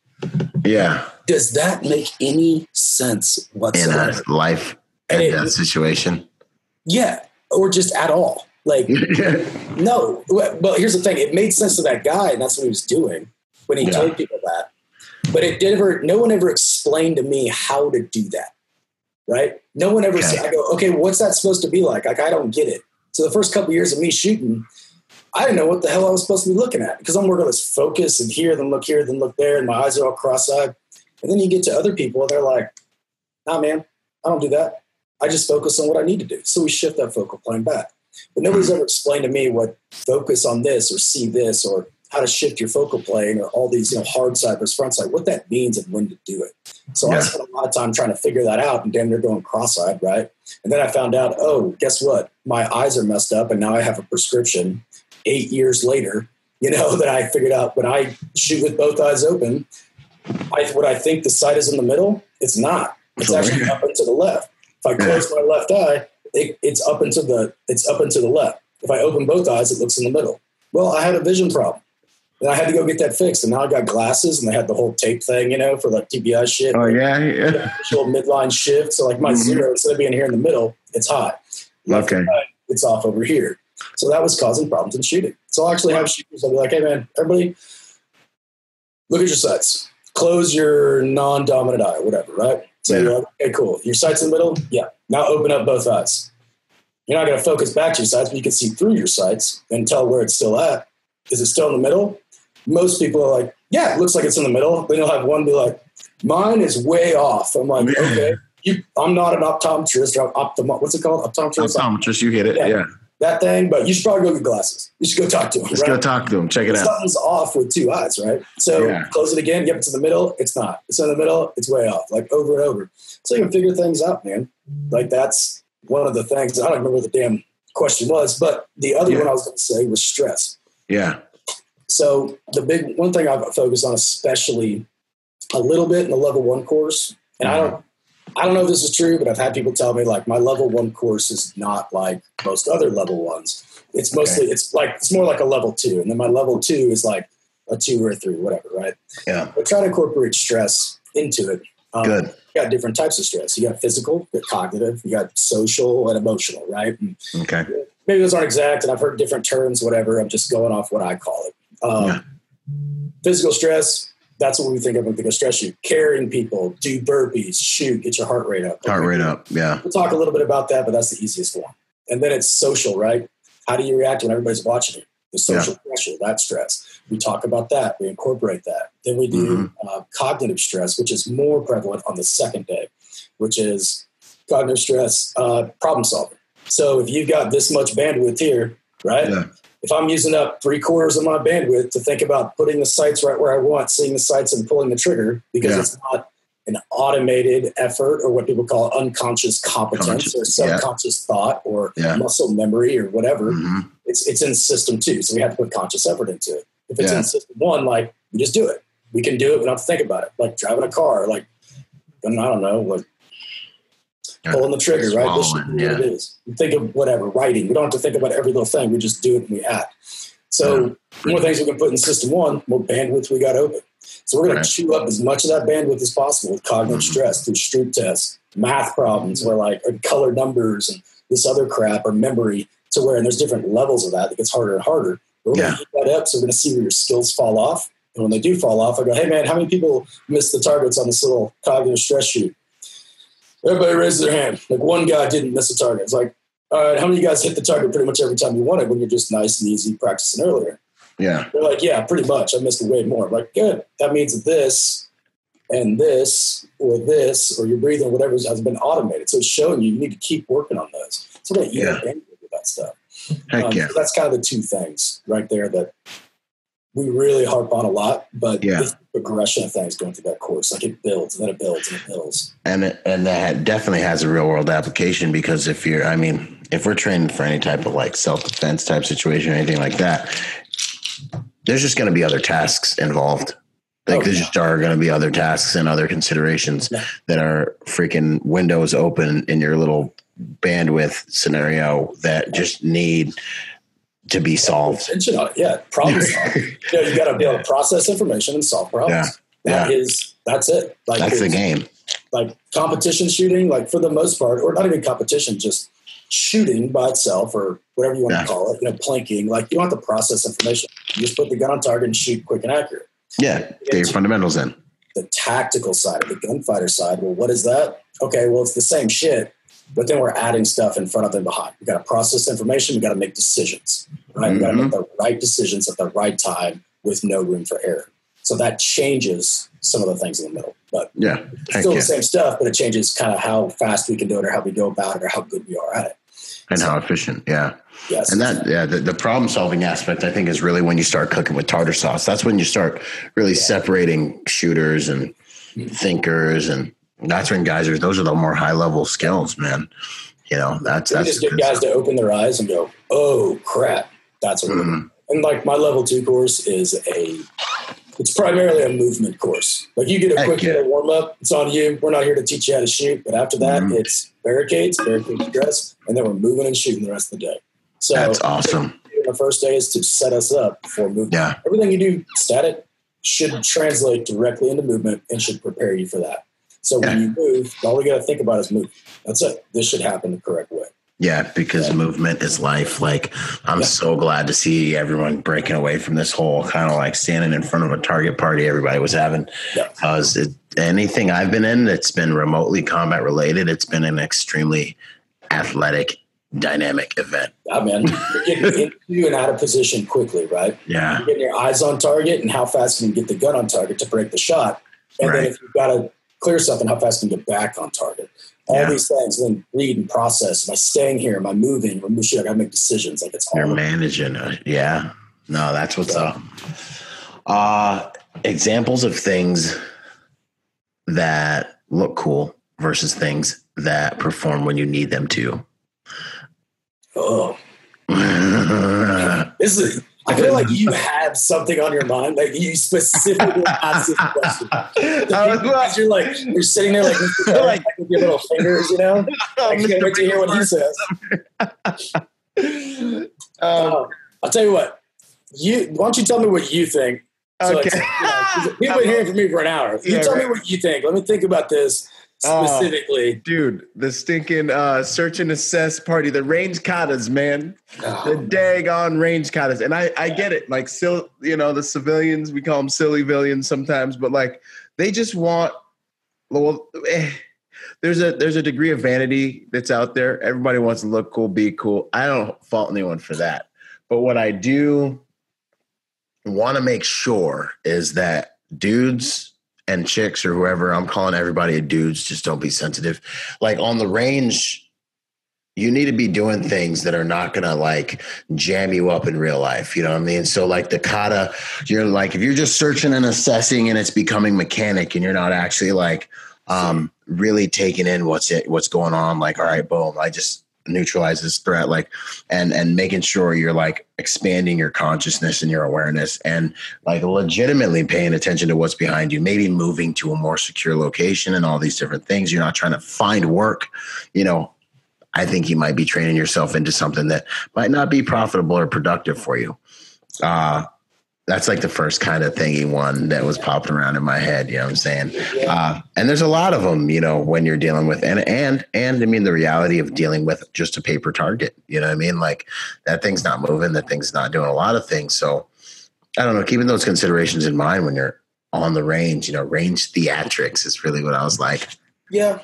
Yeah. Does that make any sense whatsoever? In a life And and it- death situation. yeah, or just at all. Like [LAUGHS] No, but here's the thing: it made sense to that guy, and that's what he was doing when he Yeah. told people that. But it never, no one ever explained to me how to do that. Right? No one ever Okay. said, "I go, okay, what's that supposed to be like?" Like I don't get it. So the first couple years of me shooting, I didn't know what the hell I was supposed to be looking at because I'm working on this focus and here, then look here, then look there, and my eyes are all cross-eyed. And then you get to other people, and they're like, "Nah, man, I don't do that. I just focus on what I need to do." So we shift that focal plane back. But nobody's ever explained to me what focus on this or see this or how to shift your focal plane or all these, you know, hard side versus front side, what that means and when to do it. So I spent a lot of time trying to figure that out and damn near going cross-eyed, right? And then I found out, oh, guess what? My eyes are messed up and now I have a prescription eight years later, you know, [LAUGHS] that I figured out when I shoot with both eyes open, I, what I think the sight is in the middle, it's not. It's actually up and to the left. If I close my left eye, it, it's up into the it's up into the left. If I open both eyes, it looks in the middle. Well, I had a vision problem. And I had to go get that fixed. And now I got glasses and they had the whole tape thing, you know, for like TBI shit. Oh yeah, yeah. [LAUGHS] Visual midline shift. So like my Mhm. zero, instead of being here in the middle, it's high. Okay. it's off over here. So that was causing problems in shooting. So I'll actually have shooters. I'll be like, hey man, everybody, look at your sights. Close your non-dominant eye, whatever, right? So Yeah. you're like, okay, cool. Your sights in the middle? Yeah. Now open up both eyes. You're not going to focus back to your sights, but you can see through your sights and tell where it's still at. Is it still in the middle? Most people are like, yeah, it looks like it's in the middle. Then you'll have one be like, mine is way off. I'm like, [LAUGHS] okay, you, I'm not an optometrist or optom, what's it called? Optometrist? Optometrist, you hit it. Yeah. Yeah. that thing, but you should probably go get glasses. You should go talk to him. Let's right? go talk to him. Check it out. Something's off with two eyes, right? So Yeah. close it again, get it to the middle. It's not. It's in the middle. It's way off, like over and over. So you can figure things out, man. Like that's one of the things. I don't remember what the damn question was, but the other Yeah. one I was going to say was stress. Yeah. So the big one thing I've focused on, especially a little bit in the level one course, and I don't, I don't know if this is true, but I've had people tell me like my level one course is not like most other level ones. It's mostly it's like it's more like a level two, and then my level two is like a two or a three, whatever, right? Yeah. But try to incorporate stress into it. Um, Good. You got different types of stress. You got physical, you got cognitive, you got social and emotional, right? And Okay. maybe those aren't exact, and I've heard different terms, whatever. I'm just going off what I call it. Um, Yeah. Physical stress, that's what we think of when we think of stress shoot. Carrying people, do burpees, shoot, get your heart rate up. Heart rate up. Yeah. We'll talk a little bit about that, but that's the easiest one. And then it's social, right? How do you react when everybody's watching you? The social pressure, that stress. We talk about that. We incorporate that. Then we do uh, cognitive stress, which is more prevalent on the second day, which is cognitive stress, uh, problem solving. So if you've got this much bandwidth here, right? Yeah. If I'm using up three quarters of my bandwidth to think about putting the sights right where I want, seeing the sights and pulling the trigger, because Yeah. it's not an automated effort or what people call unconscious competence Conscious, or yeah. subconscious thought or Yeah. muscle memory or whatever. Mhm. It's it's in system two, so we have to put conscious effort into it. If it's Yeah. in system one, like we just do it. We can do it. We don't have to think about it. Like driving a car, like I don't know, like Yeah. Pulling the trigger, right? This should be what it is. We think of whatever writing. We don't have to think about every little thing. We just do it and we act. So the more things we can put in system one, more bandwidth we got open. So we're going Right. to chew up as much of that bandwidth as possible with cognitive Mhm. stress through Stroop tests, math problems, where like or color numbers and this other crap or memory to where and there's different levels of that that gets harder and harder. We're Yeah. going to keep that up. So we're going to see where your skills fall off. And when they do fall off, I go, hey, man, how many people missed the targets on this little cognitive stress sheet? Everybody raises their hand. Like one guy didn't miss a target. It's like, all right, how many of you guys hit the target pretty much every time you want it when you're just nice and easy practicing earlier? Yeah. They're like, yeah, pretty much. I missed way more. I'm like, good. That means that this and this or this or your breathing whatever has been automated. So it's showing you you need to keep working on those. So that you Yeah. with that stuff. Um, yeah. so that's kind of the two things right there that we really harp on a lot, but Yeah. the progression of things going through that course. Like it builds and then it builds and it builds. and it, and that definitely has a real world application because if you're i mean if we're training for any type of like self-defense type situation or anything like that there's just going to be other tasks involved like Oh, there yeah. just are going to be other tasks and other considerations Yeah. that are freaking windows open in your little bandwidth scenario that just need to be solved. Yeah, problem solving. [LAUGHS] you, know, you got to be able to process information and solve problems. Yeah. That is- that's it. Like that's the game like competition shooting, like for the most part, or not even competition, just shooting by itself or whatever you want Yeah. to call it, you know, planking. Like you don't have to process information. You just put the gun on target and shoot quick and accurate. yeah get your fundamentals in The tactical side of the gunfighter side, well, what is that? Okay, well, it's the same shit, but then we're adding stuff in front of and behind. We got to process information. We got to make decisions, right? We got to make mm-hmm. the right decisions at the right time with no room for error. So that changes some of the things in the middle, but yeah it's still yeah. the same stuff, but it changes kind of how fast we can do it or how we go about it or how good we are at it. and how efficient yeah Yes. And that, yeah, the, the problem solving aspect, I think, is really when you start cooking with tartar sauce. That's when you start really separating shooters and mm-hmm. thinkers, and that's when guys are. Those are the more high level skills, man. You know, that's we that's just get guys stuff. to open their eyes and go, "Oh crap, that's what." we're doing." Mhm. And like my level two course is a, it's primarily a movement course. Like you get a quick yeah. little warm up, it's on you. We're not here to teach you how to shoot, but after that, Mhm. it's barricades, barricades, stress, and then we're moving and shooting the rest of the day. So That's awesome. The first day is to set us up for movement. Yeah, everything you do static should translate directly into movement and should prepare you for that. So when you move, all we got to think about is move. That's it. This should happen the correct way. Yeah, because movement is life. Like, I'm Yeah. so glad to see everyone breaking away from this whole kind of like standing in front of a target party everybody was having. Yeah. Because anything I've been in that's been remotely combat related, it's been an extremely athletic, dynamic event. Yeah, man, you're getting into and out of position quickly, right? Yeah. You're getting your eyes on target and how fast can you get the gun on target to break the shot. And then if you've got to clear something, how fast can you get back on target? All Yeah. these things, and then read and process. Am I staying here? Am I moving? Am I shit, I got to make decisions. Like it's all You're managing. it. yeah. No, that's what's up. Uh, examples of things that look cool versus things that perform when you need them to. Oh, [LAUGHS] this is. I feel like you [LAUGHS] have something on your mind, like you specifically [LAUGHS] asked this question. Because you're like you're sitting there [LAUGHS] like, like with your little fingers, you know. I can't wait to hear what he says. Um, Oh, I'll tell you what. You why don't you tell me what you think? So Okay. it's, you know, been hearing from me for an hour. You Yeah, tell me what you think. Let me think about this Oh. specifically. Dude, the stinking uh, search and assess party, the range katas, man. Oh, the daggone range katas. And I, I get it. Like, still, you know, the civilians, we call them silly villains sometimes, but like, they just want, well, eh, there's a there's a degree of vanity that's out there. Everybody wants to look cool, be cool. I don't fault anyone for that. But what I do want to make sure is that dudes and chicks or whoever I'm calling everybody a dudes, just don't be sensitive. Like on the range, you need to be doing things that are not gonna like jam you up in real life. You know what I mean? So like the kata, you're like if you're just searching and assessing and it's becoming mechanic and you're not actually like um really taking in what's it what's going on, like, all right, boom, I just neutralize this threat, like and and making sure you're like expanding your consciousness and your awareness and like legitimately paying attention to what's behind you, maybe moving to a more secure location and all these different things. You're not trying to find work, you know, I think you might be training yourself into something that might not be profitable or productive for you. Uh, that's like the first kind of thingy one that was popping around in my head. You know what I'm saying? Uh, and there's a lot of them, you know, when you're dealing with, and, and, and I mean, the reality of dealing with just a paper target, you know what I mean? Like that thing's not moving, that thing's not doing a lot of things. So I don't know, keeping those considerations in mind when you're on the range, you know, range theatrics is really what I was like Yeah.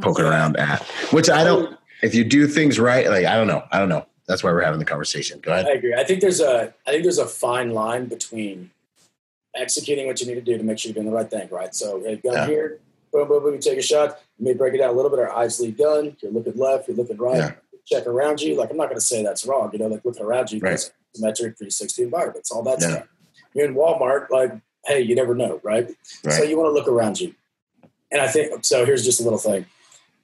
poking around at, which I don't, if you do things right, like, I don't know. I don't know. That's why we're having the conversation. Go ahead. I agree. I think there's a I think there's a fine line between executing what you need to do to make sure you're doing the right thing, right? So hey, gun Yeah. here, boom, boom, boom, you take a shot. You may break it out a little bit. Our eyes lead gun. You're looking left. You're looking right. Yeah. Check around you. Like I'm not going to say that's wrong. You know, like looking around you. Right. Symmetric 360 environments. All that Yeah. stuff. You're in Walmart. Like hey, you never know, right? So you want to look around you. And I think so. Here's just a little thing.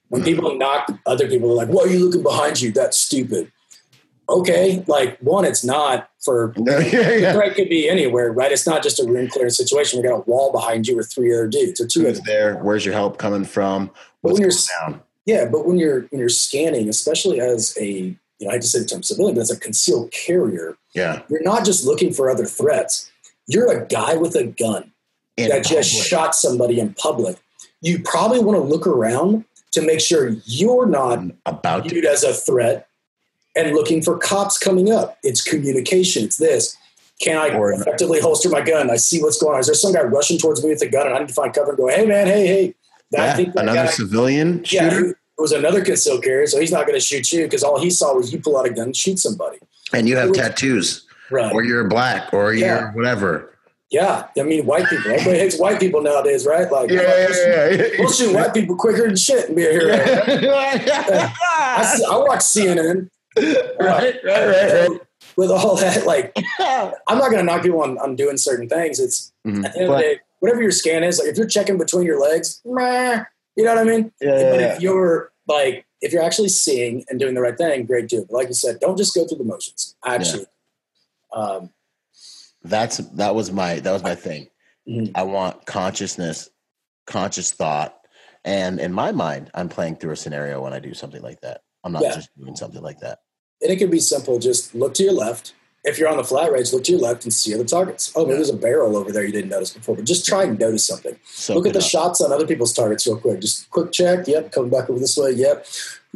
When Mm. people knock other people, they're like, "What are you looking behind you? That's stupid." Okay, like one, it's not for [LAUGHS] yeah, the yeah. threat could be anywhere, right? It's not just a room clearing situation. We got a wall behind you with three other dudes or two Who's there? Where's your help coming from? What's when going down? yeah, but when you're when you're scanning, especially as a you know, I hate to say the term civilian, but as a concealed carrier, Yeah. you're not just looking for other threats. You're a guy with a gun In that just shot somebody in public. You probably want to look around to make sure you're not about to viewed as a threat and looking for cops coming up. It's communication. It's this. Can I effectively holster my gun? I see what's going on. Is there some guy rushing towards me with a gun and I need to find cover and go, hey, man, hey, hey. I Yeah, that another guy- civilian yeah, shooter. it was another concealed carrier, so he's not going to shoot you because all he saw was you pull out a gun and shoot somebody. and you have was- tattoos, Right. or you're black, or you're whatever. yeah. I mean, white people. Everybody hates white people nowadays, right? Like, yeah. we'll shoot white people quicker than shit and be a hero. [LAUGHS] I, I watch CNN. Right, right, right, right. With all that, like, [LAUGHS] I'm not going to knock people on, on doing certain things. It's Mhm. at the end of the day, whatever your scan is, like if you're checking between your legs, meh, you know what I mean? Yeah, but yeah, if you're like, if you're actually seeing and doing the right thing, great too. But like you said, don't just go through the motions. Actually, um, That's that was my that was my thing. Mhm. I want consciousness, conscious thought, and in my mind, I'm playing through a scenario when I do something like that. I'm not Yeah. just doing something like that. and it can be simple. Just look to your left. If you're on the flat range, look to your left and see other targets. Oh, maybe there's a barrel over there you didn't notice before, but just try and notice something. So look at the shots on other people's targets real quick. Just quick check. Yep, coming back over this way. Yep.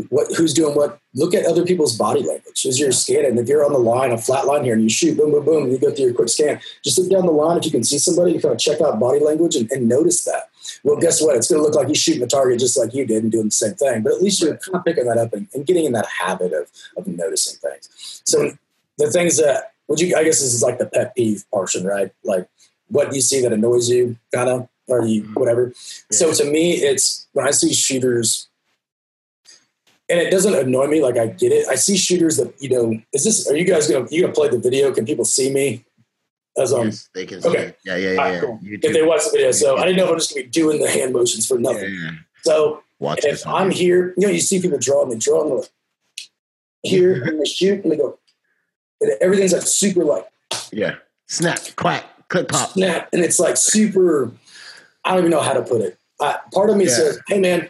What? Who's doing what? Look at other people's body language as you're scanning. If you're on the line, a flat line here, and you shoot, boom, boom, boom, and you go through your quick scan. Just look down the line. If you can see somebody, you kind of check out body language and, and notice that. Well, guess what? It's going to look like he's shooting the target just like you did and doing the same thing. But at least you're kind of picking that up and, and getting in that habit of, of noticing things. So the things that, would you, I guess this is like the pet peeve portion, right? Like what you see that annoys you, kind of, or you, mm-hmm. whatever. So to me, it's when I see shooters, and it doesn't annoy me. Like I get it. I see shooters that you know. Is this? Are you guys gonna you gonna play the video? Can people see me? As um, Yes, they can see okay. Yeah, yeah, yeah. Yeah. cool. If they watch the video, so I didn't know if I'm just gonna be doing the hand motions for nothing. yeah. So Watch if. I'm here, you know, you see people drawing, and they draw and they're like, here [LAUGHS] and they shoot and they go, and everything's like super like yeah. Snap, quack, click, pop. snap, and it's like super. I don't even know how to put it. Uh, part of me Yeah. says, "Hey, man,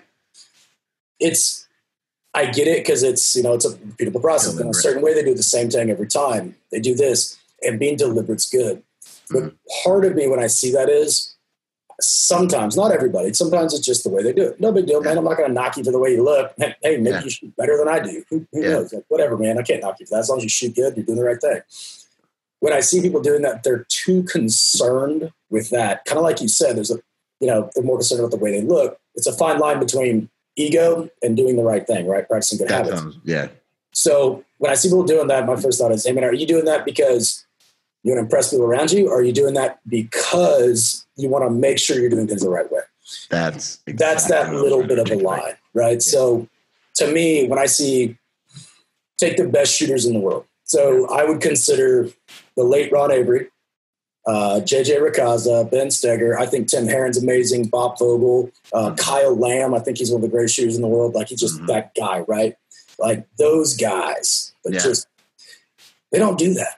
it's." I get it because it's you know it's a repeatable process. In a certain way, they do the same thing every time. They do this, and being deliberate's good. But Mhm. part of me, when I see that, is sometimes not everybody. Sometimes it's just the way they do it. No big deal, man. I'm not going to knock you for the way you look. Hey, maybe Yeah. you shoot better than I do. Who, who Yeah. knows? Like, whatever, man. I can't knock you for that. As long as you shoot good, you're doing the right thing when I see people doing that, they're too concerned with that. Kind of like you said, there's a, you know, they're more concerned about the way they look. It's a fine line between ego and doing the right thing, right? Practicing good That habits. sounds, yeah. So when I see people doing that, my first thought is, hey man, are you doing that because you want to impress people around you? Or are you doing that because you want to make sure you're doing things the right way? That's That's that little bit of a lie, right? So to me, when I see take the best shooters in the world, so I would consider the late Ron Avery, uh, JJ Racaza, Ben Stoeger. I think Tim Herron's amazing. Bob Vogel, uh, Kyle Lamb. I think he's one of the greatest shooters in the world. Like he's just Mhm. that guy, right? Like those guys, but Yeah. just they don't do that.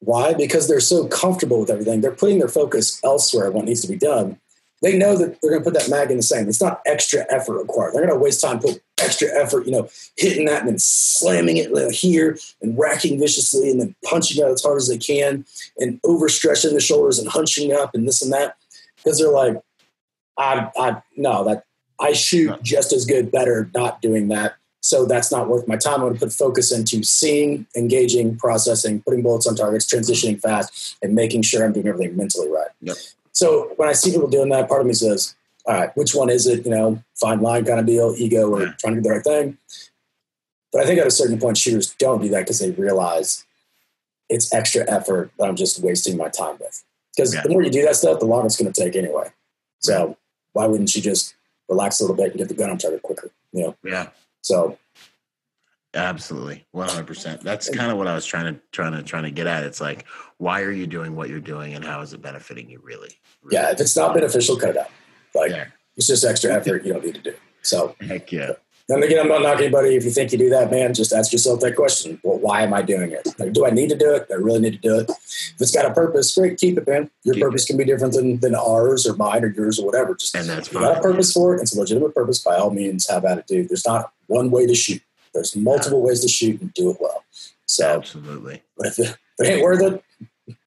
Why? Because they're so comfortable with everything. They're putting their focus elsewhere what needs to be done. They know that they're going to put that mag in the same. It's not extra effort required. They're going to waste time put extra effort, you know, hitting that and then slamming it uh, here and racking viciously and then punching out as hard as they can and overstretching the shoulders and hunching up and this and that. Because they're like, I, I, no, that I shoot just as good, better not doing that. So that's not worth my time. I'm going to put focus into seeing, engaging, processing, putting bullets on targets, transitioning fast, and making sure I'm doing everything mentally right. Yep. So when I see people doing that, part of me says, all right, which one is it? You know, fine line kind of deal, ego, or Yeah. trying to do the right thing. But I think at a certain point, shooters don't do that because they realize it's extra effort that I'm just wasting my time with. Because Yeah. the more you do that stuff, the longer it's going to take anyway. So why wouldn't you just relax a little bit and get the gun on target quicker? You know, Yeah. so Absolutely, one hundred percent. That's kind of what I was trying to trying to trying to get at. It's like, why are you doing what you're doing, and how is it benefiting you? Really? yeah, if it's not beneficial, cut it out. Like Yeah. it's just extra effort you don't need to do. So Heck yeah. And again, I'm not knocking anybody. If you think you do that, man, just ask yourself that question. Well, why am I doing it? Like, do I need to do it? Do I really need to do it? If it's got a purpose, great, keep it, man. Your Keep purpose can be different than, than ours or mine or yours or whatever. Just And that's you got a fine. purpose for it. It's a legitimate purpose. By all means, have at it, dude. There's not one way to shoot. There's multiple ways to shoot and do it well. So, Absolutely. but if it, if it ain't worth it,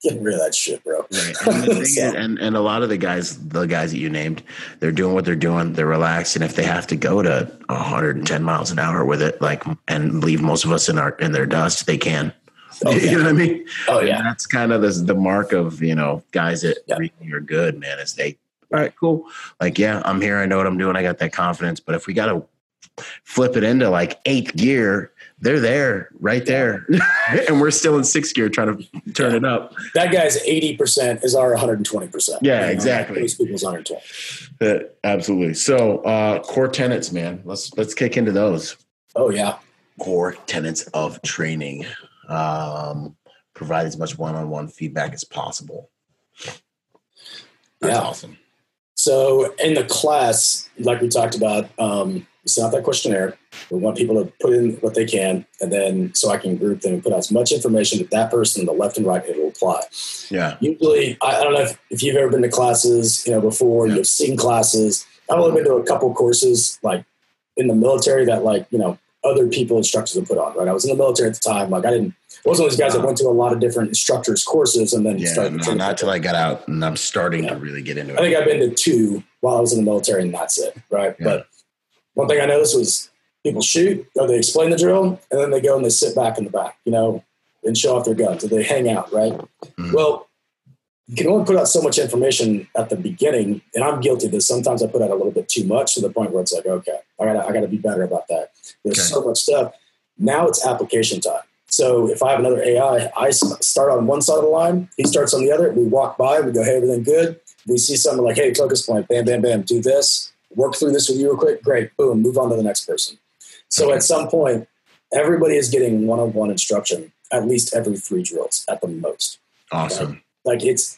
get rid of that shit, bro. Right. And, [LAUGHS] is, and and a lot of the guys, the guys that you named, they're doing what they're doing. They're relaxed, and if they have to go to 110 miles an hour with it, like, and leave most of us in our in their dust, they can. Oh, yeah. [LAUGHS] You know what I mean? Oh And yeah, that's kind of the, the mark of you know guys that Yeah. really are good, man. Is they all right, cool. Like, yeah, I'm here. I know what I'm doing. I got that confidence. But if we got to flip it into like eighth gear, they're there, right there, [LAUGHS] and we're still in sixth gear trying to turn Yeah. it up. that guy's 80% is our 120%. Yeah, You know, exactly. Most people's 120. Uh, absolutely. So, uh, core tenets, man. Let's let's kick into those Oh yeah. core tenets of training. Um, provide as much one-on-one feedback as possible. That's Yeah. awesome. So in the class, like we talked about, um, we sent out that questionnaire. We want people to put in what they can, and then so I can group them and put out as much information that that person, in the left and right, it will apply. Yeah. Usually, I, I don't know if, if you've ever been to classes, you know, before Yeah. you've seen classes. I've only been to a couple courses, like in the military, that like you know other people instructors have put on. Right, I was in the military at the time. Like I didn't. Wasn't one of those guys that went to a lot of different instructors courses and then Yeah. started. No, not till I got out, and I'm starting Yeah. to really get into it. I think I've been to two while I was in the military, and that's it, right? Yeah. But one thing I noticed was people shoot, or they explain the drill, and then they go and they sit back in the back, you know, and show off their guns, or they hang out, right? Mhm. Well, you can only put out so much information at the beginning, and I'm guilty of this. Sometimes I put out a little bit too much to the point where it's like, okay, I gotta, I gotta be better about that. There's Okay. so much stuff. Now it's application time. So if I have another AI, I start on one side of the line, he starts on the other. We walk by, we go, hey, everything good. We see something like, hey, focus point, bam, bam, bam, do this. Work through this with you real quick. Great, boom, move on to the next person. So at some point, everybody is getting one-on-one instruction at least every three drills at the most. Awesome. Like it's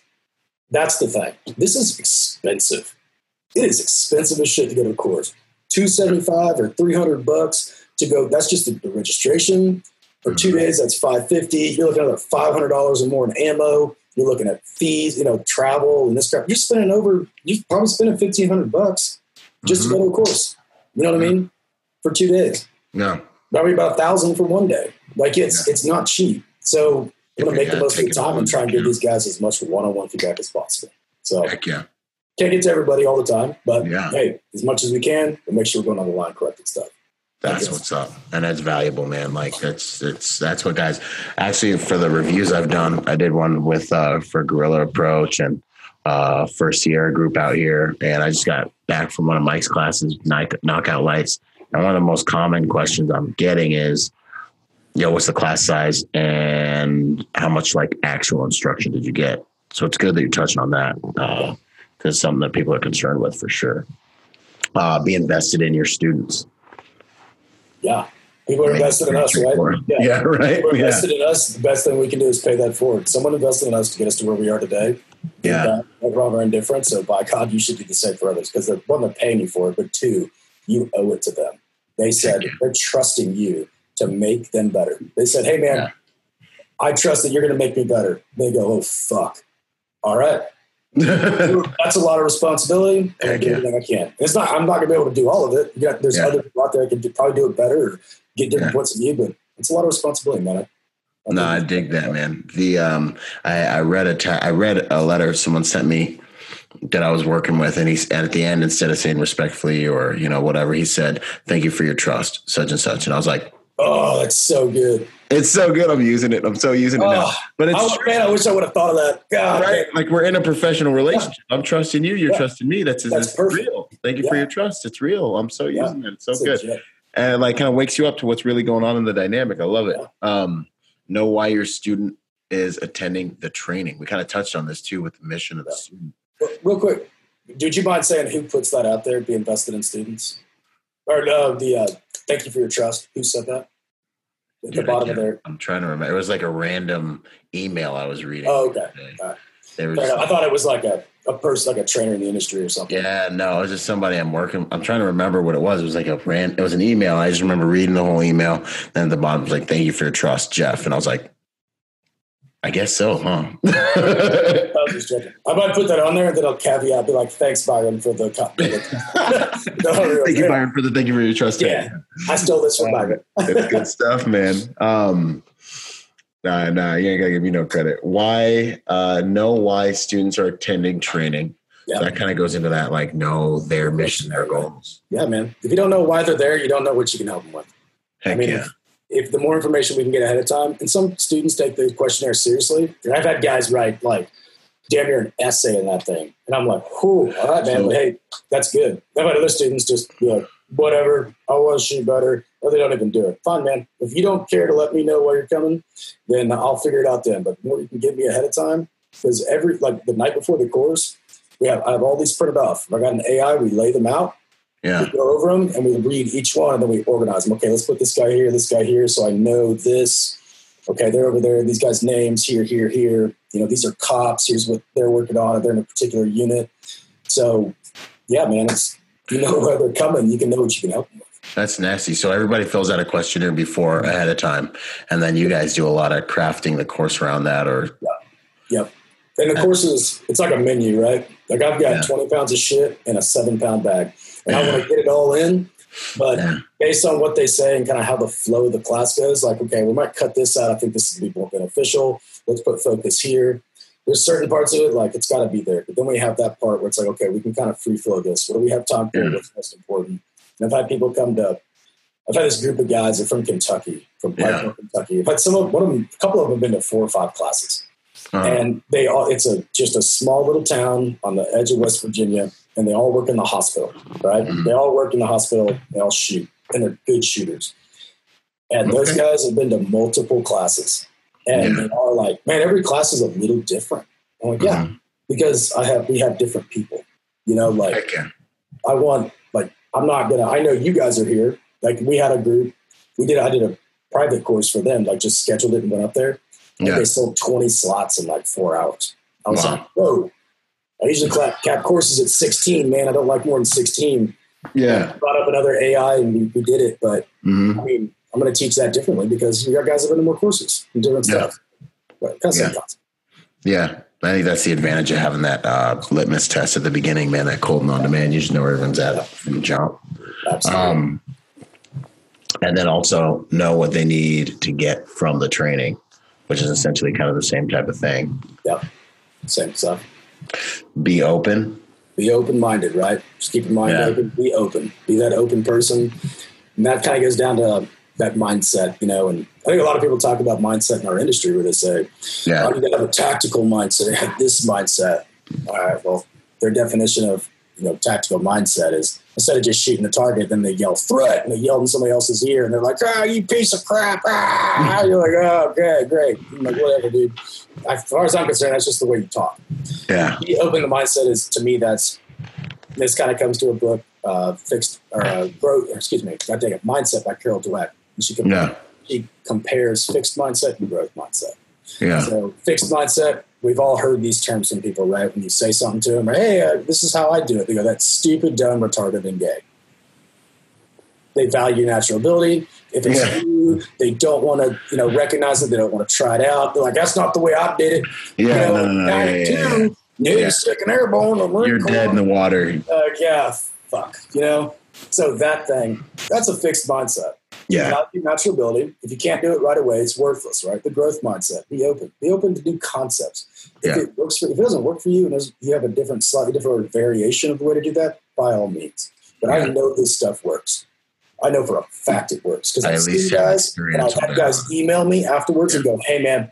that's the thing. This is expensive. It is expensive as shit to go to a course. Two seventy five or three hundred bucks to go. That's just the, the registration. For two Mhm. days, that's five fifty. You're looking at five hundred dollars or more in ammo. You're looking at fees, you know, travel and this crap. You're spending over. You're probably spending fifteen hundred bucks just Mhm. to go to a course. You know what I mean? For two days No. probably about a thousand for one day. Like it's it's not cheap. So I'm gonna Yeah, make the most of the time and try and give these guys as much one-on-one feedback as possible. So Heck yeah. can't get to everybody all the time, but Yeah. hey, as much as we can, we'll make sure we're going on the line correct and stuff. That's what's up, and that's valuable, man. Like that's it's that's what guys. Actually, for the reviews I've done, I did one with uh for Guerrilla Approach and uh for Sierra Group out here, and I just got back from one of Mike's classes, knock- knockout lights, and one of the most common questions I'm getting is, "Yo, what's the class size and how much like actual instruction did you get?" So it's good that you're touching on that because it's something that people are concerned with for sure. Uh, be invested in your students. Yeah. People are invested in us, right? straightforward. Yeah, right. People are Yeah. invested in us. The best thing we can do is pay that forward. Someone invested in us to get us to where we are today. Yeah. Uh, We're rather indifferent. So by God, you should do the same for others because they're one, they're paying you for it, but two, you owe it to them. They said they're trusting you to make them better. They said, Hey man, Yeah. I trust that you're going to make me better. They go, Oh fuck. All right. That's a lot of responsibility. And I Heck do yeah. everything I can't. It's not. I'm not gonna be able to do all of it. You got, there's Yeah. other people out there that can do, probably do it better or get different Yeah. points of view, but it's a lot of responsibility, man. I- I No, I dig that, man. The um, I, I read a ta- I read a letter someone sent me that I was working with, and he and at the end, instead of saying respectfully or you know whatever, he said, "Thank you for your trust," such and such, and I was like, Oh, that's so good. "It's so good. I'm using it. I'm so using it now." Oh, But it's I, man, I wish I would have thought of that. God, right. Like we're in a professional relationship. I'm trusting you. You're Yeah. trusting me. That's, That's it's real. Thank you for your trust. It's real. I'm so Yeah. using it. It's so It's good. legit. and it, like kind of wakes you up to what's really going on in the dynamic. I love it. Um, know why your student is attending the training. We kind of touched on this too with the mission of the student. Real- quick, would you mind saying who puts that out there? Be invested in students, or no? The uh, thank you for your trust. Who said that? At the Dude, I bottom of there. I'm trying to remember. It was like a random email I was reading. Oh, okay. right. There was, I thought it was like a, a person, like a trainer in the industry or something. yeah, no, it was just somebody I'm working. I'm trying to remember what it was. It was like a rand. It was an email. I just remember reading the whole email. Then at the bottom was like, "Thank you for your trust, Jeff." And I was like, "I guess so, huh?" I was just joking. I might put that on there and then I'll caveat, be like, thanks, Byron, for the. co- [LAUGHS] No, thank you, Byron, for the thank you for your trust. Yeah. I stole this from Byron. it's good stuff, man. Um, nah, nah, you ain't gotta give me no credit. Why? Uh, know why students are attending training. Yeah. That kind of goes into that, like, know their mission, their goals. Yeah, man. If you don't know why they're there, you don't know what you can help them with. Heck I mean, yeah. If, the more information we can get ahead of time, and some students take the questionnaire seriously, and I've had guys write like damn near an essay in that thing, and I'm like, whew, all right, man, hey, that's good. I've had other students just be like, whatever, I want to shoot better, or they don't even do it. Fine, man. If you don't care to let me know why you're coming, then I'll figure it out then. But the more you can give me ahead of time, because every like the night before the course, we have I have all these printed off. I got an AI, we lay them out Yeah. we go over them and we read each one and then we organize them. Okay, let's put this guy here, this guy here, so I know this. Okay, they're over there. These guys' names here, here, here. You know, these are cops. Here's what they're working on. They're in a particular unit. So, yeah, man, it's you know [LAUGHS] where they're coming. You can know what you can help them with. That's nasty. So everybody fills out a questionnaire before ahead of time, and then you guys do a lot of crafting the course around that, or Yep. And the course is it's like a menu, right? Like I've got Yeah. 20 pounds of shit in a seven pound bag, and I want to get it all in. But Yeah. based on what they say and kind of how the flow of the class goes, like, okay, we might cut this out. I think this would be more beneficial. Let's put focus here. There's certain parts of it, like it's got to be there. But then we have that part where it's like, okay, we can kind of free flow this. What do we have time for? Yeah. What's most important? And I've had people come to, I've had this group of guys. They're from Kentucky, from Yeah. Pikeville, Kentucky. I've some of one of them, a couple of them have been to four or five classes uh, and they all it's a just a small little town on the edge of West Virginia, and they all work in the hospital, right? Mhm. They all work in the hospital. They all shoot, and they're good shooters. And those guys have been to multiple classes, and Yeah. they are like, man, every class is a little different. I'm like, yeah, Mhm. because I have we have different people, you know, like yeah. I want like I'm not gonna. I know you guys are here. Like we had a group. We did. I did a private course for them. Like just scheduled it and went up there. And Yeah. they sold 20 slots in like four hours. I was Wow. like, whoa. I usually cap, cap courses at 16, man. I don't like more than 16. Yeah. Brought up another AI and we, we did it. But hmm I mean, I'm going to teach that differently because you got guys that have been to more courses and different Yeah. stuff. But Yeah. Yeah. I think that's the advantage of having that uh, litmus test at the beginning, man. That cold and on demand. You just know where everyone's at from the jump. Absolutely. Um, and then also know what they need to get from the training, which is essentially kind of the same type of thing. yeah. Same stuff. Be open. Be open minded, right? Just keep your mind Yeah. open. Be open. Be that open person. And that kind of goes down to that mindset, you know. And I think a lot of people talk about mindset in our industry where they say, Yeah. Oh, you gotta have a tactical mindset. Have this mindset. All right. Well, their definition of you know tactical mindset is instead of just shooting the target, then they yell threat and they yell in somebody else's ear and they're like, "Ah, you piece of crap!" Ah, you're like, "Oh, okay, great." I'm like, whatever, dude. As far as I'm concerned, that's just the way you talk. Yeah. Be open the mindset is to me. That's this kind of comes to a book, uh, fixed or uh, growth. Excuse me, I think it mindset by Carol Dweck. And she, com- Yeah. she compares fixed mindset and growth mindset. Yeah. So fixed mindset, we've all heard these terms from people, right? When you say something to them, or, hey, uh, this is how I do it. They go, that's stupid, dumb, retarded, and gay. They value natural ability. If it's Yeah. new, they don't want to, you know, recognize it. They don't want to try it out. They're like, that's not the way I did it. Yeah. You know, no, no, no, yeah, yeah, yeah. Yeah, Yeah. you're second airborne. or You're Corps. dead in the water. uh, yeah, fuck, you know. So that thing, that's a fixed mindset. Yeah. Not your natural ability. If you can't do it right away, it's worthless, right? The growth mindset. Be open. Be open to new concepts. If Yeah. it works for, if it doesn't work for you, and you have a different, slightly different variation of the way to do that, by all means. But I know this stuff works. I know for a fact it works because I I've at seen guys, and I've had guys email me afterwards and go, "Hey, man,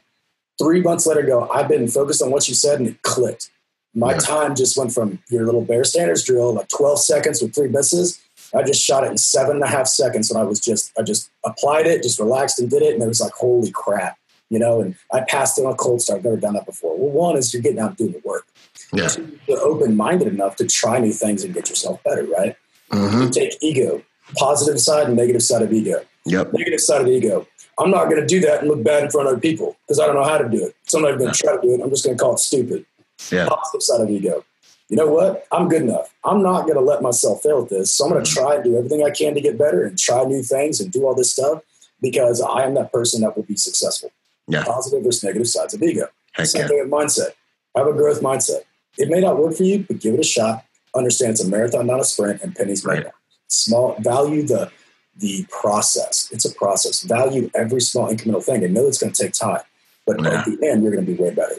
three months later, go, I've been focused on what you said, and it clicked. My Yeah. time just went from your little bear standards drill, like 12 seconds with three misses. I just shot it in seven and a half seconds, and I was just, I just applied it, just relaxed and did it, and it was like, holy crap, you know. And I passed it on a cold start. I've never done that before. Well, one is you're getting out and doing the work. Yeah. Two, You're open minded enough to try new things and get yourself better, right? hmm You take ego, positive side and negative side of ego Yep. negative side of ego. I'm not going to do that and look bad in front of other people because I don't know how to do it. So I'm not going to try to do it. I'm just going to call it stupid. Yeah. Positive side of ego. You know what? I'm good enough. I'm not going to let myself fail at this. So I'm going to mm-hmm. try and do everything I can to get better and try new things and do all this stuff because I am that person that will be successful. Yeah. Positive versus negative sides of ego. Heck Same yeah. thing with mindset. Have a growth mindset. It may not work for you, but give it a shot. Understand it's a marathon, not a sprint, and pennies Right. right. Small value the the process. It's a process. Value every small incremental thing, and know it's going to take time. But Yeah. at the end, you're going to be way better.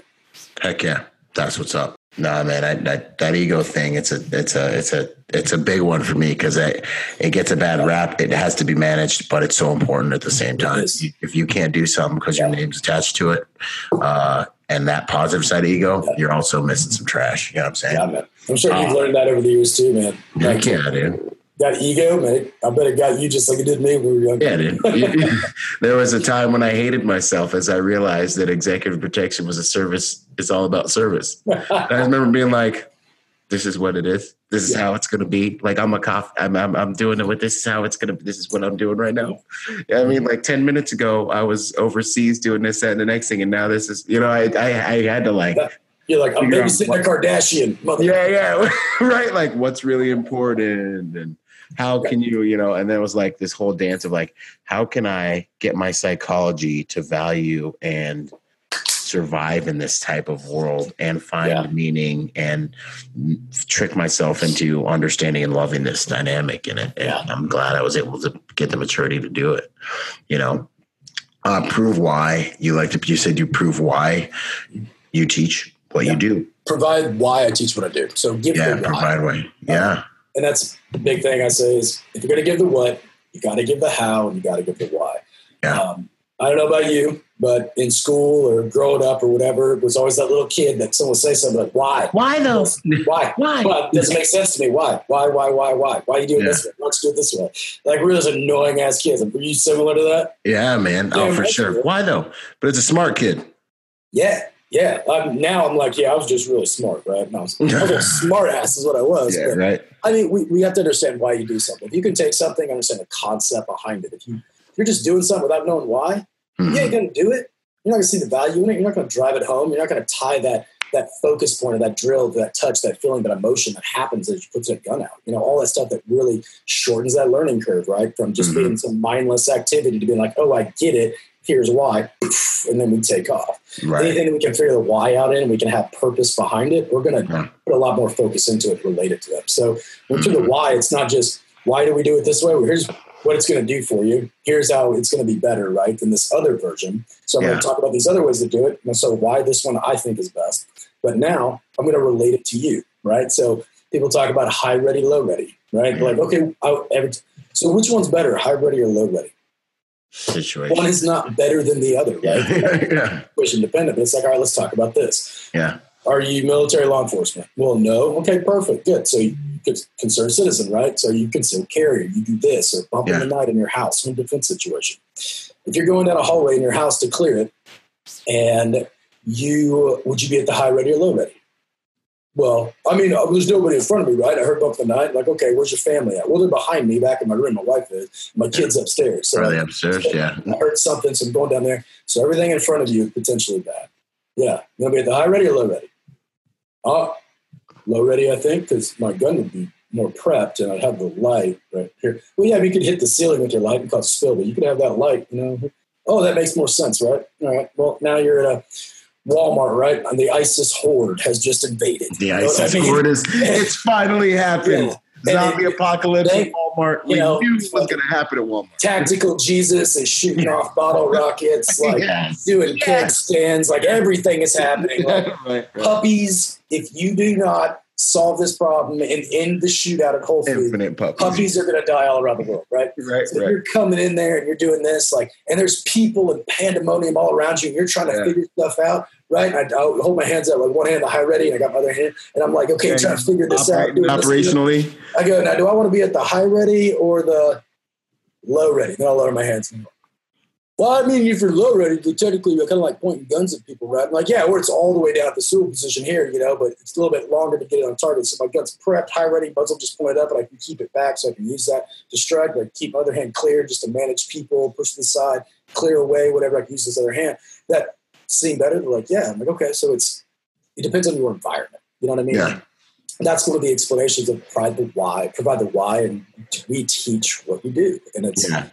Heck yeah. That's what's up. Nah, man, I, that that ego thing, it's a it's a it's a it's a big one for me because it it gets a bad rap. It has to be managed, but it's so important at the same time. If you can't do something because your name's attached to it, uh, and that positive side of ego, Yeah. you're also missing some trash. You know what I'm saying? Yeah, man. I'm sure you've Ah. learned that over the years too, man. Heck yeah, dude. Got ego, man. I bet it got you just like it did me when we were young. Yeah, dude. [LAUGHS] [LAUGHS] there was a time when I hated myself as I realized that executive protection was a service. It's all about service. [LAUGHS] I remember being like, "This is what it is. This is Yeah. how it's going to be." Like I'm a cop. I'm, I'm I'm doing it with this is how it's going to. Be this is what I'm doing right now. I mean, like ten minutes ago, I was overseas doing this, that, and the next thing, and now this is. You know, I I, I had to like. You're like, I'm babysitting a Kardashian. Mother- Yeah, yeah, [LAUGHS] right. Like, what's really important, and how can you, you know? And then it was like this whole dance of like, how can I get my psychology to value and survive in this type of world and find Yeah. meaning and trick myself into understanding and loving this dynamic in it. And Yeah. I'm glad I was able to get the maturity to do it. You know, uh, prove why you like to. You said you prove why you teach what Yeah. you do. Provide why I teach what I do. So give Yeah, the why. provide way. Yeah. and that's the big thing I say is if you're going to give the what, you got to give the how and you got to give the why. Yeah. Um, I don't know about you, but in school or growing up or whatever, it was always that little kid that someone would say something like, "Why? Why though? Why? Why? [LAUGHS] Well, it doesn't make sense to me. Why? Why? Why? Why? Why? Why are you doing Yeah. this way? Why don't do it this way? Like we're those annoying ass kids. Were you similar to that? Yeah, man. Oh, yeah, oh, for sure. it. Why though? But it's a smart kid. Yeah, yeah. I'm, now I'm like, yeah, I was just really smart, right? And I was, I was a [LAUGHS] smart ass is what I was. Yeah, but right. I mean, we, we have to understand why you do something. If you can take something, understand the concept behind it. If you if you're just doing something without knowing why, Mhm. you ain't gonna do it. You're not gonna see the value in it. You're not gonna drive it home. You're not gonna tie that that focus point of that drill, that touch, that feeling, that emotion that happens as you put that gun out. You know, all that stuff that really shortens that learning curve, right? From just Mhm. being some mindless activity to being like, oh, I get it. Here's why, and then we take off. Right. Anything we can figure the why out in, we can have purpose behind it. We're gonna Yeah. put a lot more focus into it related to them. So when to the why, it's not just why do we do it this way. Well, here's what it's going to do for you. Here's how it's going to be better, right, than this other version. So I'm Yeah. going to talk about these other ways to do it. And so why this one I think is best. But now I'm going to relate it to you, right? So people talk about high ready, low ready, right? Mhm. Like, okay, I, every, so which one's better, high ready or low ready? Situation. One is not better than the other, right? [LAUGHS] yeah. Situation dependent. But it's like, all right, let's talk about this. Yeah. Are you military law enforcement? Well, no. Okay, perfect. Good. So you could concerned citizen, right? So you conceal carry, you do this, or bump in the night in your house, home defense situation. If you're going down a hallway in your house to clear it, and you would you be at the high ready or low ready? Well, I mean, uh, there's nobody in front of me, right? I heard bump in the night. Like, okay, where's your family at? Well, they're behind me, back in my room. My wife is. My kids upstairs. So they upstairs? Yeah. I heard something, so I'm going down there. So everything in front of you is potentially bad. Yeah. You want to be at the high ready or low ready? Uh, low ready, I think, because my gun would be more prepped and I'd have the light right here. Well, yeah, you could hit the ceiling with your light and cause spill, but you could have that light, you know. Oh, that makes more sense, right? All right. Well, now you're at a Walmart, right? And the ISIS horde has just invaded. The what I ISIS mean? horde is [LAUGHS] it's finally happened. Yeah. Zombie it- apocalypse they- at Walmart. you We know, knew was going to happen at Walmart. Tactical Jesus is shooting off bottle rockets, [LAUGHS] like Yes. doing Yes. kickstands, like everything is [LAUGHS] happening. Like, right, right. puppies, if you do not solve this problem and end the shootout of Whole Foods, Infinite puppies. puppies are going to die all around the world, right? Right, So right. you're coming in there and you're doing this, like, and there's people and pandemonium all around you, and you're trying to Yeah. figure stuff out, right? I, I'll hold my hands up, like one hand the high ready, and I got my other hand, and I'm like, okay, Yeah, trying to figure this out. Operating- doing this, operationally. I go, now do I want to be at the high ready or the low ready? Then I'll lower my hands. Well, I mean, if you're low ready, technically you're kind of like pointing guns at people, right? I'm like, yeah, or it's all the way down at the swivel position here, you know, but it's a little bit longer to get it on target. So my gun's prepped, high ready, muzzle just pointed up, and I can keep it back so I can use that to strike, but keep my other hand clear just to manage people, push to the side, clear away, whatever. I can use this other hand. That seemed better. They're like, yeah. I'm like, okay, so it's it depends on your environment. You know what I mean? Yeah. And that's one of the explanations of provide the why, provide the why, and we teach what we do. And it's Yeah.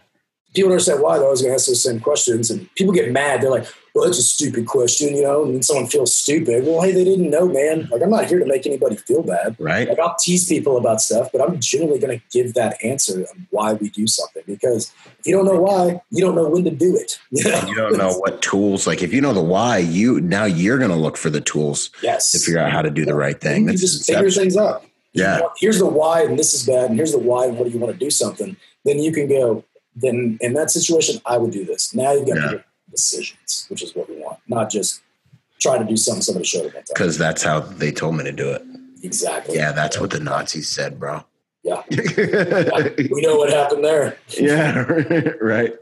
People don't understand why. They're always going to ask those same questions, and people get mad. They're like, "Well, that's a stupid question," you know. And then someone feels stupid. Well, hey, they didn't know, man. Like, I'm not here to make anybody feel bad. Right. Like, I'll tease people about stuff, but I'm generally going to give that answer on why we do something. Because if you don't know why, you don't know when to do it. [LAUGHS] You, know? You don't know what tools, like if you know the why, you now you're going to look for the tools Yes. to figure out how to do the right thing. You That's just figure things out. Yeah. You know, here's the why, and this is bad, and here's the why, and what do you want to do something? Then you can go. Then in that situation, I would do this. Now you've got Yeah. to make decisions, which is what we want, not just try to do something somebody showed us. Because that's how they told me to do it. Exactly. Yeah, that's what the Nazis said, bro. Yeah. [LAUGHS] yeah, We know what happened there. Yeah, [LAUGHS] right.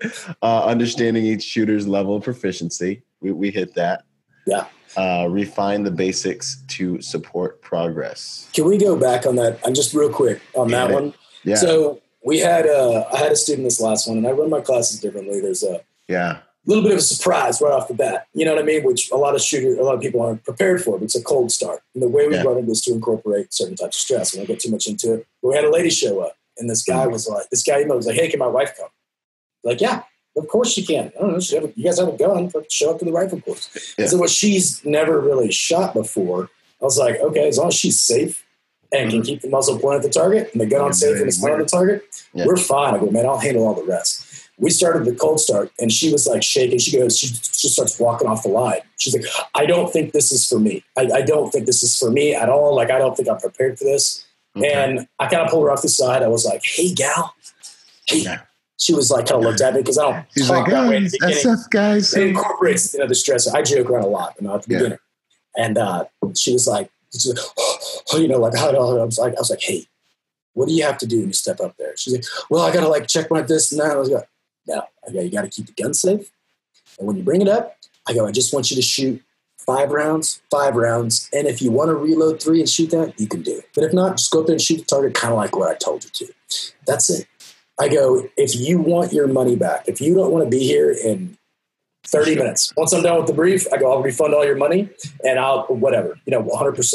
Uh, understanding each shooter's level of proficiency. We, we hit that. Yeah. Uh, refine the basics to support progress. Can we go back on that? I'm just real quick on that one. Yeah. So we had uh, I had a student this last one, and I run my classes differently. There's a yeah. little bit of a surprise right off the bat. You know what I mean? Which a lot of shooter, a lot of people aren't prepared for. But it's a cold start. And the way we Yeah. run it is to incorporate certain types of stress. We won't get too much into it. But we had a lady show up, and this guy Mm-hmm. was like, this guy emailed was like, "Hey, can my wife come?" Like, yeah, of course she can. I don't know. She have a, you guys have a gun? Show up to the rifle course. Yeah. So what she's never really shot before. I was like, okay, as long as she's safe and can keep the muzzle pointed at the target and the gun on safe and it's pointed at the target, Yeah. we're fine. I go, man, I'll handle all the rest. We started the cold start and she was like shaking. She goes, she just starts walking off the line. She's like, I don't think this is for me. I, I don't think this is for me at all. Like, I don't think I'm prepared for this. Okay. And I kind of pulled her off the side. I was like, hey, gal. Hey. Yeah. She was like, kind of looked at me because I don't He's talk like, that oh, way in the beginning SF guys. it incorporates you know the stress. I joke around a lot, you know, at the Yeah. beginning. And uh, she was like, she like, oh, [GASPS] you know, like I was like, I was like, hey, what do you have to do you step up there? She's like, well, I gotta like check my this and that. I was like, no, I go, you got to keep the gun safe. And when you bring it up, I go, I just want you to shoot five rounds, five rounds, and if you want to reload three and shoot that, you can do it. But if not, just go up there and shoot the target, kind of like what I told you to. That's it. I go, if you want your money back, if you don't want to be here in 30 minutes, once I'm done with the brief, I go, I'll refund all your money and I'll, whatever, you know, 100%.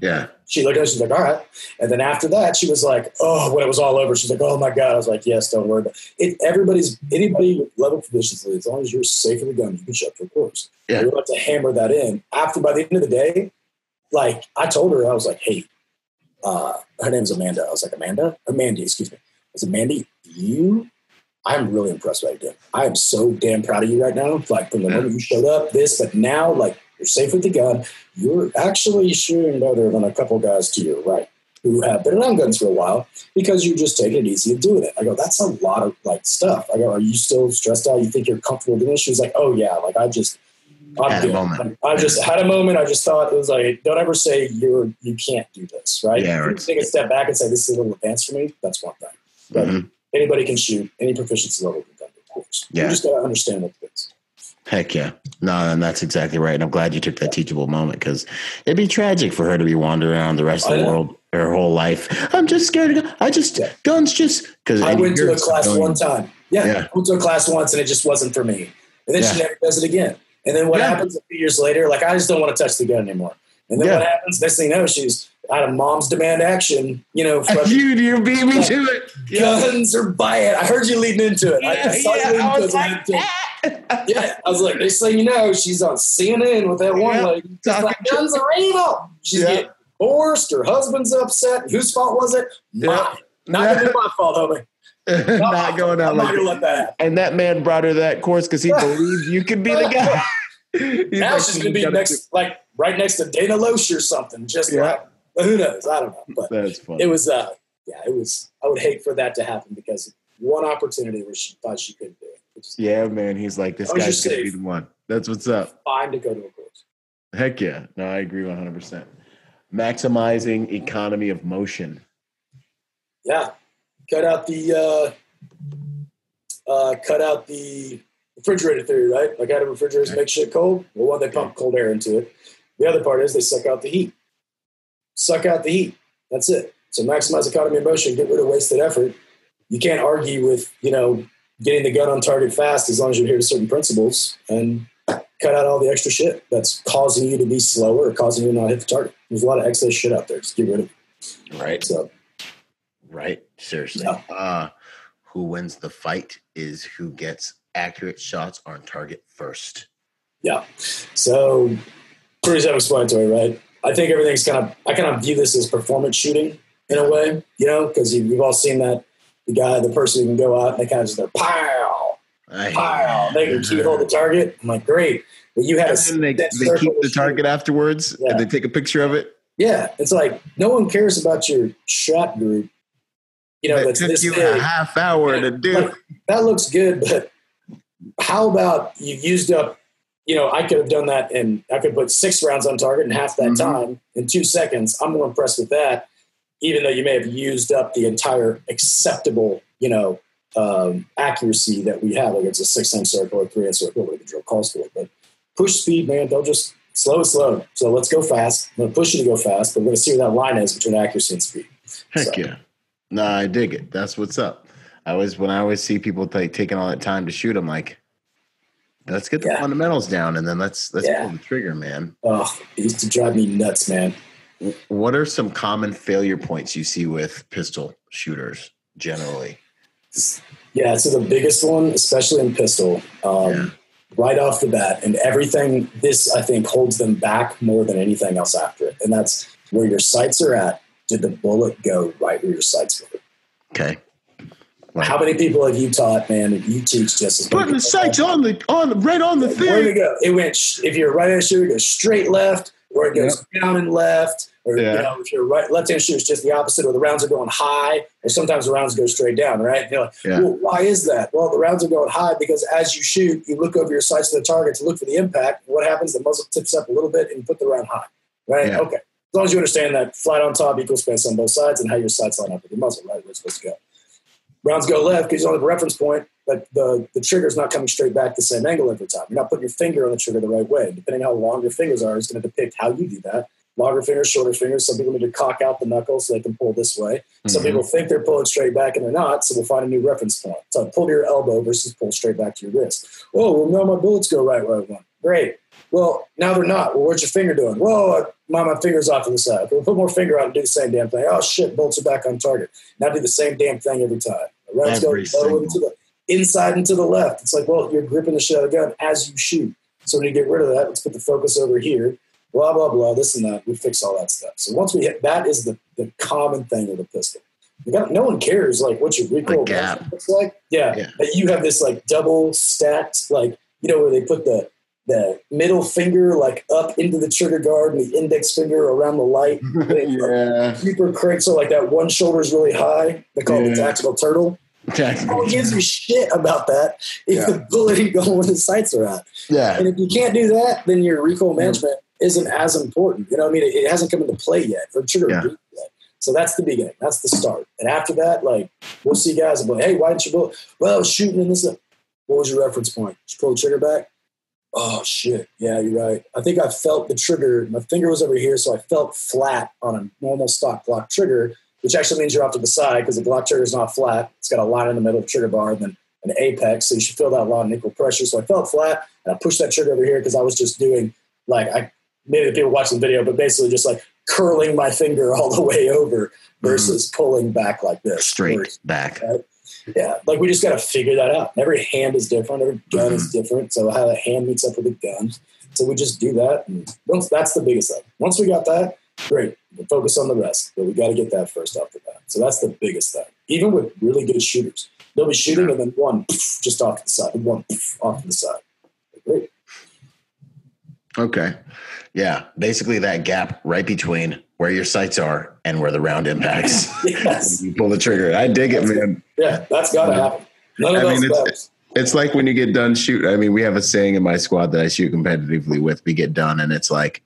Yeah. She looked at us, she's like, all right. And then after that, she was like, oh, when it was all over, she's like, oh my God. I was like, yes, don't worry about it. Everybody's, anybody with level proficiency, as long as you're safe in the gun, you can up to course. Yeah. We want to hammer that in. After, by the end of the day, like I told her, I was like, hey, uh, her name's Amanda. I was like, Amanda? Or Mandy, excuse me. I said, Mandy, you, I'm really impressed by you doing. I am so damn proud of you right now. Like from the moment you showed up, this, but now, like, you're safe with the gun. You're actually shooting better than a couple guys to your right who have been around guns for a while because you're just taking it easy and doing it. I go, that's a lot of like stuff. I go, are you still stressed out? You think you're comfortable doing this? She's like, oh yeah, like I just, I'm Had a moment. I just had a moment. I just thought it was like, don't ever say you're you can't do this, right? Yeah, If you right. take a step back and say this is a little advanced for me. That's one thing. But Mhm. Anybody can shoot any proficiency level can gun, of course. Yeah. You just gotta understand what it is. Heck yeah. No, and that's exactly right. And I'm glad you took that teachable moment because it'd be tragic for her to be wandering around the rest of the world her whole life. I'm just scared of gun. I just, Yeah. guns just, because I went to a class one time. Yeah, Yeah. I went to a class once and it just wasn't for me. And then she never does it again. And then what Yeah. happens a few years later? Like I just don't want to touch the gun anymore. And then Yeah. what happens? Next thing you know, she's out of Moms Demand Action, you know, from [LAUGHS] you you beat me to it. [LAUGHS] guns or buy it. I heard you leading into it. I, I saw you leading I was like, it. Yeah, I was like, they say you know, she's on CNN with that one Yeah, lady. She's like, guns are evil. She's Yeah. getting divorced. Her husband's upset. Whose fault was it? Mine. Yeah. Not gonna be my fault, homie. [LAUGHS] not going out I'm not like let that. And that man brought her that course because he believed you could be the guy. Now like, she's gonna be next, like right next to Dana Loesch or something. Just Yeah. like who knows? I don't know, but That's funny. it was uh yeah it was i would hate for that to happen because one opportunity where she thought she couldn't do it is yeah, man. He's like, this As long as guy's gonna be the one. That's what's up. fine to go to a course Heck yeah. No, I agree 100%. Maximizing economy of motion. yeah cut out the uh uh cut out the refrigerator theory right like how do refrigerators make shit cold well one they pump cold air into it the other part is they suck out the heat suck out the heat that's it so maximize economy of motion get rid of wasted effort you can't argue with you know getting the gun on target fast as long as you adhere to certain principles and cut out all the extra shit that's causing you to be slower or causing you to not hit the target. There's a lot of excess shit out there. Just get rid of it. Right. So Right. Seriously. Yeah. Uh, who wins the fight is who gets accurate shots on target first. yeah. So pretty self-explanatory, right? I think everything's kind of I kind of view this as performance shooting in a way, you know, because we've all seen that the guy, the person who can go out and they kind of just go pow, I- pow, they can keep hold the target. I'm like, great. But you had a And then they, they keep the shoot. target afterwards Yeah. and they take a picture of it. Yeah, it's like no one cares about your shot group. You know, That that's took this you big. a half hour to do. Like, that looks good, but how about you used up? You know, I could have done that, and I could put six rounds on target in half that Mhm. time in two seconds. I'm more impressed with that, even though you may have used up the entire acceptable, you know, um, accuracy that we have. Like it's a six inch circle or three inch circle, whatever the drill calls for it. But push speed, man. Don't just slow, slow. So let's go fast. I'm gonna push you to go fast, but we're gonna see where that line is between accuracy and speed. Heck So- yeah. No, I dig it. That's what's up. I always when I always see people take taking all that time to shoot, I'm like, let's get the Yeah. fundamentals down and then let's let's Yeah. pull the trigger, man. Oh, it used to drive me nuts, man. What are some common failure points you see with pistol shooters generally? Yeah, so the biggest one, especially in pistol, um, Yeah. right off the bat, and everything. This I think holds them back more than anything else after it, and that's where your sights are at. Did the bullet go right where your sights were? Okay. Like, How many people have you taught, man? You teach just as many putting the sights on the on right on the Where to thing. go? It went. sh- If you're a right-hand shooter, it goes straight left, or it goes down and left, or Yeah. you know, if you're right left-hand shooter, it's just the opposite. Or the rounds are going high, or sometimes the rounds go straight down. Right? And you're like, Yeah. well, why is that? Well, the rounds are going high because as you shoot, you look over your sights to the target to look for the impact. What happens? The muzzle tips up a little bit, and you put the round high. Right? Yeah. Okay. As long as you understand that flat on top equals space on both sides, and how your sights line up with your muzzle, right? Where it's supposed to go rounds go left because you don't have a reference point, but the, the trigger's not coming straight back the same angle every time. You're not putting your finger on the trigger the right way. Depending how long your fingers are is going to depict how you do that. Longer fingers, shorter fingers. Some people need to cock out the knuckles so they can pull this way. Some Mhm. people think they're pulling straight back and they're not, so we'll find a new reference point. So pull to your elbow versus pull straight back to your wrist. Oh, well, now my bullets go right where I want. Great. Well, now they're not. Well, what's your finger doing? Well, uh, my, my finger's off to the side. We'll put more finger out and do the same damn thing. Oh, shit, bolts are back on target. Now do the same damn thing every time. The rounds Every go low single. into the inside and to the left. It's like, well, you're gripping the shit out of the gun as you shoot. So when you get rid of that, let's put the focus over here. Blah blah blah. This and that. We fix all that stuff. So once we hit that, is the the common thing with a pistol. You got, no one cares like what your recoil The gap. measurement looks like. Yeah, Yeah. You have this like double stacked, like you know where they put the the middle finger like up into the trigger guard and the index finger around the light. [LAUGHS] yeah. Super crank, so like that one shoulder is really high. They call it the tactical turtle. No one gives a shit about that if Yeah. the bullet ain't going where the sights are at. Yeah. And if you can't do that, then your recoil management isn't as important. You know what I mean? It, it hasn't come into play yet, or trigger Yeah. yet. So that's the beginning. That's the start. And after that, like we'll see guys like, hey, why didn't you bullet? Well, I was shooting in this. What was your reference point? You pull the trigger back? Oh shit. Yeah, you're right. I think I felt the trigger. My finger was over here, so I felt flat on a normal stock Glock trigger, which actually means you're off to the side because the Glock trigger is not flat. It's got a line in the middle of the trigger bar and then an apex, so you should feel that line in equal pressure. So I felt flat, and I pushed that trigger over here because I was just doing like I maybe the people watching the video, but basically just like curling my finger all the way over versus mm-hmm. pulling back like this. Straight back. Right? Yeah, like we just got to figure that out. Every hand is different. Every gun mm-hmm. is different. So how the hand meets up with the gun. So we just do that. And once that's the biggest thing. Once we got that, great. We'll focus on the rest. But we got to get that first off the bat. So that's the biggest thing. Even with really good shooters, they'll be shooting and then one just off to the side, and one off to the side. Great. Okay. Yeah. Basically, that gap right between where your sights are and where the round impacts. [LAUGHS] yes. you pull the trigger. I dig it, man. Yeah, that's got to happen. None of I mean, it's, it's like when you get done shoot. I mean, we have a saying in my squad that I shoot competitively with. We get done, and it's like,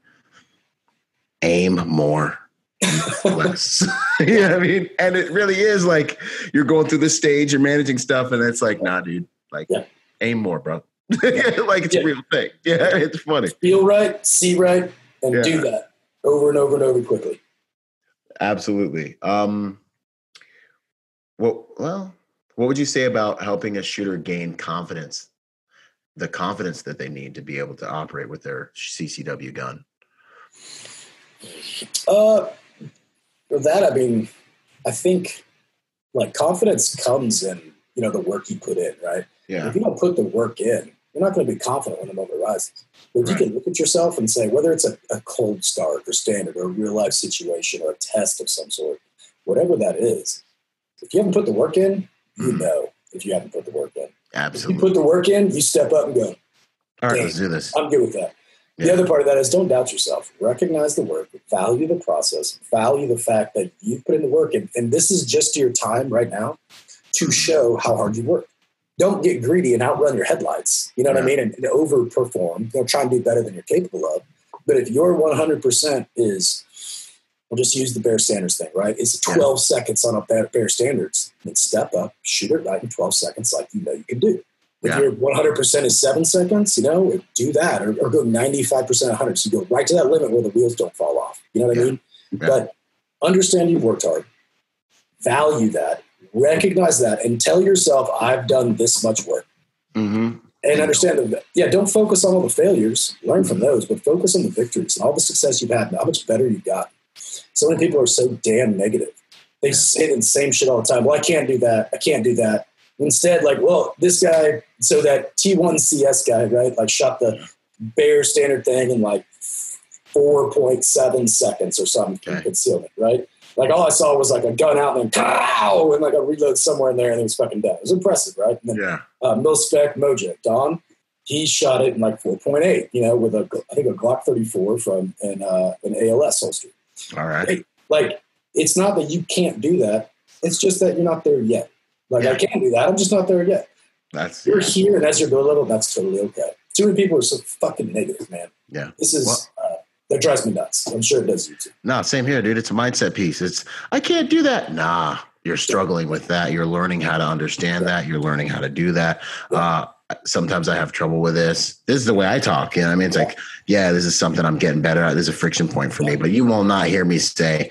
aim more, less. [LAUGHS] you know what I mean? And it really is like you're going through the stage, you're managing stuff, and it's like, nah, dude, like yeah. aim more, bro. [LAUGHS] like it's yeah. a real thing. Yeah, it's funny. Feel right, see right, and do that over and over and over quickly. Absolutely. Um, well, well, what would you say about helping a shooter gain confidence, the confidence that they need to be able to operate with their CCW gun? Uh, for that, I mean, I think like confidence comes in you know the work you put in, right? Yeah. If you don't put the work in, you're not going to be confident when the moment arises. But right. you can look at yourself and say, whether it's a, a cold start or standard or a real life situation or a test of some sort, whatever that is, if you haven't put the work in, you mm. know if you haven't put the work in. Absolutely. If you put the work in, you step up and go. All right, let's do this. I'm good with that. Yeah. The other part of that is don't doubt yourself. Recognize the work, value the process, value the fact that you've put in the work. And, and this is just your time right now to show how hard you work don't get greedy and outrun your headlights. You know what yeah. I mean? And, and overperform. You know, try and do better than you're capable of. But if your 100% is, we'll just use the Baer Standards thing, right? It's 12 yeah. seconds on a Baer, Baer Standards. Then step up, shoot it right in 12 seconds, like you know you can do. If yeah. your 100% is seven seconds, you know, do that or, or, go 95% 100. So you go right to that limit where the wheels don't fall off. You know what I mean? But understand you've worked hard, value that, recognize that and tell yourself, I've done this much work. Mm-hmm. And understand that, yeah, don't focus on all the failures, learn from those, but focus on the victories and all the success you've had and how much better you've got. So many people are so damn negative. They say the same shit all the time. Well, I can't do that. I can't do that. Instead, like, well, this guy, so that T1 CS guy, right, like shot the Baer standard thing in like 4.7 seconds or something okay. concealment, right? Like all I saw was like a gun out and then pow, and like a reload somewhere in there, and it was fucking dead. It was impressive, right? And then, yeah. Uh, Mil Spec Mojo Don, he shot it in like 4.8, you know, with a I think a Glock 34 from an uh, an ALS holster. All right. Like it's not that you can't do that; it's just that you're not there yet. Like yeah. I can't do that, I'm just not there yet. That's you're here, and as your build level, that's totally okay. Too many people are so fucking negative, man. Yeah. This is. Well, that drives me nuts. I'm sure it does you too. No, same here, dude. It's a mindset piece. It's I can't do that. Nah, you're struggling with that. You're learning how to understand that. You're learning how to do that. Uh, sometimes I have trouble with this. This is the way I talk. You know, I mean, it's like, yeah, this is something I'm getting better at. This is a friction point for me. But you will not hear me say,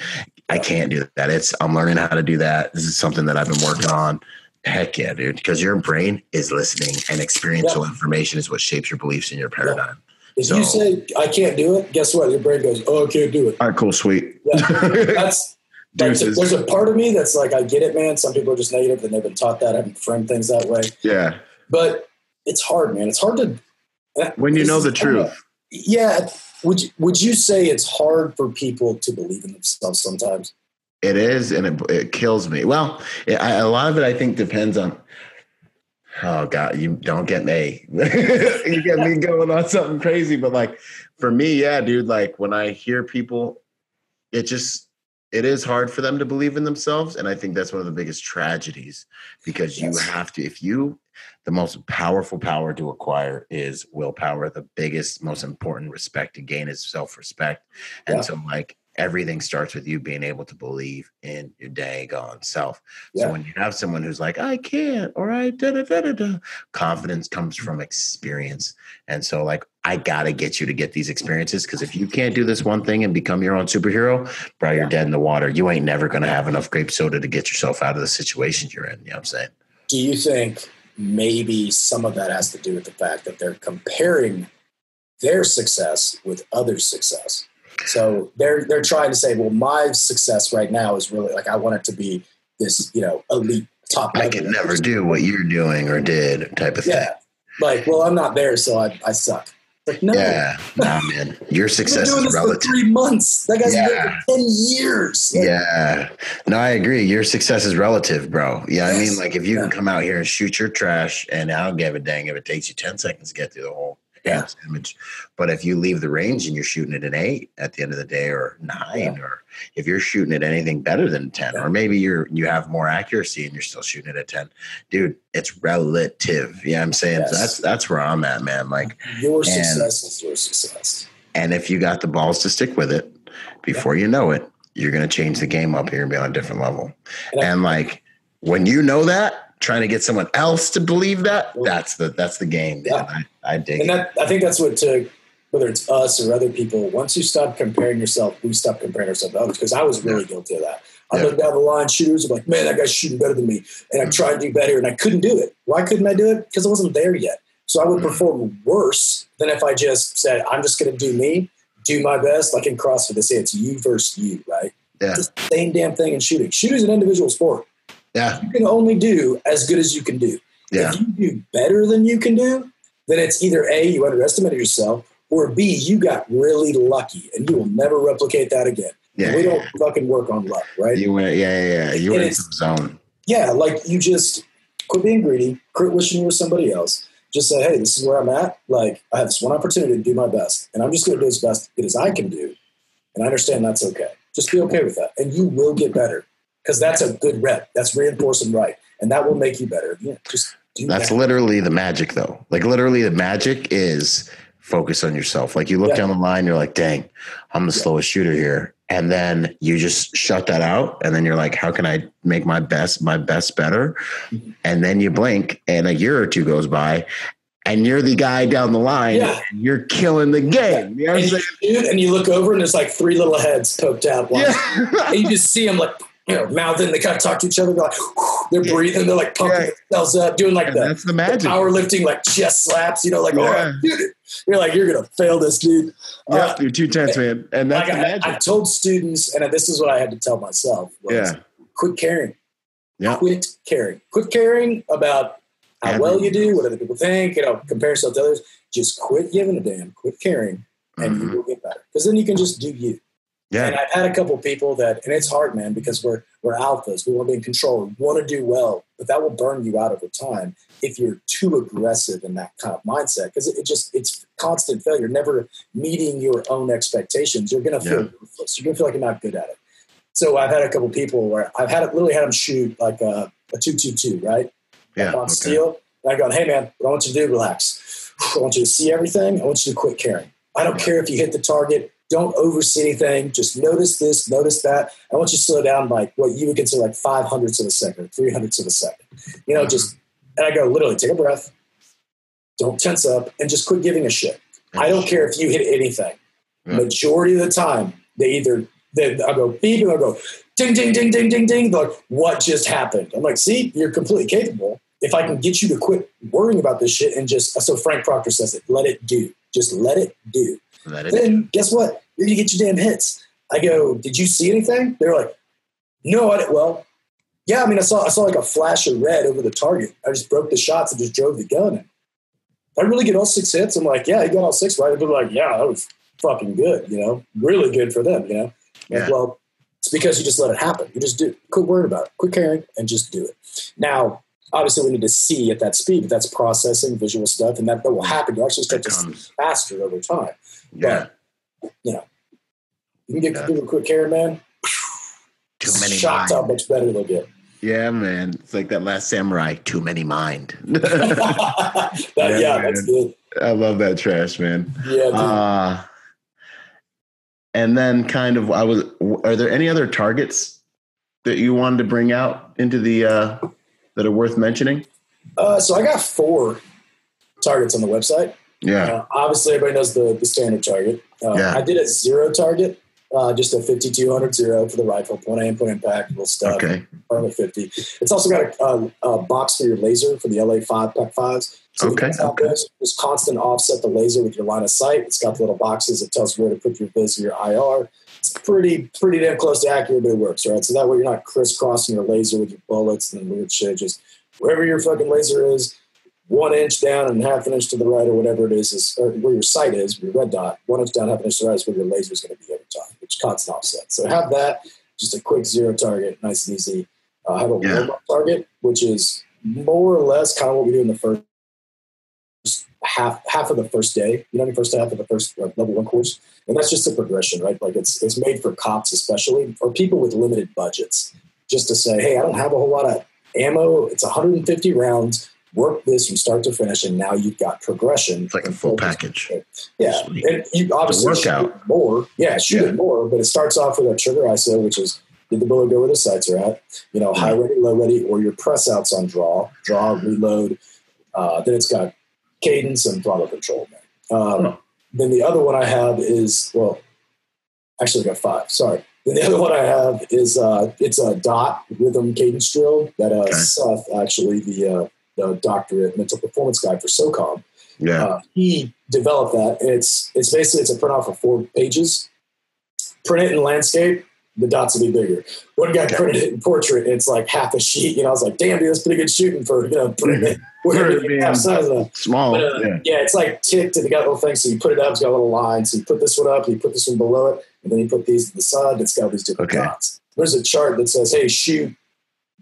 I can't do that. It's I'm learning how to do that. This is something that I've been working on. Heck yeah, dude. Because your brain is listening and experiential yeah. information is what shapes your beliefs and your paradigm. If so, you say I can't do it, guess what? Your brain goes, "Oh, I can't do it." All right, cool, sweet. Yeah, [LAUGHS] that's. there's a part of me that's like, I get it, man. Some people are just negative and they've been taught that, haven't framed things that way. Yeah. But it's hard, man. It's hard to. Uh, when you know the truth. Yeah. Would you, would you say it's hard for people to believe in themselves sometimes? It is, and it, it kills me. Well, it, I, a lot of it, I think, depends on oh god you don't get me. [LAUGHS] You get me going on something crazy. But like for me yeah dude like when i hear people it just it is hard for them to believe in themselves. And i think that's one of the biggest tragedies because yes. you have to if you the most powerful power to acquire is willpower. The biggest most important respect to gain is self-respect. And yeah. so like everything starts with you being able to believe in your dang on self. Yeah. So when you have someone who's like, I can't, or I da da da da da, confidence comes from experience. And so, like, I gotta get you to get these experiences because if you can't do this one thing and become your own superhero, bro, you're dead in the water. You ain't never gonna have enough grape soda to get yourself out of the situation you're in. You know what I'm saying? Do you think maybe some of that has to do with the fact that they're comparing their success with others' success? So they're they're trying to say, well, my success right now is really like I want it to be this, you know, elite top. I can never do what you're doing or did type of thing. Like, well, I'm not there, so I, I suck. Like, no, Yeah, nah, man. Your I've been success doing is this for relative. three months. That guy's been doing for ten years. Like, Yeah, no, I agree. Your success is relative, bro. Yeah, I mean, like if you can come out here and shoot your trash, and I don't give a dang if it takes you ten seconds to get through the whole Yeah. image. But if you leave the range and you're shooting at an eight at the end of the day, or nine, or if you're shooting at anything better than ten, Yeah. or maybe you're you have more accuracy and you're still shooting it at ten, dude, it's relative. Yeah, I'm saying Yes. that's that's where I'm at, man. Like, Your And- success is your success. and if you got the balls to stick with it, before you know it, you're going to change the game up here and be on a different level. And And like when you know that, trying to get someone else to believe that, that's the that's the game. Yeah. man. I, I dig And that I think that's what took whether it's us or other people. Once you stop comparing yourself, we stop comparing ourselves to others. Because I was really guilty of that. I Yeah. look down the line, shooters, I'm like, man, that guy's shooting better than me, and I try to do better, and I couldn't do it. Why couldn't I do it? Because I wasn't there yet. So I would Mhm. perform worse than if I just said, I'm just going to do me, do my best. Like in CrossFit, they say it's you versus you, right? Yeah. It's the same damn thing in shooting. Shooting is an individual sport. Yeah. You can only do as good as you can do. Yeah. If you do better than you can do, then it's either A, you underestimated yourself, or B, you got really lucky and you will never replicate that again. Yeah. we don't fucking work on luck, right? You went, yeah, yeah, yeah. You were in some zone. yeah, like you just quit being greedy, quit wishing you were somebody else. Just say, hey, this is where I'm at. Like, I have this one opportunity to do my best, and I'm just going to do as best as I can do. And I understand that's okay. Just be okay with that, and you will get better because that's a good rep. That's reinforcing right, and that will make you better. Yeah, just do That's that. literally the magic, though. Like literally, the magic is focus on yourself. Like you look Yeah. down the line, you're like, "Dang, I'm the slowest shooter here," and then you just shut that out, and then you're like, "How can I make my best, my best better?" Mm-hmm. And then you blink, and a year or two goes by, and you're the guy down the line. Yeah. and you're killing the game. You know and you, and you look over, and there's like three little heads poked out. Yeah. and you just see them like you know mouthing. They kind of talk to each other. They're like [SIGHS] they're breathing. They're like pumping Yeah. themselves up, doing like the, that's the the magic. powerlifting, like chest slaps. You know, like Yeah. all right, dude. You're like you're gonna fail this, dude. Yeah, Uh, you're too tense, man, and that's like the I, magic. I told students, and this is what I had to tell myself: was yeah, quit caring. yeah, Quit caring. Quit caring about how Yeah. well you do, what other people think. You know, compare yourself to others. Just quit giving a damn. Quit caring, and Mhm. you will get better. Because then you can just do you. And I've had a couple people that, and it's hard, man, because we're we're alphas. We want to be in control. We want to do well, but that will burn you out over time if you're too aggressive in that kind of mindset. Because it, it just it's constant failure, never meeting your own expectations. You're gonna feel Yeah. You're gonna feel like you're not good at it. So I've had a couple people where I've had literally had them shoot like a, a two two two, right? yeah. on Okay. steel. And I go, hey man, what I want you to do, relax. I want you to see everything. I want you to quit caring. I don't care if you hit the target. Don't oversee anything. Just notice this, notice that. I want you to slow down like what you would consider like five hundredths of a second, three hundredths of a second. You know, just and I go, literally, take a breath. Don't tense up and just quit giving a shit. I don't care if you hit anything. Majority of the time, they either they, I go beep and I go ding ding ding ding ding ding. They're like, what just happened? I'm like, see, you're completely capable. If I can get you to quit worrying about this shit and just so Frank Proctor says it, let it do. Just let it do. Then guess what? You're gonna get your damn hits. I go, did you see anything? They're like, no, I didn't. Well, yeah, I mean, I saw I saw like a flash of red over the target. I just broke the shots and just drove the gun. in. I really get all six hits? I'm like, yeah, you got all six right. They're like, yeah, that was fucking good. You know, really good for them. You know, like, Yeah. well, it's because you just let it happen. You just do. Quit worrying about it. Quit caring and just do it. Now, obviously, we need to see at that speed, but that's processing visual stuff, and that, that will happen. You actually start to faster over time. Yeah. You can get Yeah. people quit caring, man. Too many Shocked how mind. much better they'll get. Yeah, man. It's like that last samurai. Too many mind. [LAUGHS] [LAUGHS] That- Yeah, yeah, that's good. I love that trash, man. Yeah, dude. Uh, and then kind of, I was. Are there any other targets that you wanted to bring out into the uh, that are worth mentioning? Uh, so I got four targets on the website. Yeah. Uh, obviously, everybody knows the, the standard target. Uh, Yeah. I did a zero target, uh, just a 5200 zero for the rifle, point aim, point impact, little stuff. Okay. Armor 50. It's also got a, a, a box for your laser for the LA 5 Pack 5s. So Okay, that's how it okay. goes. Just constant offset the laser with your line of sight. It's got the little boxes that tells you where to put your vis or your IR. It's pretty pretty damn close to accurate, but it works, right? So that way you're not crisscrossing your laser with your bullets and weird shit. Just wherever your fucking laser is, one inch down and half an inch to the right or whatever it is, is or where your sight is, your red dot, one inch down, half an inch to the right is where your laser is going to be every time, which constant offset. So have that, just a quick zero target, nice and easy. Uh, have a Yeah. warm up target, which is more or less kind of what we do in the first half half of the first day. You know, the first half of the first uh, level one course, and that's just a progression, right? Like it's it's made for cops especially or people with limited budgets, just to say, hey, I don't have a whole lot of ammo. It's 150 rounds. Work this from start to finish, and now you've got progression. It's like a full package. Yeah, Sweet. and you obviously workout. shoot more. Yeah, shoot Yeah. it more, but it starts off with a trigger ISO, which is did the bullet go where the sights are at? You know, high ready, low ready, or your press outs on draw, draw, reload. Uh, then it's got cadence and throttle control. Um. Then the other one I have is well, actually I got five. Sorry. Then the other one I have is uh, it's a dot rhythm cadence drill that uh, Okay. Seth actually the uh, the doctorate mental performance guy for SOCOM Yeah. uh, he developed that. And it's it's basically it's a print off of four pages. Print it in landscape, the dots will be bigger. One guy Okay. printed it in portrait, it's like half a sheet. You know, I was like, damn, dude, that's pretty good shooting for you know [LAUGHS] printing it. Half size of. Small. But, uh, yeah. yeah, it's like ticked and it got little things. So you put it up, it's got a little line. So you put this one up, you put this one below it, and then you put these to the side. It's got these different Okay. dots. There's a chart that says, hey, shoot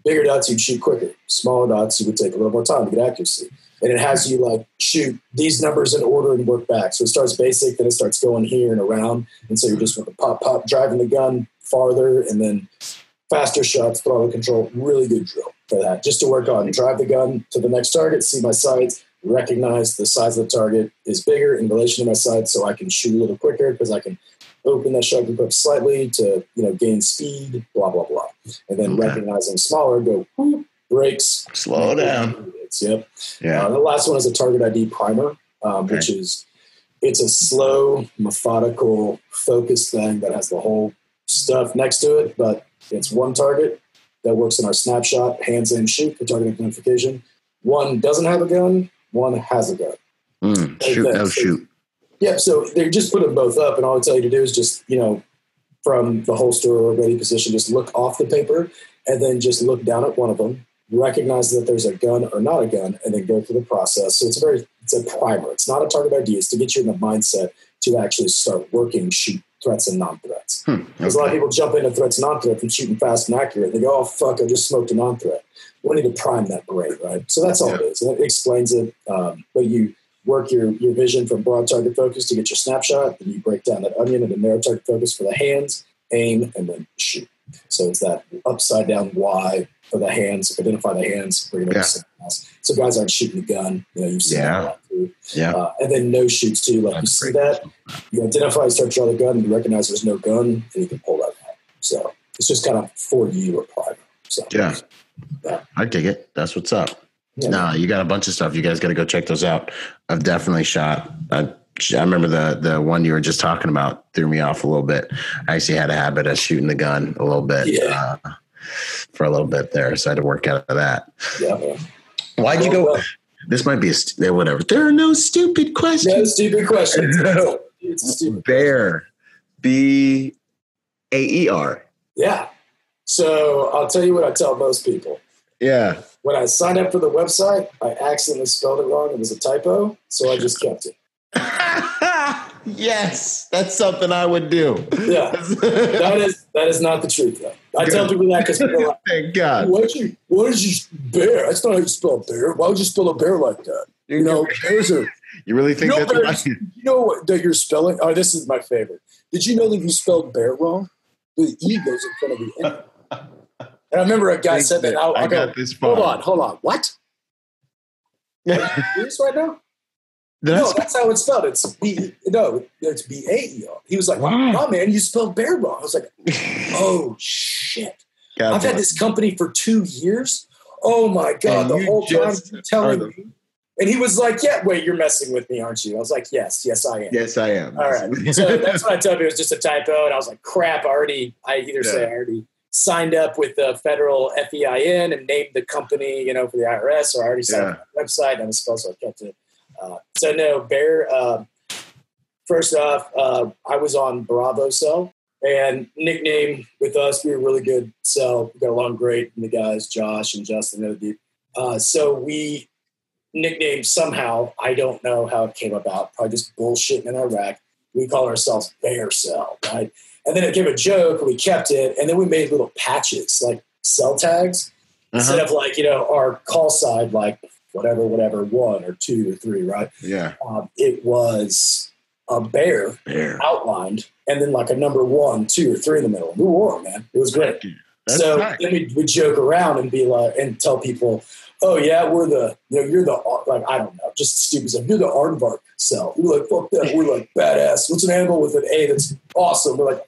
bigger dots, you'd shoot quicker. Smaller dots, you would take a little more time to get accuracy. And it has you like shoot these numbers in order and work back. So it starts basic, then it starts going here and around. And so you're just with the pop, pop, driving the gun farther and then faster shots, throttle control. Really good drill for that. Just to work on drive the gun to the next target, see my sights, recognize the size of the target is bigger in relation to my sights so I can shoot a little quicker because I can open that shot group up slightly to you know gain speed, blah blah blah, and then Okay. recognizing smaller, go whoop, brakes, Slow down. Yep. Yeah. Uh, the last one is a target ID primer, um, which is it's a slow, methodical, focused thing that has the whole stuff next to it, but it's one target that works in our snapshot, hands in shoot for target identification. One doesn't have a gun, one has a gun. Mm, shoot, no shoot. Yeah, so they just put them both up, and all I tell you to do is just, you know, from the holster or ready position, just look off the paper and then just look down at one of them, recognize that there's a gun or not a gun, and then go through the process. So it's a very, it's a primer. It's not a target ID. It's to get you in the mindset to actually start working shoot threats and non-threats. Hmm, Because a lot of people jump into threats and non-threat from shooting fast and accurate. They go, oh, fuck, I just smoked a non-threat. We need to prime that brain, right? So that's all it is. And it explains it. Um, but you work your, your vision from broad target focus to get your snapshot. Then you break down that onion into narrow target focus for the hands, aim, and then shoot. So it's that upside down Y for the hands. Identify the hands. Bring it up Yeah. something else. So guys aren't shooting the gun. You know, you see Yeah. that too. Yeah. Uh, and then no shoots too. Like you see that, you identify, you start to draw the gun, and you recognize there's no gun, and you can pull that out. So it's just kind of for you a primer. So Yeah. Yeah. I dig it. That's what's up. Yeah. Nah, you got a bunch of stuff. You guys got to go check those out. I've definitely shot. I, I remember the the one you were just talking about threw me off a little bit. I actually had a habit of shooting the gun a little bit Yeah. uh, for a little bit there, so I had to work out of that. yeah. Why'd you go? This might be a st- whatever. There are no stupid questions. No stupid questions. [LAUGHS] it's a stupid. Bear, B A E R. Yeah. So I'll tell you what I tell most people. Yeah. When I signed up for the website, I accidentally spelled it wrong. It was a typo, so I just kept it. [LAUGHS] yes, that's something I would do. Yeah. That is that is not the truth though. I tell people that because people are like, Thank God. Did you? Why did you bear? That's not how you spell bear. Why would you spell a bear like that? You know, bears are. You really think You know, that's bears, you know what, that you're spelling? Oh, this is my favorite. Did you know that you spelled bear wrong? The e goes in front of the n. And I remember a guy said that. man. I, I I go, got this hold on, hold on. What? [LAUGHS] Serious right now? no, That's, that's how it's spelled. It's B. No, it's B A E R. He was like, Wow. "No, man, you spelled bear wrong." I was like, [LAUGHS] "Oh shit." God I've had this company for two years. Oh my god! And the whole time you're telling me, and he was like, "Yeah, wait, you're messing with me, aren't you?" I was like, "Yes, yes, I am." Yes, I am. All right. [LAUGHS] So that's what I told him. It was just a typo, and I was like, "Crap!" I already, I either say I already signed up with the federal FEIN and named the company, you know, for the IRS. or I already signed Yeah. up the website and I was supposed to kept it. Uh, so no, Bear. Uh, first off, uh, I was on Bravo Cell and nickname with us. We were really good. So we got along great. And the guys, Josh and Justin. Uh, so we nicknamed somehow. I don't know how it came about. Probably just bullshitting in Iraq. We call ourselves Bear Cell, right? And then it became a joke. and We kept it, and then we made little patches like cell tags instead Uh-huh. of like you know our call side like whatever whatever one or two or three, right? Yeah. Um, it was a bear Bear. outlined, and then like a number one, two, or three in the middle. We wore 'em, man. It was great. That's so nice. then we would joke around and be like, and tell people, "Oh yeah, we're the, you know, you're the like I don't know, just stupid stuff. You're the aardvark cell. We're like fuck that. We're like badass. What's an animal with an A that's awesome? We're like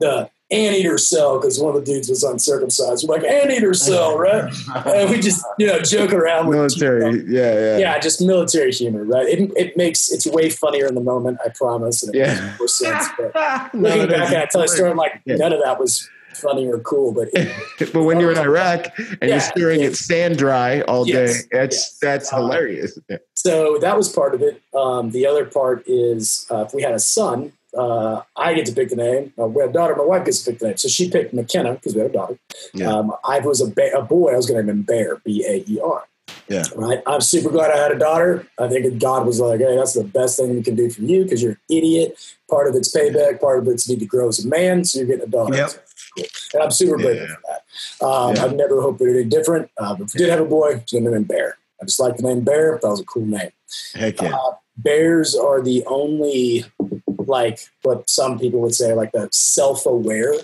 the anteater cell because one of the dudes was uncircumcised. We're like anteater cell, right? and we just you know joke around with Military. Yeah, yeah. yeah, just military humor, right? It, it makes it's way funnier in the moment, I promise. And it Yeah. makes more sense. But [LAUGHS] No, looking back at it, tell a story, I'm like, Yeah. none of that was funny or cool. But it, [LAUGHS] but when you're in Iraq and you're Yeah. staring at sand dry all Yes. day, that's Yes. that's Uh, hilarious. so that was part of it. Um, the other part is uh, if we had a son, uh, I get to pick the name. Uh, we had a daughter, my wife gets to pick the name. So she picked McKenna because we had a daughter. Yeah. Um, I was a, ba- a boy, I was going to name him Bear, B A E R. Yeah. Right. I'm super glad I had a daughter. I think God was like, hey, that's the best thing we can do for you because you're an idiot. Part of it's payback, part of it's need to grow as a man. So you're getting a daughter. Yep. Cool. And I'm super grateful Yeah. for that. Um, Yeah. I've never hoped for anything different. Uh, but if we did have a boy, it's going to name him Bear. I just like the name Bear. That was a cool name. Heck yeah. Uh, bears are the only, like what some people would say, like the self-aware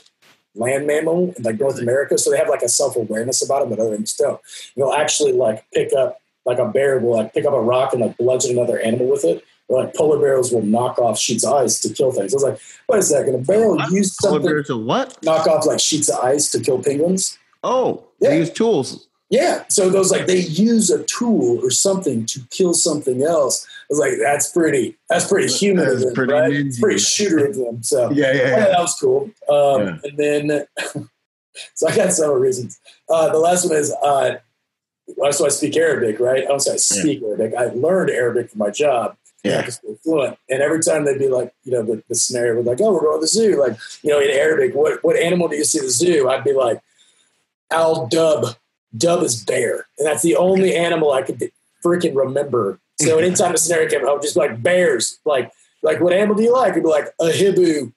land mammal in like North America. So they have like a self-awareness about them but other animals don't. They'll actually like pick up, like a bear will like pick up a rock and like bludgeon another animal with it. Or like polar bears will knock off sheets of ice to kill things. I was like, what is that? second, a bear will use Polar something, bears are what? knock off like sheets of ice to kill penguins. Oh, Yeah. they use tools. Yeah. So those like they use a tool or something to kill something else. I was like, that's pretty that's pretty human That's of them, pretty right? It's pretty shooter of them. So [LAUGHS] Yeah, yeah, yeah, yeah. that was cool. Um, Yeah. and then [LAUGHS] so I got several reasons. Uh, the last one is uh so I speak Arabic, right? I don't say I speak Arabic. I learned Arabic for my job. Yeah. I just feel fluent. And every time they'd be like, you know, the, the scenario would like, oh, we're going to the zoo. Like, you know, in Arabic, what, what animal do you see at the zoo? I'd be like, Al Dub. Dub is bear. And that's the only animal I could freaking remember. So [LAUGHS] anytime a scenario came, up, I would just be like, bears. Like, like what animal do you like? I'd be like, a hibu.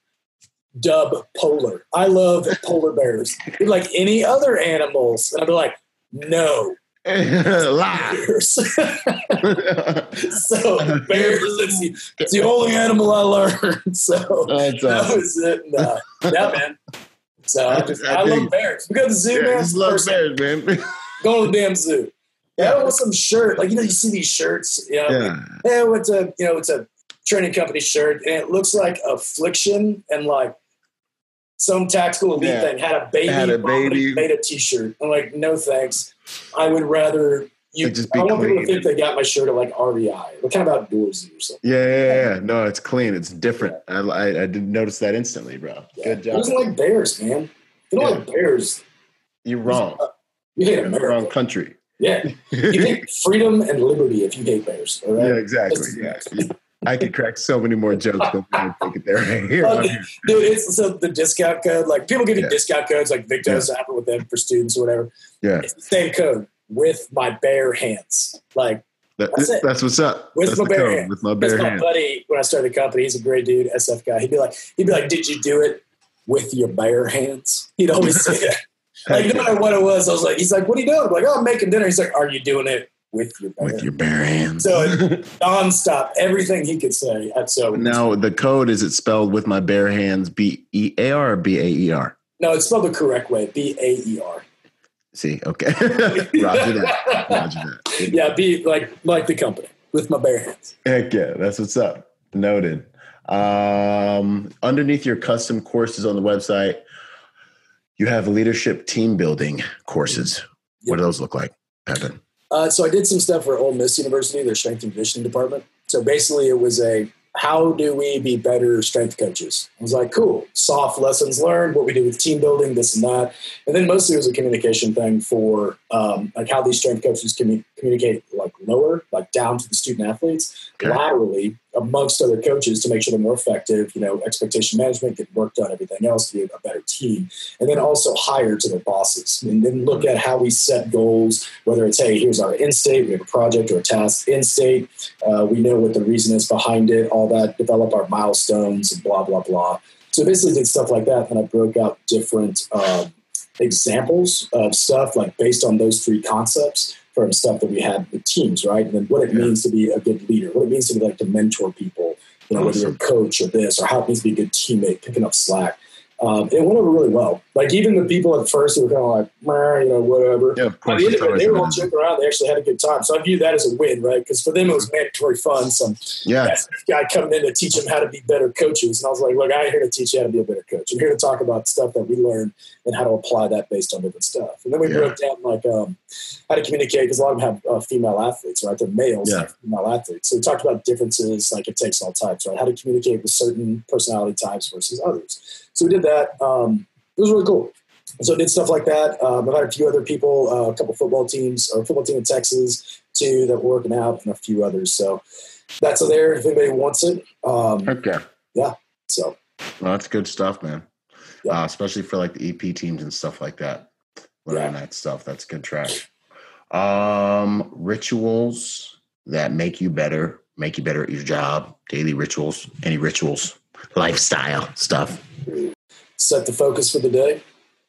Dub polar. I love polar bears. Be like any other animals. And I'd be like, no, [LAUGHS] bears. [LAUGHS] so bears is the, it's the only animal I learned. So That's that awesome. was it. And, uh, yeah, man. So I just I, I love bears. We go to the zoo, Yeah, man. just love bears, man. [LAUGHS] Go to the damn zoo. Yeah, I want some shirt. Like you know, you see these shirts. You know, Yeah. hey, it's a you know, it's a training company shirt, and it looks like affliction and like some tactical elite Yeah. thing had a baby, Had a baby. made a T-shirt. I'm like, no thanks. I would rather you. Like, just be I want people to think they got my shirt at like REI. What kind of outdoorsy or something? Yeah, yeah, yeah. No, it's clean. It's different. I, I, I didn't notice that instantly, bro. Good Who job. doesn't like bears, man? You don't Yeah. like bears. You're wrong. [LAUGHS] You hate You're America. wrong country. Yeah, [LAUGHS] you hate freedom and liberty if you hate bears. All right. Yeah, exactly. Yeah. I could crack so many more jokes, but we take it there right here. Oh, [LAUGHS] dude, it's so the discount code. Like people give you Yeah. discount codes, like Victos happen with them for students or whatever. Yeah. It's the same code with my bare hands. Like That- That's it. that's what's up. With that's my bare code, hand. With my that's bare my buddy when I started the company. He's a great dude, SF guy. He'd be like, he'd be like, "Did you do it with your bare hands?" He'd always say that. [LAUGHS] Like no matter what it was, I was like, he's like, "What are you doing?" I'm like, "Oh, I'm making dinner." He's like, "Are you doing it with your bare With your bare hands. So [LAUGHS] nonstop, everything he could say. So now the code is it spelled with my bare hands B E A R or B A E R? no, it's spelled the correct way. B A E R. See, okay. [LAUGHS] Roger that. Roger that. [LAUGHS] Yeah, be like like the company with my bare hands. Heck yeah, that's what's up. Noted. Um, underneath your custom courses on the website, you have leadership team building courses. What do those look like, Pepin? Uh, so I did some stuff for Ole Miss University, their strength and conditioning department. So basically, it was a how do we be better strength coaches? I was like, cool, soft lessons learned, what we do with team building, this and that. And then mostly it was a communication thing for um, like how these strength coaches can communicate like lower, like down to the student athletes, okay. laterally amongst other coaches to make sure they're more effective, you know, expectation management, get work done, everything else to be a better team. And then also hire to their bosses and then look at how we set goals, whether it's, hey, here's our in state, we have a project or a task in state, uh, we know what the reason is behind it, all that, develop our milestones and blah, blah, blah. So basically did stuff like that. And I broke out different um, examples of stuff like based on those three concepts from stuff that we had with teams, right? And then what it yeah. means to be a good leader, what it means to be like to mentor people, you know, awesome. whether you're a coach or this, or how it means to be a good teammate, picking up slack. Um, it went over really well. Like even the people at first who were kind of like, you know, whatever. Yeah, of course. The it, they were all joking around. They actually had a good time. So I view that as a win, right? Because for them it was mandatory fun. Some yeah. guy coming in to teach them how to be better coaches, and I was like, look, I ain't here to teach you how to be a better coach. I'm here to talk about stuff that we learned and how to apply that based on different stuff. And then we yeah. broke down like um, how to communicate because a lot of them have uh, female athletes, right? They're males, yeah. female athletes. So we talked about differences, like it takes all types, right? How to communicate with certain personality types versus others. So we did that. Um, it was really cool. So I did stuff like that. Um, I've had a few other people, uh, a couple football teams, or football team in Texas too, that were working out, and a few others. So that's there if anybody wants it. Um, okay. Yeah. So. Well, that's good stuff, man. Yeah. Uh, especially for like the EP teams and stuff like that. Learning yeah. that stuff. That's good trash. Um, rituals that make you better, make you better at your job, daily rituals, any rituals lifestyle stuff. Set the focus for the day,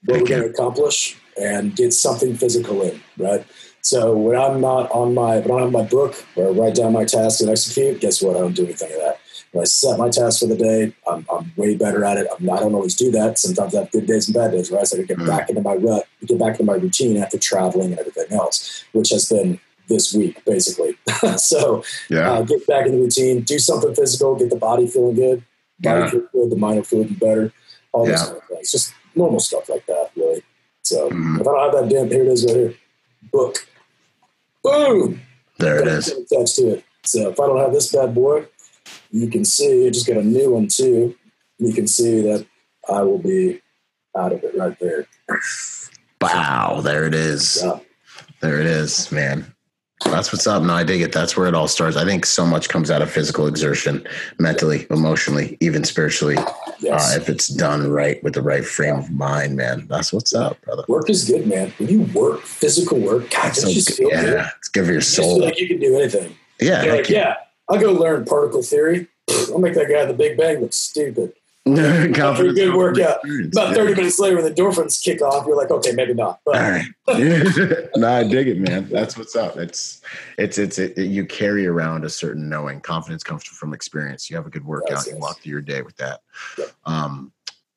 what we're going to accomplish, and get something physical in, right? So when I'm not on my, when I have my book where I write down my task and execute, guess what? I don't do anything of that. When I set my task for the day, I'm, I'm way better at it. I'm, I do not always do that. Sometimes I have good days and bad days, right? So I get mm. back into my rut, get back into my routine after traveling and everything else, which has been this week, basically. [LAUGHS] so yeah. uh, get back in the routine, do something physical, get the body feeling good, body yeah. good, the mind will feel better, all yeah. kind of things. Just normal stuff like that, really. So mm-hmm. if I don't have that damn, here it is right here, book. Boom! There it is. Attached to it. So if I don't have this bad boy, you can see, I just got a new one too. You can see that I will be out of it right there. Wow, there it is. Yeah. There it is, man. That's what's up. No, I dig it. That's where it all starts. I think so much comes out of physical exertion, mentally, emotionally, even spiritually. Yes. Uh, if it's done right with the right frame of mind, man, that's what's up, brother. Work is good, man. When you work, physical work, God, so just feel yeah, good. it's good for your soul. like you can do anything. Yeah, like, yeah. I'll go learn particle theory. I'll make that guy the Big Bang look stupid. [LAUGHS] After a good workout. About 30 yeah. minutes later, when the endorphins kick off, you're like, okay, maybe not. But. All right. [LAUGHS] [LAUGHS] no, I dig it, man. That's what's up. It's, it's, it's, it, you carry around a certain knowing. Confidence comes from experience. You have a good workout, you walk through your day with that. Um,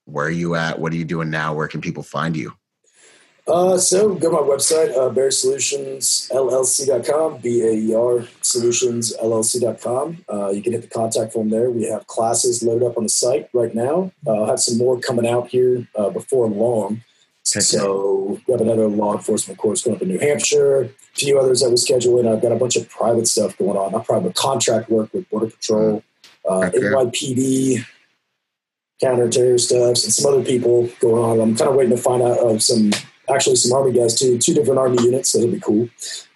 where are you at? What are you doing now? Where can people find you? Uh, so go to my website, uh, baersolutionsllc.com, B-A-E-R solutionsllc.com. Uh, you can hit the contact form there. We have classes loaded up on the site right now. Uh, I'll have some more coming out here uh, before long. So we have another law enforcement course going up in New Hampshire, a few others that we're scheduling. I've got a bunch of private stuff going on. I'm private contract work with Border Patrol, uh, okay. NYPD, counterterror stuff, and some other people going on. I'm kind of waiting to find out of some actually some Army guys too, two different Army units, so that'll be cool.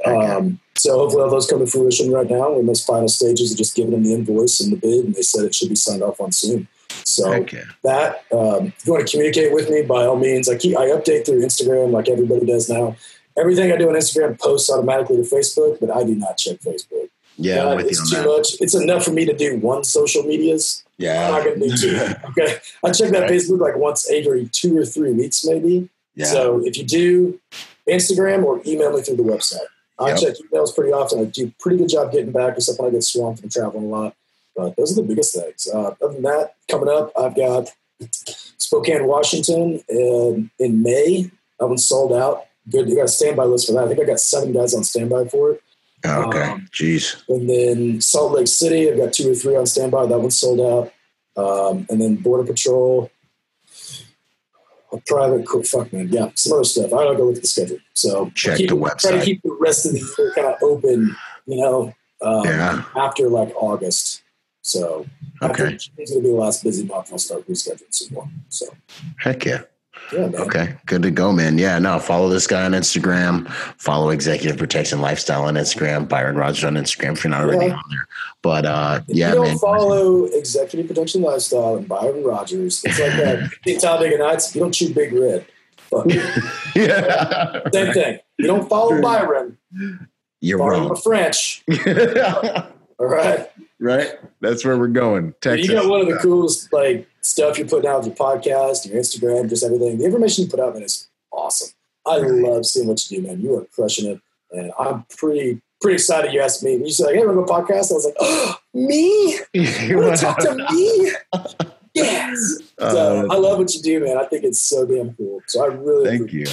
Okay. Um, so hopefully all those come to fruition right now. In those final stages of just giving them the invoice and the bid, and they said it should be signed off on soon. So okay. that um, if you want to communicate with me, by all means, I keep I update through Instagram like everybody does now. Everything I do on Instagram posts automatically to Facebook, but I do not check Facebook. Yeah, uh, it's too that. much. It's enough for me to do one social medias. Yeah, I'm not to do two. [LAUGHS] okay, I check that right. Facebook like once every two or three weeks, maybe. Yeah. So if you do Instagram or email me through the website. I yep. check emails pretty often. I do a pretty good job getting back, except when I get swamped and traveling a lot. But those are the biggest things. Uh, other than that, coming up, I've got Spokane, Washington in, in May. That one's sold out. Good. You got a standby list for that. I think I got seven guys on standby for it. Oh, okay. Um, Jeez. And then Salt Lake City, I've got two or three on standby. That one's sold out. Um, and then Border Patrol, a private fuck man, yeah, some other stuff. I don't go look at the schedule. So check keep, the website. Try to keep the rest of the year kind of open, you know, um, yeah. after like August. So Okay. it's to be the last busy month. I'll start rescheduling some more. So Heck yeah. Yeah. Okay, good to go, man. Yeah, no, follow this guy on Instagram. Follow Executive Protection Lifestyle on Instagram. Byron Rogers on Instagram if you're not already Yeah. on there. But uh, If yeah, you don't man. follow Executive Protection Lifestyle and Byron Rogers, it's like that [LAUGHS] Big Nights. You don't chew Big Red. But [LAUGHS] yeah, same thing. You don't follow Byron. you're Pardon wrong. French. [LAUGHS] All right. right? That's where we're going. Texas. You got one of the coolest like stuff you're putting out with your podcast, your Instagram, just everything. The information you put out, man, is awesome. I love seeing what you do, man. You are crushing it, and I'm pretty pretty excited. You asked me. And You said, like, "Hey, we're going to podcast." I was like, "Oh, me? [LAUGHS] You want to talk to me?" [LAUGHS] yes. So Uh, I love what you do, man. I think it's so damn cool. So I really Thank you.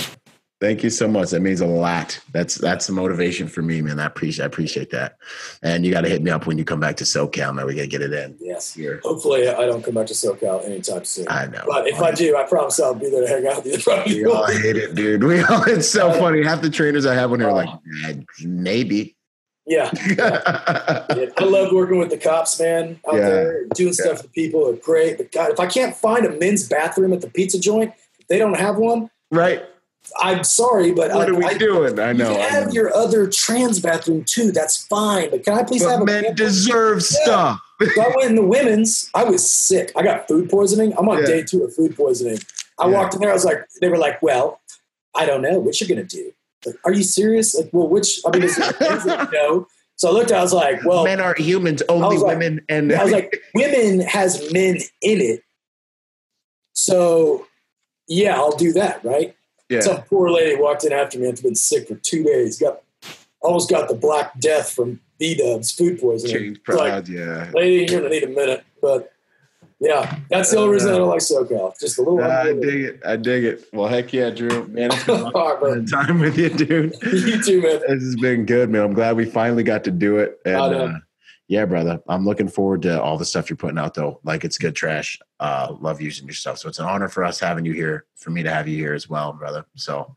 Thank you so much. That means a lot. That's that's the motivation for me, man. I appreciate I appreciate that. And you got to hit me up when you come back to SoCal, man. We got to get it in Yes. here. Hopefully, I don't come back to SoCal anytime soon. I know. But if I do, I promise I'll be there to hang out with you. We all hate it, dude. We all. It's so funny. Half the trainers I have on here are like, oh. maybe. yeah. [LAUGHS] Yeah, I love working with the cops, man, out Yeah. there doing stuff for people. Are great, but God, if I can't find a men's bathroom at the pizza joint, they don't have one. right? I'm sorry, but What I, are we I, doing? I know. You know. can I have know. your other trans bathroom too. That's fine, but can I please have But a men man- deserve stuff. So I went in the women's. I was sick. I got food poisoning. I'm on Yeah. day two of food poisoning. I Yeah. walked in there. I was like, they were like, well, I don't know what you're gonna do. Like, are you serious? Like, well, which? I mean, is it, is it [LAUGHS] no? So I looked. I was like, well, Men aren't humans. Only like- women and I was like, [LAUGHS] women has men in it. So yeah, I'll do that, right? Yeah. Some poor lady walked in after me after been sick for two days. Got almost got the black death from B Dubs food poisoning. Like, yeah. lady, you're gonna need a minute. But yeah, that's the only reason I don't like SoCal. Just a little. I dig it. I dig it. Well, heck yeah, Drew. Man, it's been [LAUGHS] right, time with you, dude. [LAUGHS] you too, man. This has been good, man. I'm glad we finally got to do it. And uh, yeah, brother, I'm looking forward to all the stuff you're putting out, though. Like it's good trash. Uh, love using your stuff. So it's an honor for us having you here, for me to have you here as well, brother. So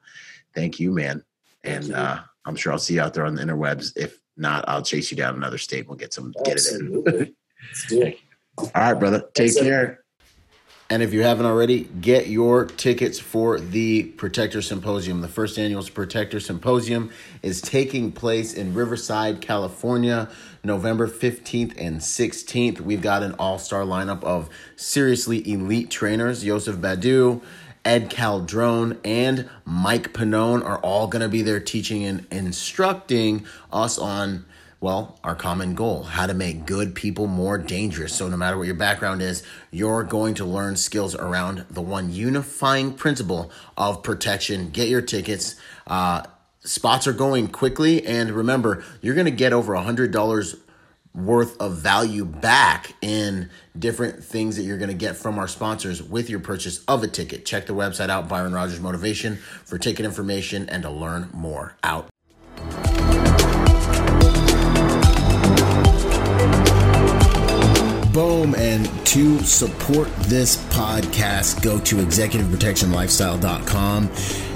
thank you, man. And you. uh, I'm sure I'll see you out there on the interwebs. If not, I'll chase you down another state. We'll get some, get it in. [LAUGHS] Let's do it. All right, brother. Take Thanks, care. And if you haven't already, get your tickets for the Protector Symposium. The first annual Protector Symposium is taking place in Riverside, California, November 15th and 16th. We've got an all star lineup of seriously elite trainers. Joseph Badu, Ed Calderon, and Mike Pannone are all going to be there teaching and instructing us on well, our common goal, how to make good people more dangerous. So, no matter what your background is, you're going to learn skills around the one unifying principle of protection. Get your tickets. Uh, spots are going quickly. And remember, you're going to get over a $100 worth of value back in different things that you're going to get from our sponsors with your purchase of a ticket. Check the website out, Byron Rogers Motivation, for ticket information and to learn more. Out. Boom. And to support this podcast, go to executiveprotectionlifestyle.com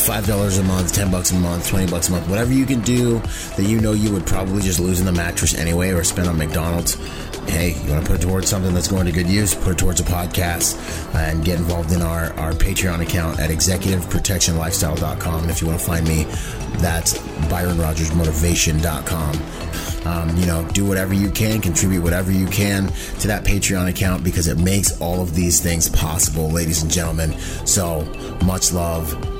five dollars a month, ten bucks a month, twenty bucks a month, whatever you can do that you know you would probably just lose in the mattress anyway or spend on McDonald's. Hey, you want to put it towards something that's going to good use? Put it towards a podcast and get involved in our, our Patreon account at executiveprotectionlifestyle.com. And if you want to find me, that's byronrogersmotivation.com. Um, you know, do whatever you can, contribute whatever you can to that Patreon account because it makes all of these things possible, ladies and gentlemen. So much love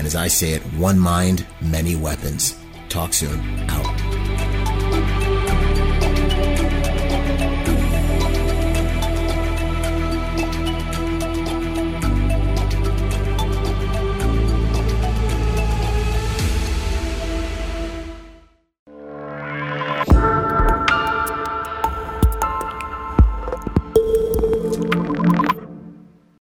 And as I say it, one mind, many weapons. Talk soon. Out.